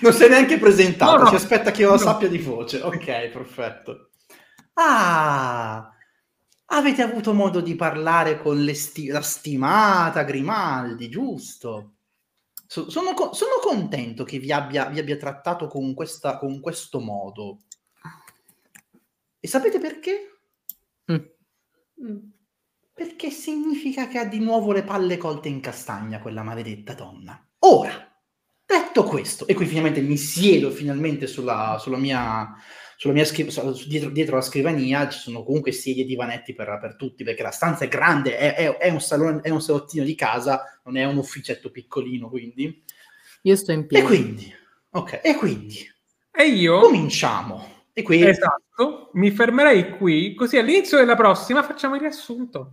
non sei neanche presentato, No, no. si aspetta che io lo No. sappia di voce. Ok, perfetto. Ah, avete avuto modo di parlare con sti- la stimata Grimaldi, giusto? So- sono, co- sono contento che vi abbia, vi abbia trattato con, questa, con questo modo. E sapete perché? mm. Perché significa che ha di nuovo le palle colte in castagna quella maledetta donna. Ora, detto questo, e qui finalmente mi siedo finalmente sulla, sulla mia, sulla mia scri- su- dietro, dietro la scrivania, ci sono comunque sedie e divanetti per, per tutti, perché la stanza è grande, è, è- è un salone, è un salottino di casa, non è un ufficetto piccolino, quindi. Io sto in E piedi. quindi, ok, e quindi, E io, cominciamo. E qui, esatto, mi fermerei qui, così all'inizio della prossima facciamo il riassunto.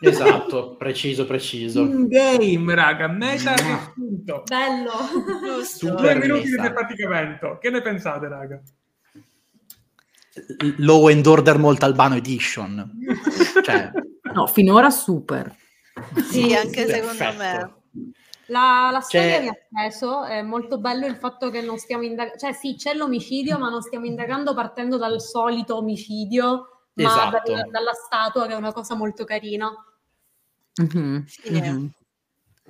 Esatto, preciso, preciso. In game, raga, meta riassunto. Bello. Super Due minuti di meta. defaticamento. Che ne pensate, raga? Law and Order Montalbano Edition. Cioè, No, finora super. Sì, anche perfetto. secondo me. La, la storia Cioè- mi ha preso, è molto bello il fatto che non stiamo indagando, cioè sì, c'è l'omicidio, ma non stiamo indagando partendo dal solito omicidio, ma Esatto. dal- dalla statua, che è una cosa molto carina. Mhm, Sì. mhm.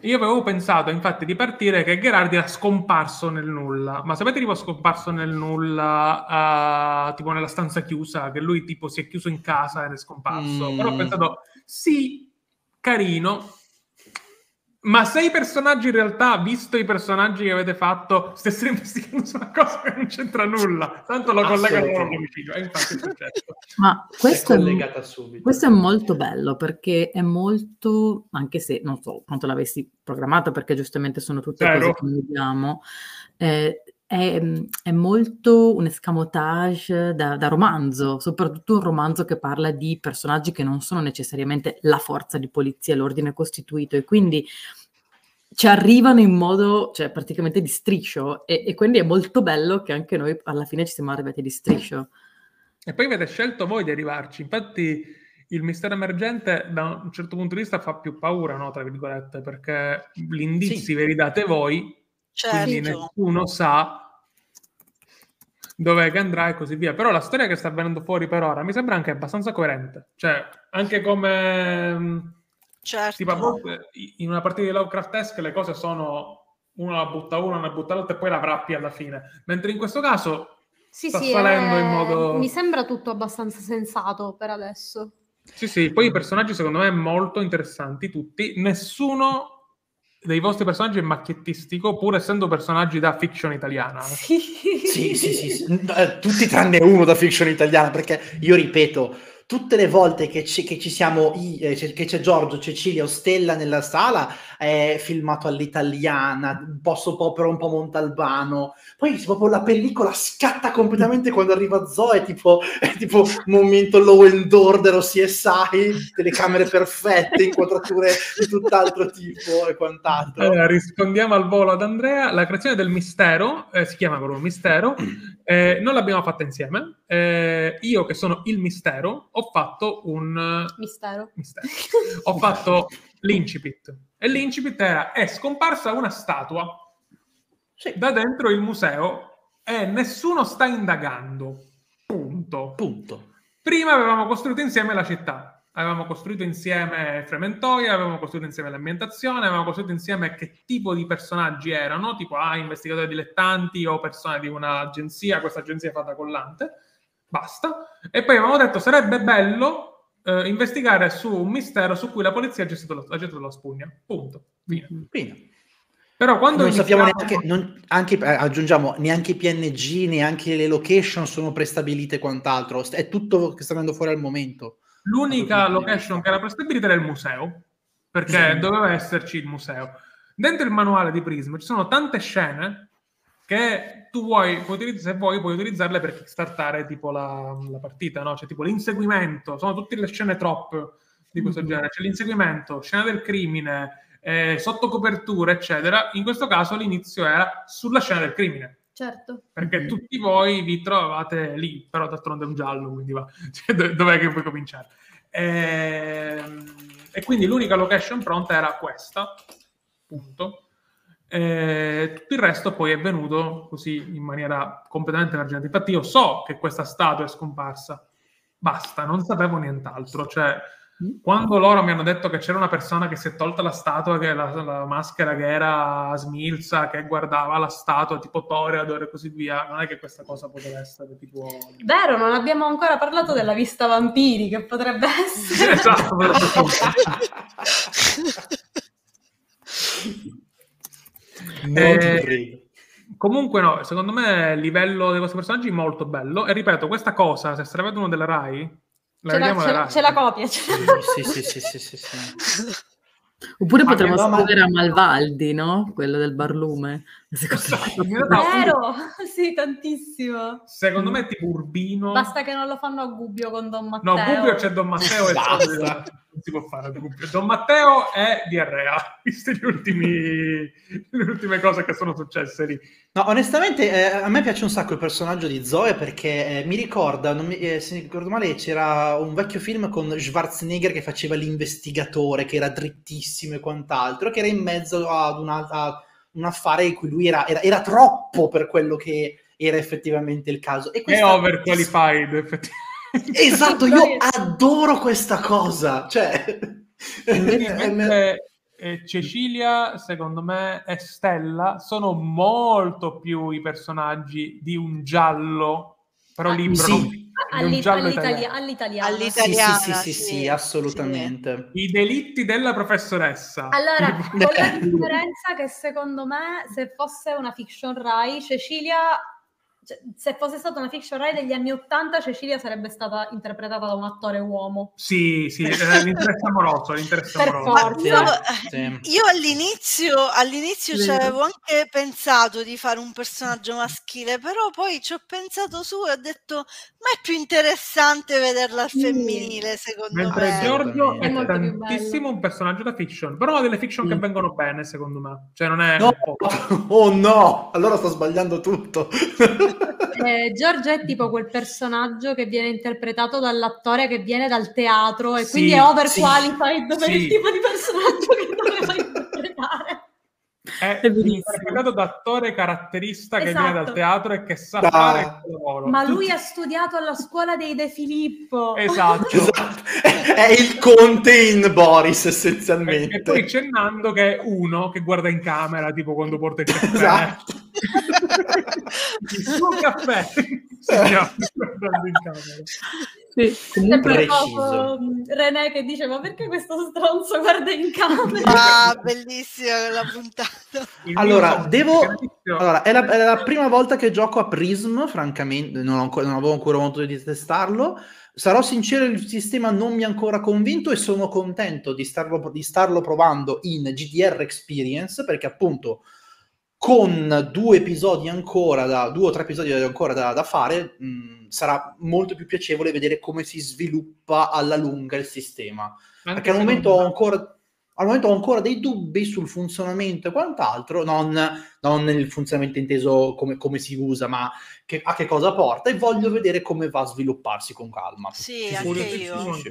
Io avevo pensato, infatti, di partire che Gherardi era scomparso nel nulla. Ma sapete tipo scomparso nel nulla, eh, tipo nella stanza chiusa, che lui tipo si è chiuso in casa ed è scomparso. Mm. Però ho pensato, sì, carino. Ma se i personaggi in realtà, visto i personaggi che avete fatto, stessero investigando su una cosa che non c'entra nulla, tanto lo collegano all'omicidio. E infatti è successo. Ma è questo è, subito. questo è molto bello perché è molto, anche se non so quanto l'avessi programmato, perché giustamente sono tutte Zero. cose che noi vediamo, eh, è, è molto un escamotage da, da romanzo, soprattutto un romanzo che parla di personaggi che non sono necessariamente la forza di polizia, l'ordine costituito e quindi ci arrivano in modo, cioè praticamente di striscio e, e quindi è molto bello che anche noi alla fine ci siamo arrivati di striscio. E poi avete scelto voi di arrivarci. Infatti, il mistero emergente, da un certo punto di vista, fa più paura, no? Tra virgolette, perché gli indizi Sì. ve li date voi, quindi Certo. nessuno sa dov'è che andrà e così via. Però la storia che sta venendo fuori per ora mi sembra anche abbastanza coerente. Cioè, anche come... mh, Certo. Tipo, in una partita di Lovecraftesque le cose sono uno la butta una, una butta l'altra e poi la wrappi alla fine. Mentre in questo caso Sì, Sta sì, salendo è- in modo- mi sembra tutto abbastanza sensato per adesso. Sì, sì, poi i personaggi secondo me molto interessanti tutti. Nessuno dei vostri personaggi è macchiettistico, pur essendo personaggi da fiction italiana. Sì, Sì, sì, sì. Eh, tutti tranne uno da fiction italiana, perché io ripeto, tutte le volte che ci, che ci siamo, eh, che c'è Giorgio, Cecilia o Stella nella sala, è filmato all'italiana, un po' soap opera, un po' Montalbano, poi proprio la pellicola scatta completamente quando arriva Zoe, tipo, è tipo momento Law and Order o CSI, telecamere perfette, inquadrature di tutt'altro tipo e quant'altro. Allora, rispondiamo al volo ad Andrea. La creazione del mistero, eh, si chiama proprio mistero, eh, non l'abbiamo fatta insieme. Eh, io che sono il mistero ho fatto un Mistero. mistero. Ho fatto l'incipit. E l'incipit era, è scomparsa una statua Sì, da dentro il museo e nessuno sta indagando. Punto. punto. Prima avevamo costruito insieme la città, avevamo costruito insieme Frementoia, avevamo costruito insieme l'ambientazione, avevamo costruito insieme che tipo di personaggi erano, tipo ah, investigatori dilettanti o persone di un'agenzia, questa agenzia è fatta collante, basta. E poi avevamo detto sarebbe bello eh, investigare su un mistero su cui la polizia ha gestito la, ha gestito la spugna, punto. Fine. Fine. Però quando non sappiamo iniziamo- neanche, non- anche, eh, aggiungiamo, neanche i PNG, neanche le location sono prestabilite e quant'altro. È tutto che sta venendo fuori al momento. L'unica location che era prestabilita era il museo, perché Sì. doveva esserci il museo. Dentro il manuale di Prism ci sono tante scene che tu vuoi, se vuoi, puoi utilizzarle per kickstartare tipo la, la partita, no? Cioè tipo l'inseguimento, sono tutte le scene trop di questo Mhm. genere. C'è l'inseguimento, scena del crimine, eh, sotto copertura, eccetera. In questo caso l'inizio era sulla scena del crimine Certo. perché Mhm. tutti voi vi trovate lì, però d'altronde è un giallo, quindi va. Cioè, do- dov'è che puoi cominciare? Ehm, E, quindi l'unica location pronta era questa, punto. E tutto il resto poi è venuto così in maniera completamente emergente. Infatti io so che questa statua è scomparsa, basta, non sapevo nient'altro. Cioè, quando loro mi hanno detto che c'era una persona che si è tolta la statua, che la, la maschera che era smilza, che guardava la statua tipo Toreador e così via, non è che questa cosa poteva essere tipo... Vero, non abbiamo ancora parlato della vista vampiri, che potrebbe essere. esatto, potrebbe Non Eh. Comunque no, secondo me il livello di questi personaggi è molto bello. E ripeto, questa cosa, se sarà uno della Rai, la Ce la, ce Rai. ce la copia. ce Sì, sì, sì, sì, sì, sì. Oppure potremmo scrivere a Malvaldi, no? Quello del barlume. Realtà, Vero? Sì, tantissimo. Secondo me tipo Urbino... Basta che non lo fanno a Gubbio con Don Matteo. No, Gubbio c'è Don Matteo e Basta. non si può fare a Gubbio. Don Matteo è diarrea, viste gli ultimi, le ultime cose che sono successe lì. No, onestamente eh, a me piace un sacco il personaggio di Zoe perché eh, mi ricorda, non mi- eh, se mi ricordo male, c'era un vecchio film con Schwarzenegger che faceva l'investigatore, che era drittissimo e quant'altro, che era in mezzo ad una- a un affare in cui lui era, era- era troppo per quello che era effettivamente il caso. E È overqualified, effettivamente. Esatto, io adoro questa cosa. Cioè, Mentre eh, Cecilia, secondo me, e Stella sono molto più i personaggi di un giallo, però Ah, libro, sì. non- di un Alli- giallo all'itali- italiano. all'italiano. sì, All'italiana. sì, sì, sì, sì, sì, assolutamente. I delitti della professoressa. Allora, con la differenza che secondo me se fosse una fiction Rai, Cecilia, cioè, se fosse stata una fiction Rai degli anni Ottanta, Cecilia sarebbe stata interpretata da un attore uomo. Sì, sì, eh, l'interesse amoroso, l'interesse Per amoroso. forza. Io, Sì. io all'inizio, all'inizio ci Vero. avevo anche pensato di fare un personaggio maschile, però poi ci ho pensato su e ho detto, ma è più interessante vederla al Sì. femminile, secondo Mentre me. Giorgio È è tantissimo un personaggio da fiction, però ha delle fiction che Mm. vengono bene, secondo me. Cioè, non è... No, oh no, allora sto sbagliando tutto. Eh, Giorgio è tipo quel personaggio che viene interpretato dall'attore che viene dal teatro e Sì, quindi è sì, overqualified per sì. il tipo di personaggio che doveva interpretare. È È interpretato da attore caratterista che Esatto. viene dal teatro e che sa Ah. fare il lavoro. Ma Tutti- lui ha studiato alla scuola dei De Filippo. Esatto. Esatto. È il conte in Boris E essenzialmente. poi c'è Nando che è uno che guarda in camera, tipo quando porta il caffè. Esatto. Il suo caffè. Signore, guardando in camera. Sì, comunque Preciso. mm, René che dice ma perché questo stronzo guarda in camera? Ah, bellissima quella puntata. Allora, devo- Allora, è la, è la prima volta che gioco a Prism, francamente, non, ho ancora- non avevo ancora modo di testarlo. Sarò sincero, il sistema non mi ha ancora convinto e sono contento di starlo, di starlo provando in GDR Experience perché appunto con due episodi ancora, da, due o tre episodi ancora da, da fare, mh, sarà molto più piacevole vedere come si sviluppa alla lunga il sistema. anche Perché al momento non- ho ancora, al momento ho ancora dei dubbi sul funzionamento e quant'altro, non, non nel funzionamento inteso come, come si usa, ma che- a che cosa porta e voglio vedere come va a svilupparsi con calma. Sì, anche io. Anche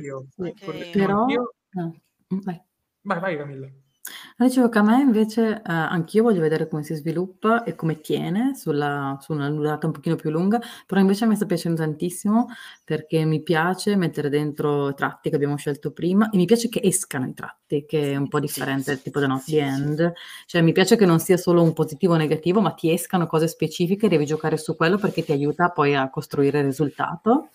Però-. Vai, vai Camilla. Ah, Dicevo che a me invece, eh, anch'io voglio vedere come si sviluppa e come tiene sulla, su una durata un pochino più lunga, però invece a me sta piacendo tantissimo perché mi piace mettere dentro i tratti che abbiamo scelto prima e mi piace che escano i tratti, che è un po' differente sì, tipo da sì, the sì. End. Cioè mi piace che non sia solo un positivo o negativo, ma ti escano cose specifiche, devi giocare su quello perché ti aiuta poi a costruire il risultato.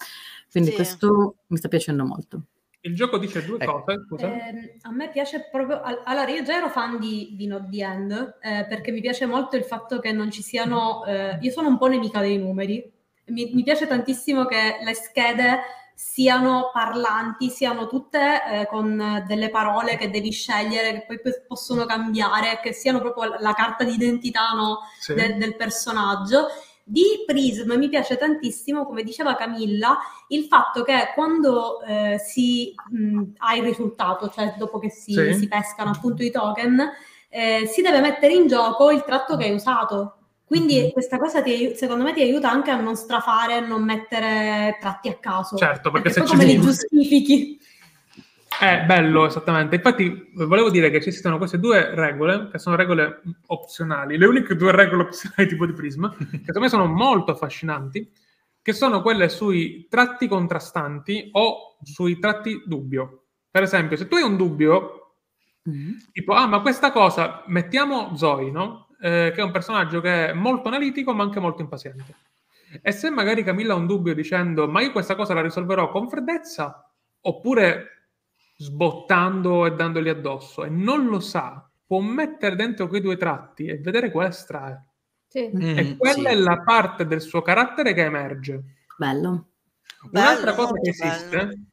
Quindi Sì. questo mi sta piacendo molto. Il gioco dice due Ecco. cose, scusa. Ehm, a me piace proprio. al- Allora, io già ero fan di, di Not the End eh, perché mi piace molto il fatto che non ci siano. eh, io sono un po' nemica dei numeri. Mi, mi piace tantissimo che le schede siano parlanti, siano tutte eh, con delle parole che devi scegliere, che poi possono cambiare, che siano proprio la- carta d'identità no, Sì. del, del personaggio. Di Prism mi piace tantissimo, come diceva Camilla, il fatto che quando eh, si mh, ha il risultato, cioè dopo che si, Sì. si pescano appunto i token, eh, si deve mettere in gioco il tratto che hai usato. Quindi Mhm. questa cosa ti secondo me ti aiuta anche a non strafare, a non mettere tratti a caso. Certo, perché se poi ci come li giustifichi? È bello, esattamente. Infatti, volevo dire che ci esistono queste due regole, che sono regole opzionali, le uniche due regole opzionali tipo di Prisma, che secondo me sono molto affascinanti, che sono quelle sui tratti contrastanti o sui tratti dubbio. Per esempio, se tu hai un dubbio, Mm. tipo, ah, ma questa cosa, mettiamo Zoe, no? Eh, che è un personaggio che è molto analitico, ma anche molto impaziente. E se magari Camilla ha un dubbio dicendo, ma io questa cosa la risolverò con freddezza, oppure sbottando e dandogli addosso, e non lo sa, può mettere dentro quei due tratti e vedere quale estrae. Sì. Mm, e quella sì. è la parte del suo carattere che emerge. Bello. Un'altra Bello, cosa che esiste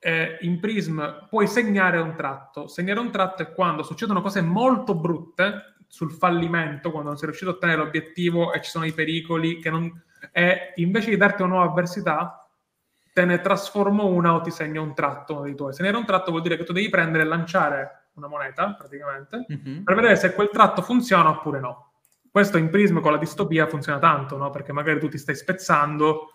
eh, in Prism puoi segnare un tratto. Segnare un tratto è quando succedono cose molto brutte sul fallimento, quando non sei riuscito a ottenere l'obiettivo e ci sono i pericoli, che non... e invece di darti una nuova avversità, te ne trasformo una o ti segno un tratto dei tuoi. Se ne era un tratto vuol dire che tu devi prendere e lanciare una moneta, praticamente, Mhm. per vedere se quel tratto funziona oppure no. Questo in Prism con la distopia funziona tanto, no? Perché magari tu ti stai spezzando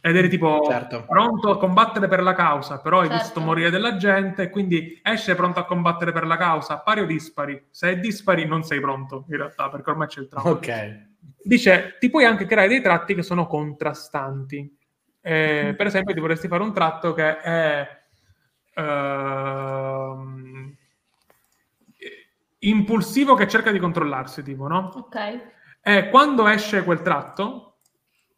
ed eri tipo Certo. pronto a combattere per la causa, però hai Certo. visto morire della gente, quindi esce pronto a combattere per la causa, pari o dispari. Se è dispari non sei pronto, in realtà, perché ormai c'è il trauma. Ok. Dice, ti puoi anche creare dei tratti che sono contrastanti. Eh, per esempio, ti vorresti fare un tratto che è ehm, impulsivo che cerca di controllarsi, tipo, no? Ok. E quando esce quel tratto,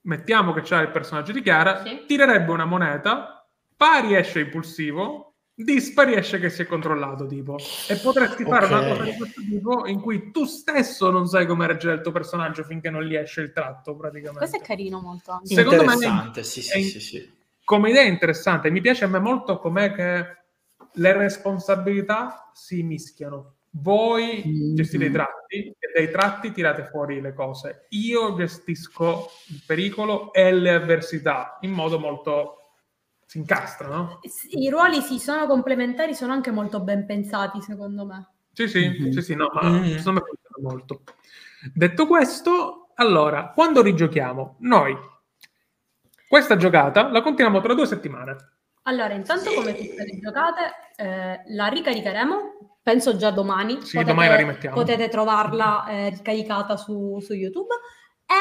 mettiamo che c'è il personaggio di Chiara, Sì. tirerebbe una moneta, pari esce impulsivo, dispari esce che si è controllato, tipo. E potresti fare una cosa di questo tipo in cui tu stesso non sai come reagire il tuo personaggio finché non gli esce il tratto, praticamente. Questo è carino molto. Secondo me- Interessante, sì, è sì, in- sì, sì. Come idea interessante, mi piace a me molto com'è che le responsabilità si mischiano. Voi Mhm. gestite i tratti e dai tratti tirate fuori le cose. Io gestisco il pericolo e le avversità in modo molto... si incastra, no? I ruoli sì, sono complementari, sono anche molto ben pensati, secondo me. Sì, sì, Mhm. sì, sì, no, ma Mhm. secondo me funziona molto. Detto questo, allora, quando rigiochiamo? Noi questa giocata la continuiamo tra due settimane. Allora, intanto come tutte le giocate, eh, la ricaricheremo, penso già domani. Sì, domani la rimettiamo. Potete trovarla eh, ricaricata su, su YouTube. E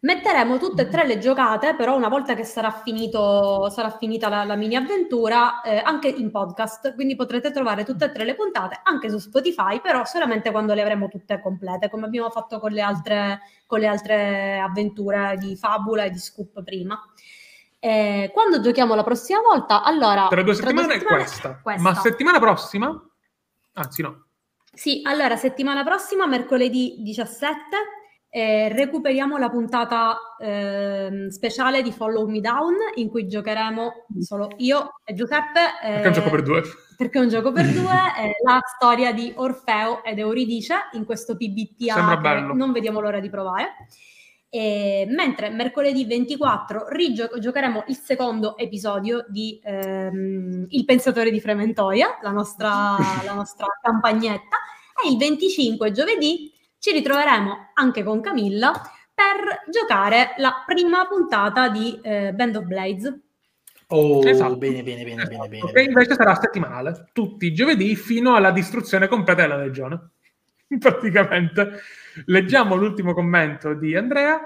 metteremo tutte e tre le giocate, però una volta che sarà, finito, sarà finita la, la mini avventura, eh, anche in podcast. Quindi potrete trovare tutte e tre le puntate anche su Spotify, però solamente quando le avremo tutte complete, come abbiamo fatto con le altre, con le altre avventure di Fabula e di Scoop prima. Eh, quando giochiamo la prossima volta, allora Tra due tra settimane è settimane questa. questa. Ma settimana prossima? Anzi no. Sì, allora settimana prossima, mercoledì 17, eh, recuperiamo la puntata ehm, speciale di Follow Me Down in cui giocheremo solo io e Giuseppe. eh, Perché è un gioco per due. perché è un gioco per due, eh, la storia di Orfeo ed Euridice in questo PBTA Sembra che bello. non vediamo l'ora di provare. E mentre mercoledì 24 rigiocheremo il secondo episodio di ehm, Il pensatore di Frementoia, la nostra, la nostra campagnetta, e il 25 giovedì ci ritroveremo anche con Camilla per giocare la prima puntata di eh, Band of Blades. Oh, Esatto. bene, bene, bene, bene, Esatto, bene. Che invece sarà settimanale, tutti i giovedì fino alla distruzione completa della legione. Praticamente. Leggiamo l'ultimo commento di Andrea,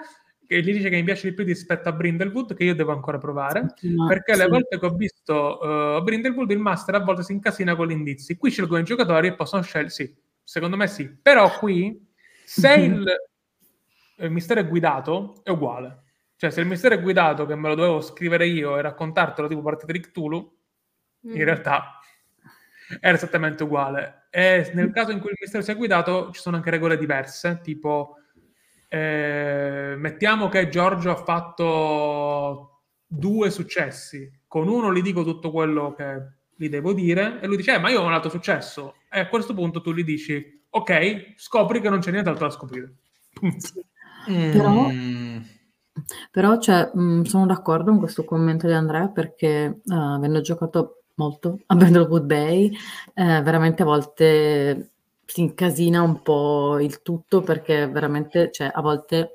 che gli dice che mi piace di più rispetto a Brindlewood, che io devo ancora provare. Ma- Perché le sì. volte che ho visto uh, Brindlewood, il master a volte si incasina con gli indizi. Qui scelgono i giocatori e possono scegliere. Sì, secondo me sì. Però qui, se Mhm. il, il mistero è guidato, è uguale. Cioè, se il mistero è guidato, che me lo dovevo scrivere io e raccontartelo tipo partita di Cthulhu, Mm. in realtà era esattamente uguale. E nel caso in cui il mistero sia guidato, ci sono anche regole diverse, tipo eh, mettiamo che Giorgio ha fatto due successi, con uno gli dico tutto quello che gli devo dire e lui dice, eh, ma io ho un altro successo. E a questo punto tu gli dici, ok, scopri che non c'è nient'altro da scoprire. Però- Mm. Però cioè, mh, sono d'accordo con questo commento di Andrea perché eh, avendo giocato molto a Brindlewood Bay, eh, veramente a volte si incasina un po' il tutto perché veramente, cioè, a volte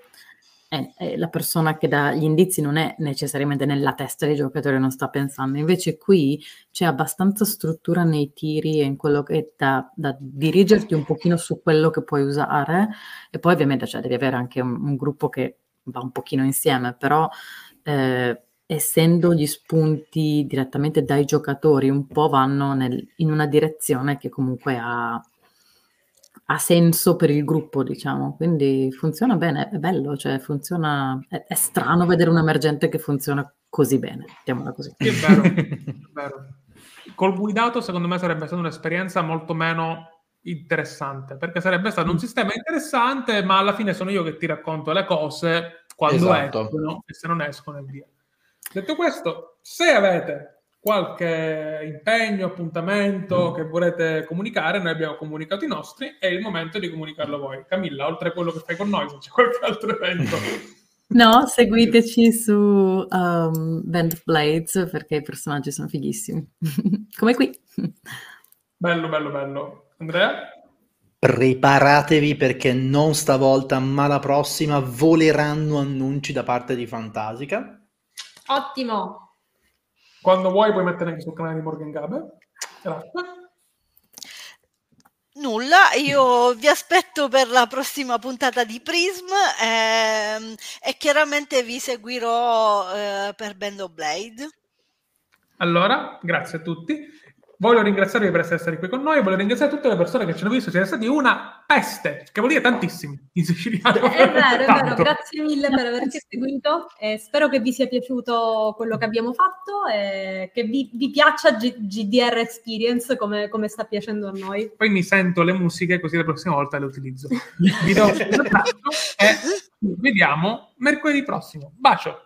è la persona che dà gli indizi non è necessariamente nella testa dei giocatori, non sta pensando. Invece qui c'è abbastanza struttura nei tiri e in quello che da, da dirigerti un pochino su quello che puoi usare e poi ovviamente cioè, devi avere anche un, un gruppo che va un pochino insieme, però eh, essendo gli spunti direttamente dai giocatori un po' vanno nel- in una direzione che comunque ha, ha senso per il gruppo, diciamo, quindi funziona bene, è bello, cioè funziona, è, è strano vedere un emergente che funziona così bene, mettiamola così. Sì, è vero, è vero. Col guidato, secondo me, sarebbe stata un'esperienza molto meno interessante, perché sarebbe stato un sistema interessante, ma alla fine sono io che ti racconto le cose quando Esatto. escono e se non escono e via. Detto questo, se avete qualche impegno, appuntamento che volete comunicare, noi abbiamo comunicato i nostri, è il momento di comunicarlo voi. Camilla, oltre a quello che fai con noi, se c'è qualche altro evento. No, seguiteci su um, Band of Blades perché i personaggi sono fighissimi. Come qui. Bello, bello, bello. Andrea? Preparatevi perché non stavolta, ma la prossima voleranno annunci da parte di Fantasica. Ottimo. Quando vuoi puoi mettere anche sul canale di Morgan Gabe. Grazie. Nulla, io vi aspetto per la prossima puntata di Prism ehm, e chiaramente vi seguirò eh, per Band of Blade. Allora, grazie a tutti. Voglio ringraziarvi per essere stati qui con noi, voglio ringraziare tutte le persone che ci hanno visto, siete stati una peste, che vuol dire tantissimi in siciliano. È vero, è vero, grazie mille per averci seguito e spero che vi sia piaciuto quello che abbiamo fatto e che vi, vi piaccia G- GDR Experience come, come, sta piacendo a noi. Poi mi sento le musiche così la prossima volta le utilizzo. Vi do un abbraccio e vediamo mercoledì prossimo. Bacio!